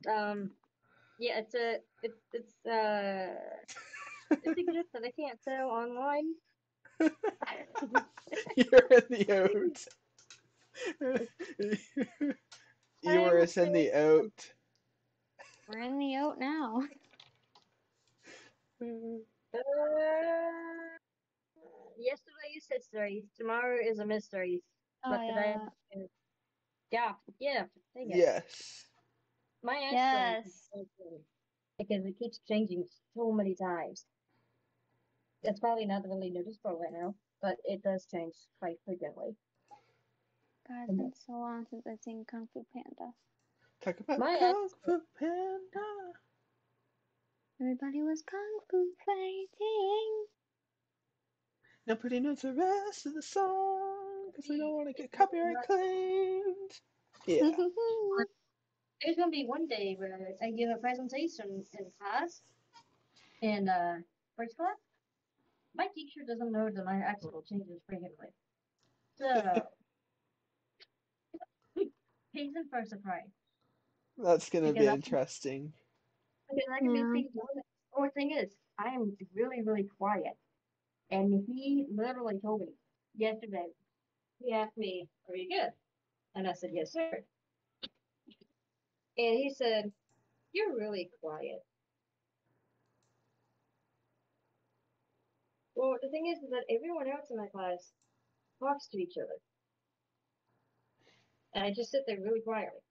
Um, yeah, it's a, it's, it's, uh, *laughs* it's a GIF that I can't sell online. *laughs* You're in the oat. *laughs* you were I'm in the oat. We're in the oat now. *laughs* Uh, yesterday's history. Tomorrow is a mystery. Oh But today, yeah. yeah, yeah. dang. Yes. My answer Yes. is because it keeps changing so many times. It's probably not really noticeable right now, but it does change quite frequently. God, it's been so long since I've seen Kung Fu Panda. Talk about My Kung Fu Panda. Everybody was Kung Fu fighting. Nobody knows the rest of the song because we don't want to get copyright *laughs* claimed. Yeah. *laughs* There's gonna be one day where I give a presentation in class, in uh, first class. My teacher doesn't know that my accent changes frequently. So, he's in for a surprise. That's gonna be I- interesting. Because I can Yeah. speaking to. Or thing is, I am really, really quiet. And he literally told me yesterday, he asked me, Are you good? And I said, Yes, sir. And he said, You're really quiet. Well, the thing is, is that everyone else in my class talks to each other. And I just sit there really quietly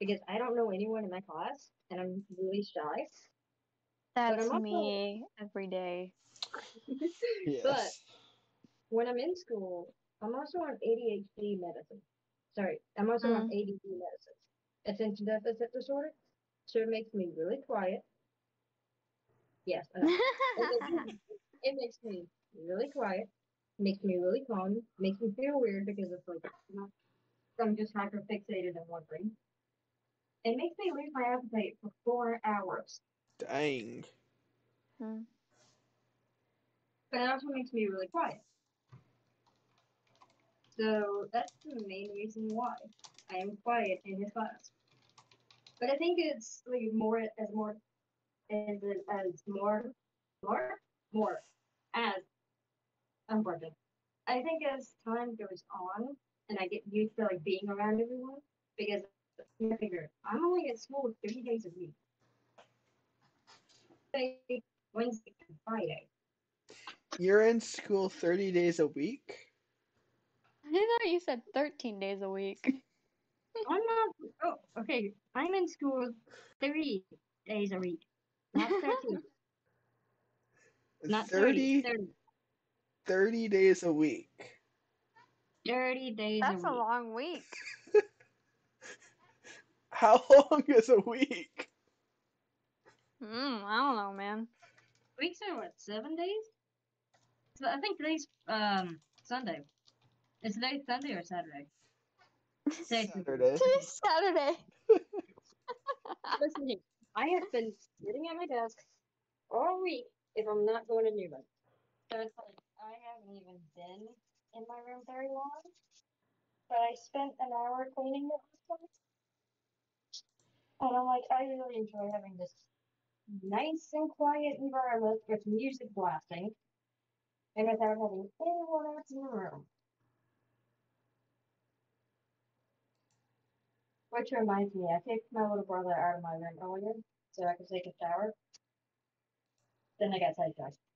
because I don't know anyone in my class and I'm really shy. That's also- me every day. *laughs* Yes. when I'm in school, I'm also on ADHD medicine. Sorry, I'm also on mm-hmm. ADD medicine, attention deficit disorder. So it makes me really quiet. Yes, I *laughs* know. It, it makes me really quiet, makes me really calm, makes me feel weird because it's like I'm just hyper fixated in one thing. It makes me lose my appetite for four hours, Dang. Hmm. but it also makes me really quiet. So that's the main reason why I am quiet in his class. But I think it's like more as more as as more more more as I'm working. I think as time goes on and I get used to like being around everyone because I figure I'm only at school three days a week. Wednesday, Wednesday and Friday. You're in school 30 days a week? I thought you said 13 days a week. *laughs* I'm not. Oh, okay. I'm in school three days a week, not thirteen. Not 30. 30, 30 days a week. 30 days That's a a week. long week. *laughs* How long is a week? Mm, I don't know, man. Weeks are what, seven days? So I think today's um Sunday. Is today Sunday or Saturday? Today's Saturday. *laughs* Today's Saturday. Listen. I have been sitting at my desk all week if I'm not going to Newman. So it's like I haven't even been in my room very long. But I spent an hour cleaning it. And I'm like, I really enjoy having this nice and quiet environment with music blasting and without having anyone else in the room. Which reminds me, I kicked my little brother out of my room earlier so I could take a shower. Then I got sidetracked.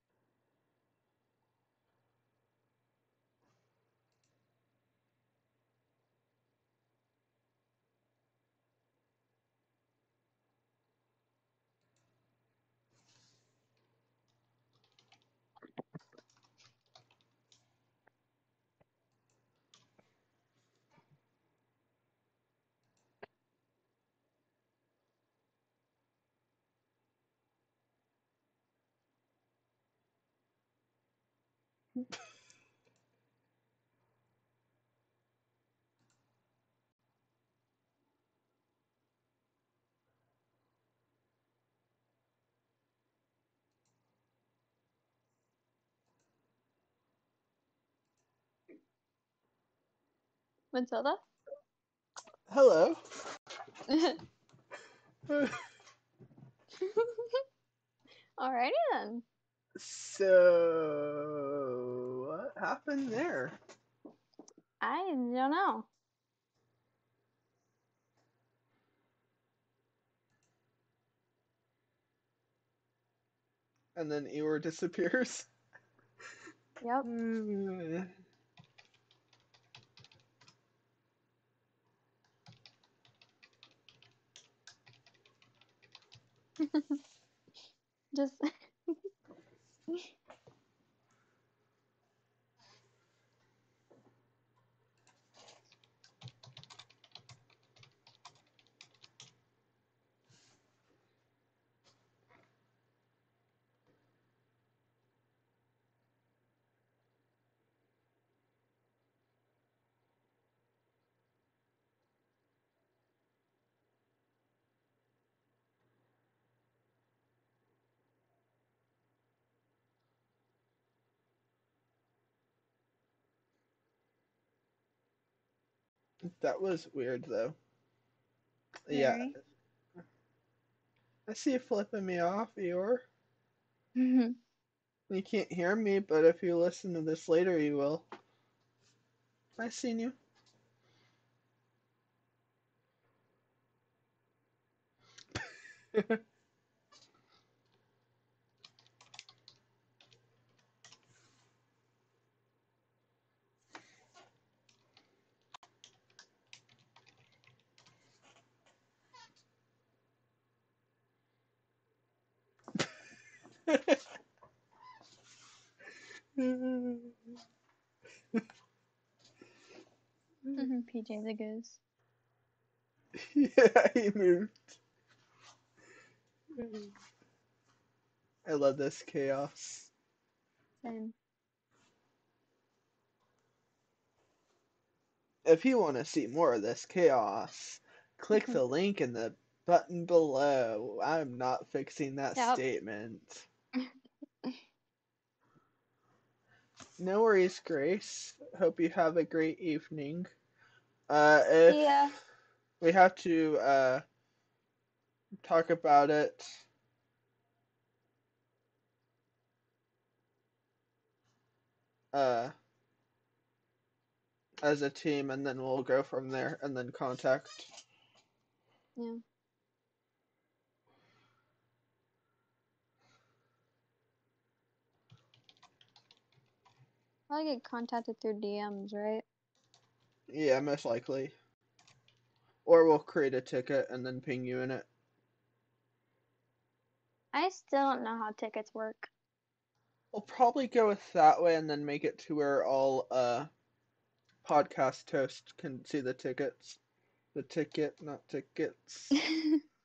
Matilda? Hello. *laughs* Alrighty then. So, what happened there? I don't know. And then Eeyore disappears. Yep. Hmm. *laughs* Just *laughs* That was weird, though. Yeah. I see you flipping me off, Eeyore. Mhm. You can't hear me, but if you listen to this later, you will. I seen you. *laughs* Mhm, PJ the Goose. yeah, he moved. I love this chaos. Same. If you want to see more of this chaos, click the link in the button below. I'm not fixing that Yep. statement. No worries, Grace. Hope you have a great evening. Uh, Yeah. we have to uh talk about it uh as a team and then we'll go from there and then contact Yeah. I get contacted through DMs, right? yeah most likely or we'll create a ticket and then ping you in it I still don't know how tickets work. we'll probably go with that way and then make it to where all uh podcast hosts can see the tickets. The ticket, not tickets. *laughs*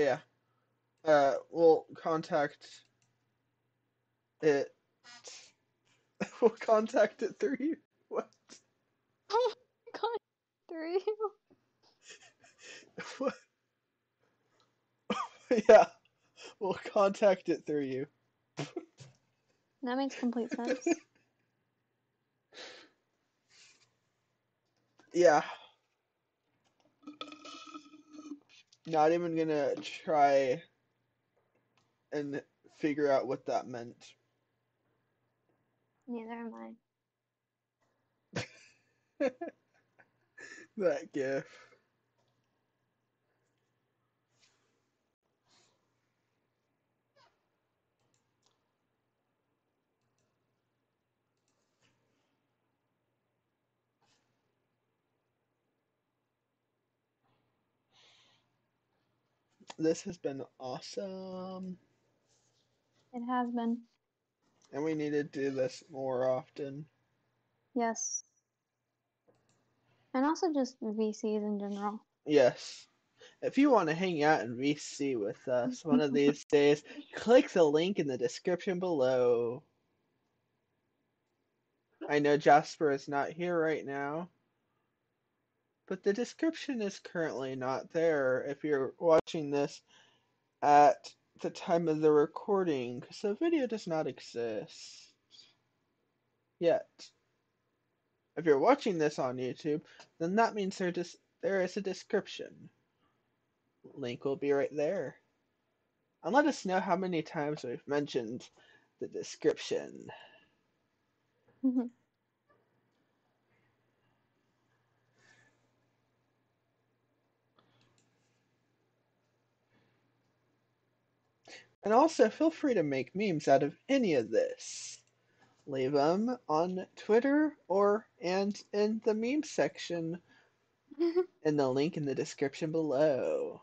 yeah, uh, we'll contact it. *laughs* We'll contact it through you. What? *laughs* oh my god, three. What? *laughs* yeah, we'll contact it through you. That makes complete sense. Yeah. Not even gonna try and figure out what that meant. Neither am I. *laughs* that gif. This has been awesome. It has been. And we need to do this more often. Yes. And also just VCs in general. Yes. If you want to hang out in VC with us *laughs* one of these days, click the link in the description below. I know Jasper is not here right now, but the description is currently not there if you're watching this at the time of the recording, so video does not exist yet. If you're watching this on YouTube, then that means there there is a description. Link will be right there. And let us know how many times we've mentioned the description. Mm-hmm. And also, feel free to make memes out of any of this. Leave them on Twitter or and in the meme section *laughs* in the link in the description below.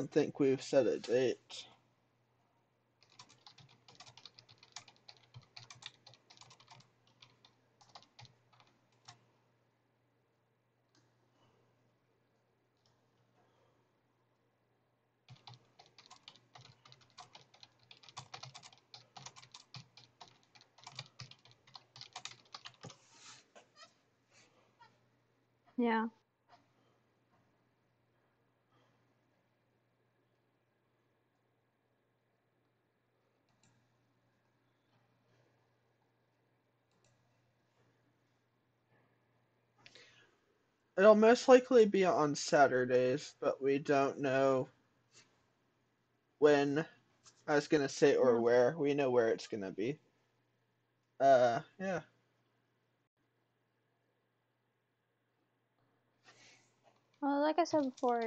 Don't think we've set a date. yeah. It'll most likely be on Saturdays, but we don't know when I was gonna say or Yeah. where. We know where it's gonna be. Uh, yeah. Well, like I said before,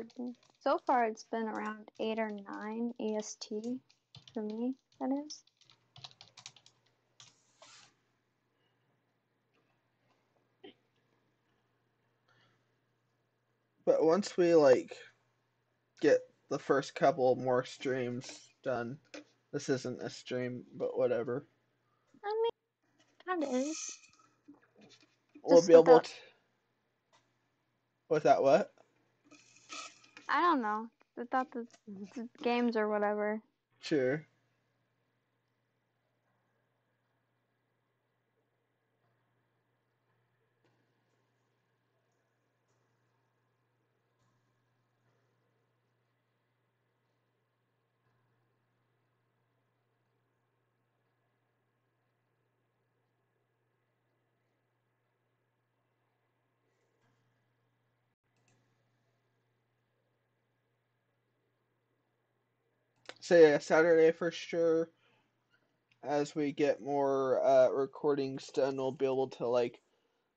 so far it's been around eight or nine EST for me. That is. But once we like get the first couple more streams done, this isn't a stream, but whatever. I mean, kind of is. We'll Just be able to. Without what? I don't know. Without the, the games or whatever. Sure. So yeah, Saturday for sure. As we get more uh, recordings done, we'll be able to like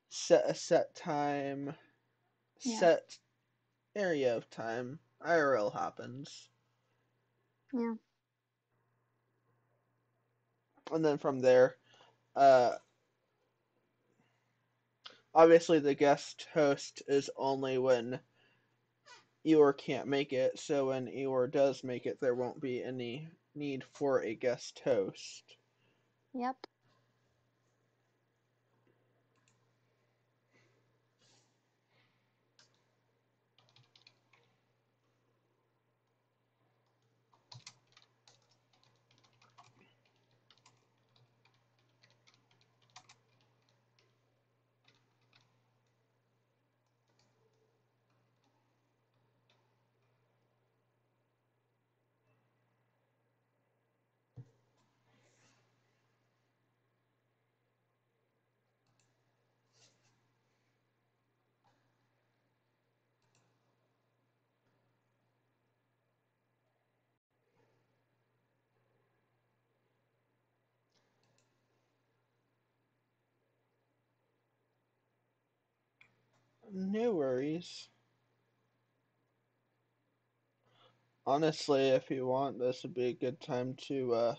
set a set time, Yeah. set area of time. IRL happens. Yeah. And then from there, uh, obviously the guest host is only when Eeyore can't make it. So when Eeyore does make it, there won't be any need for a guest host. Yep. No worries. Honestly, if you want, this would be a good time to uh,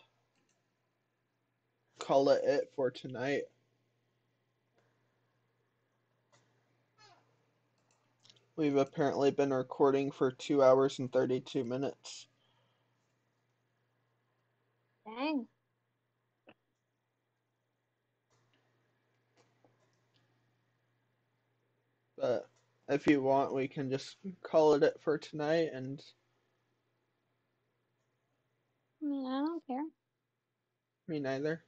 call it it for tonight. We've apparently been recording for two hours and 32 minutes. Dang. But if you want, we can just call it it for tonight and I mean, I don't care. me neither.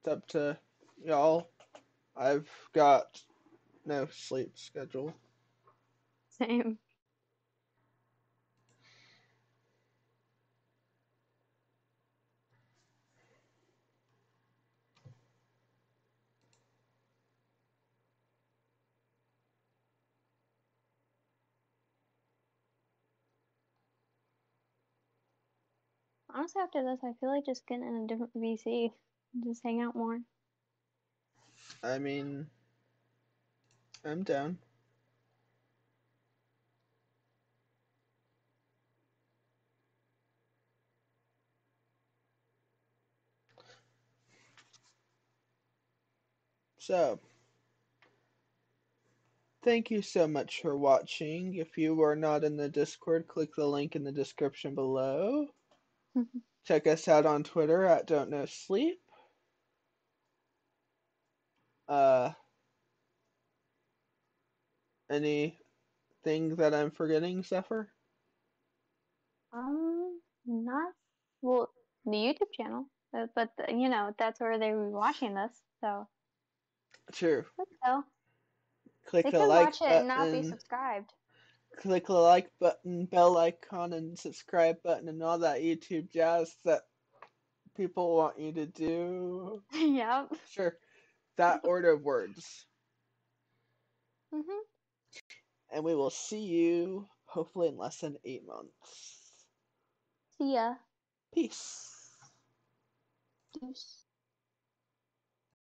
It's up to y'all. I've got no sleep schedule. Same. Honestly, after this, I feel like just getting in a different VC, just hang out more. I mean, I'm down. So, thank you so much for watching. If you are not in the Discord, click the link in the description below. *laughs* Check us out on Twitter at Don't Know Sleep. Uh, anything that I'm forgetting, Zephyr? Um, not well, the YouTube channel, but, but you know that's where they were watching this, so True. so Click they the could like watch it and not be subscribed. Click the like button, bell icon, and subscribe button, and all that YouTube jazz that people want you to do. *laughs* yep. Sure, that *laughs* order of words. Mhm. And we will see you hopefully in less than eight months. See ya. Peace. Deuce.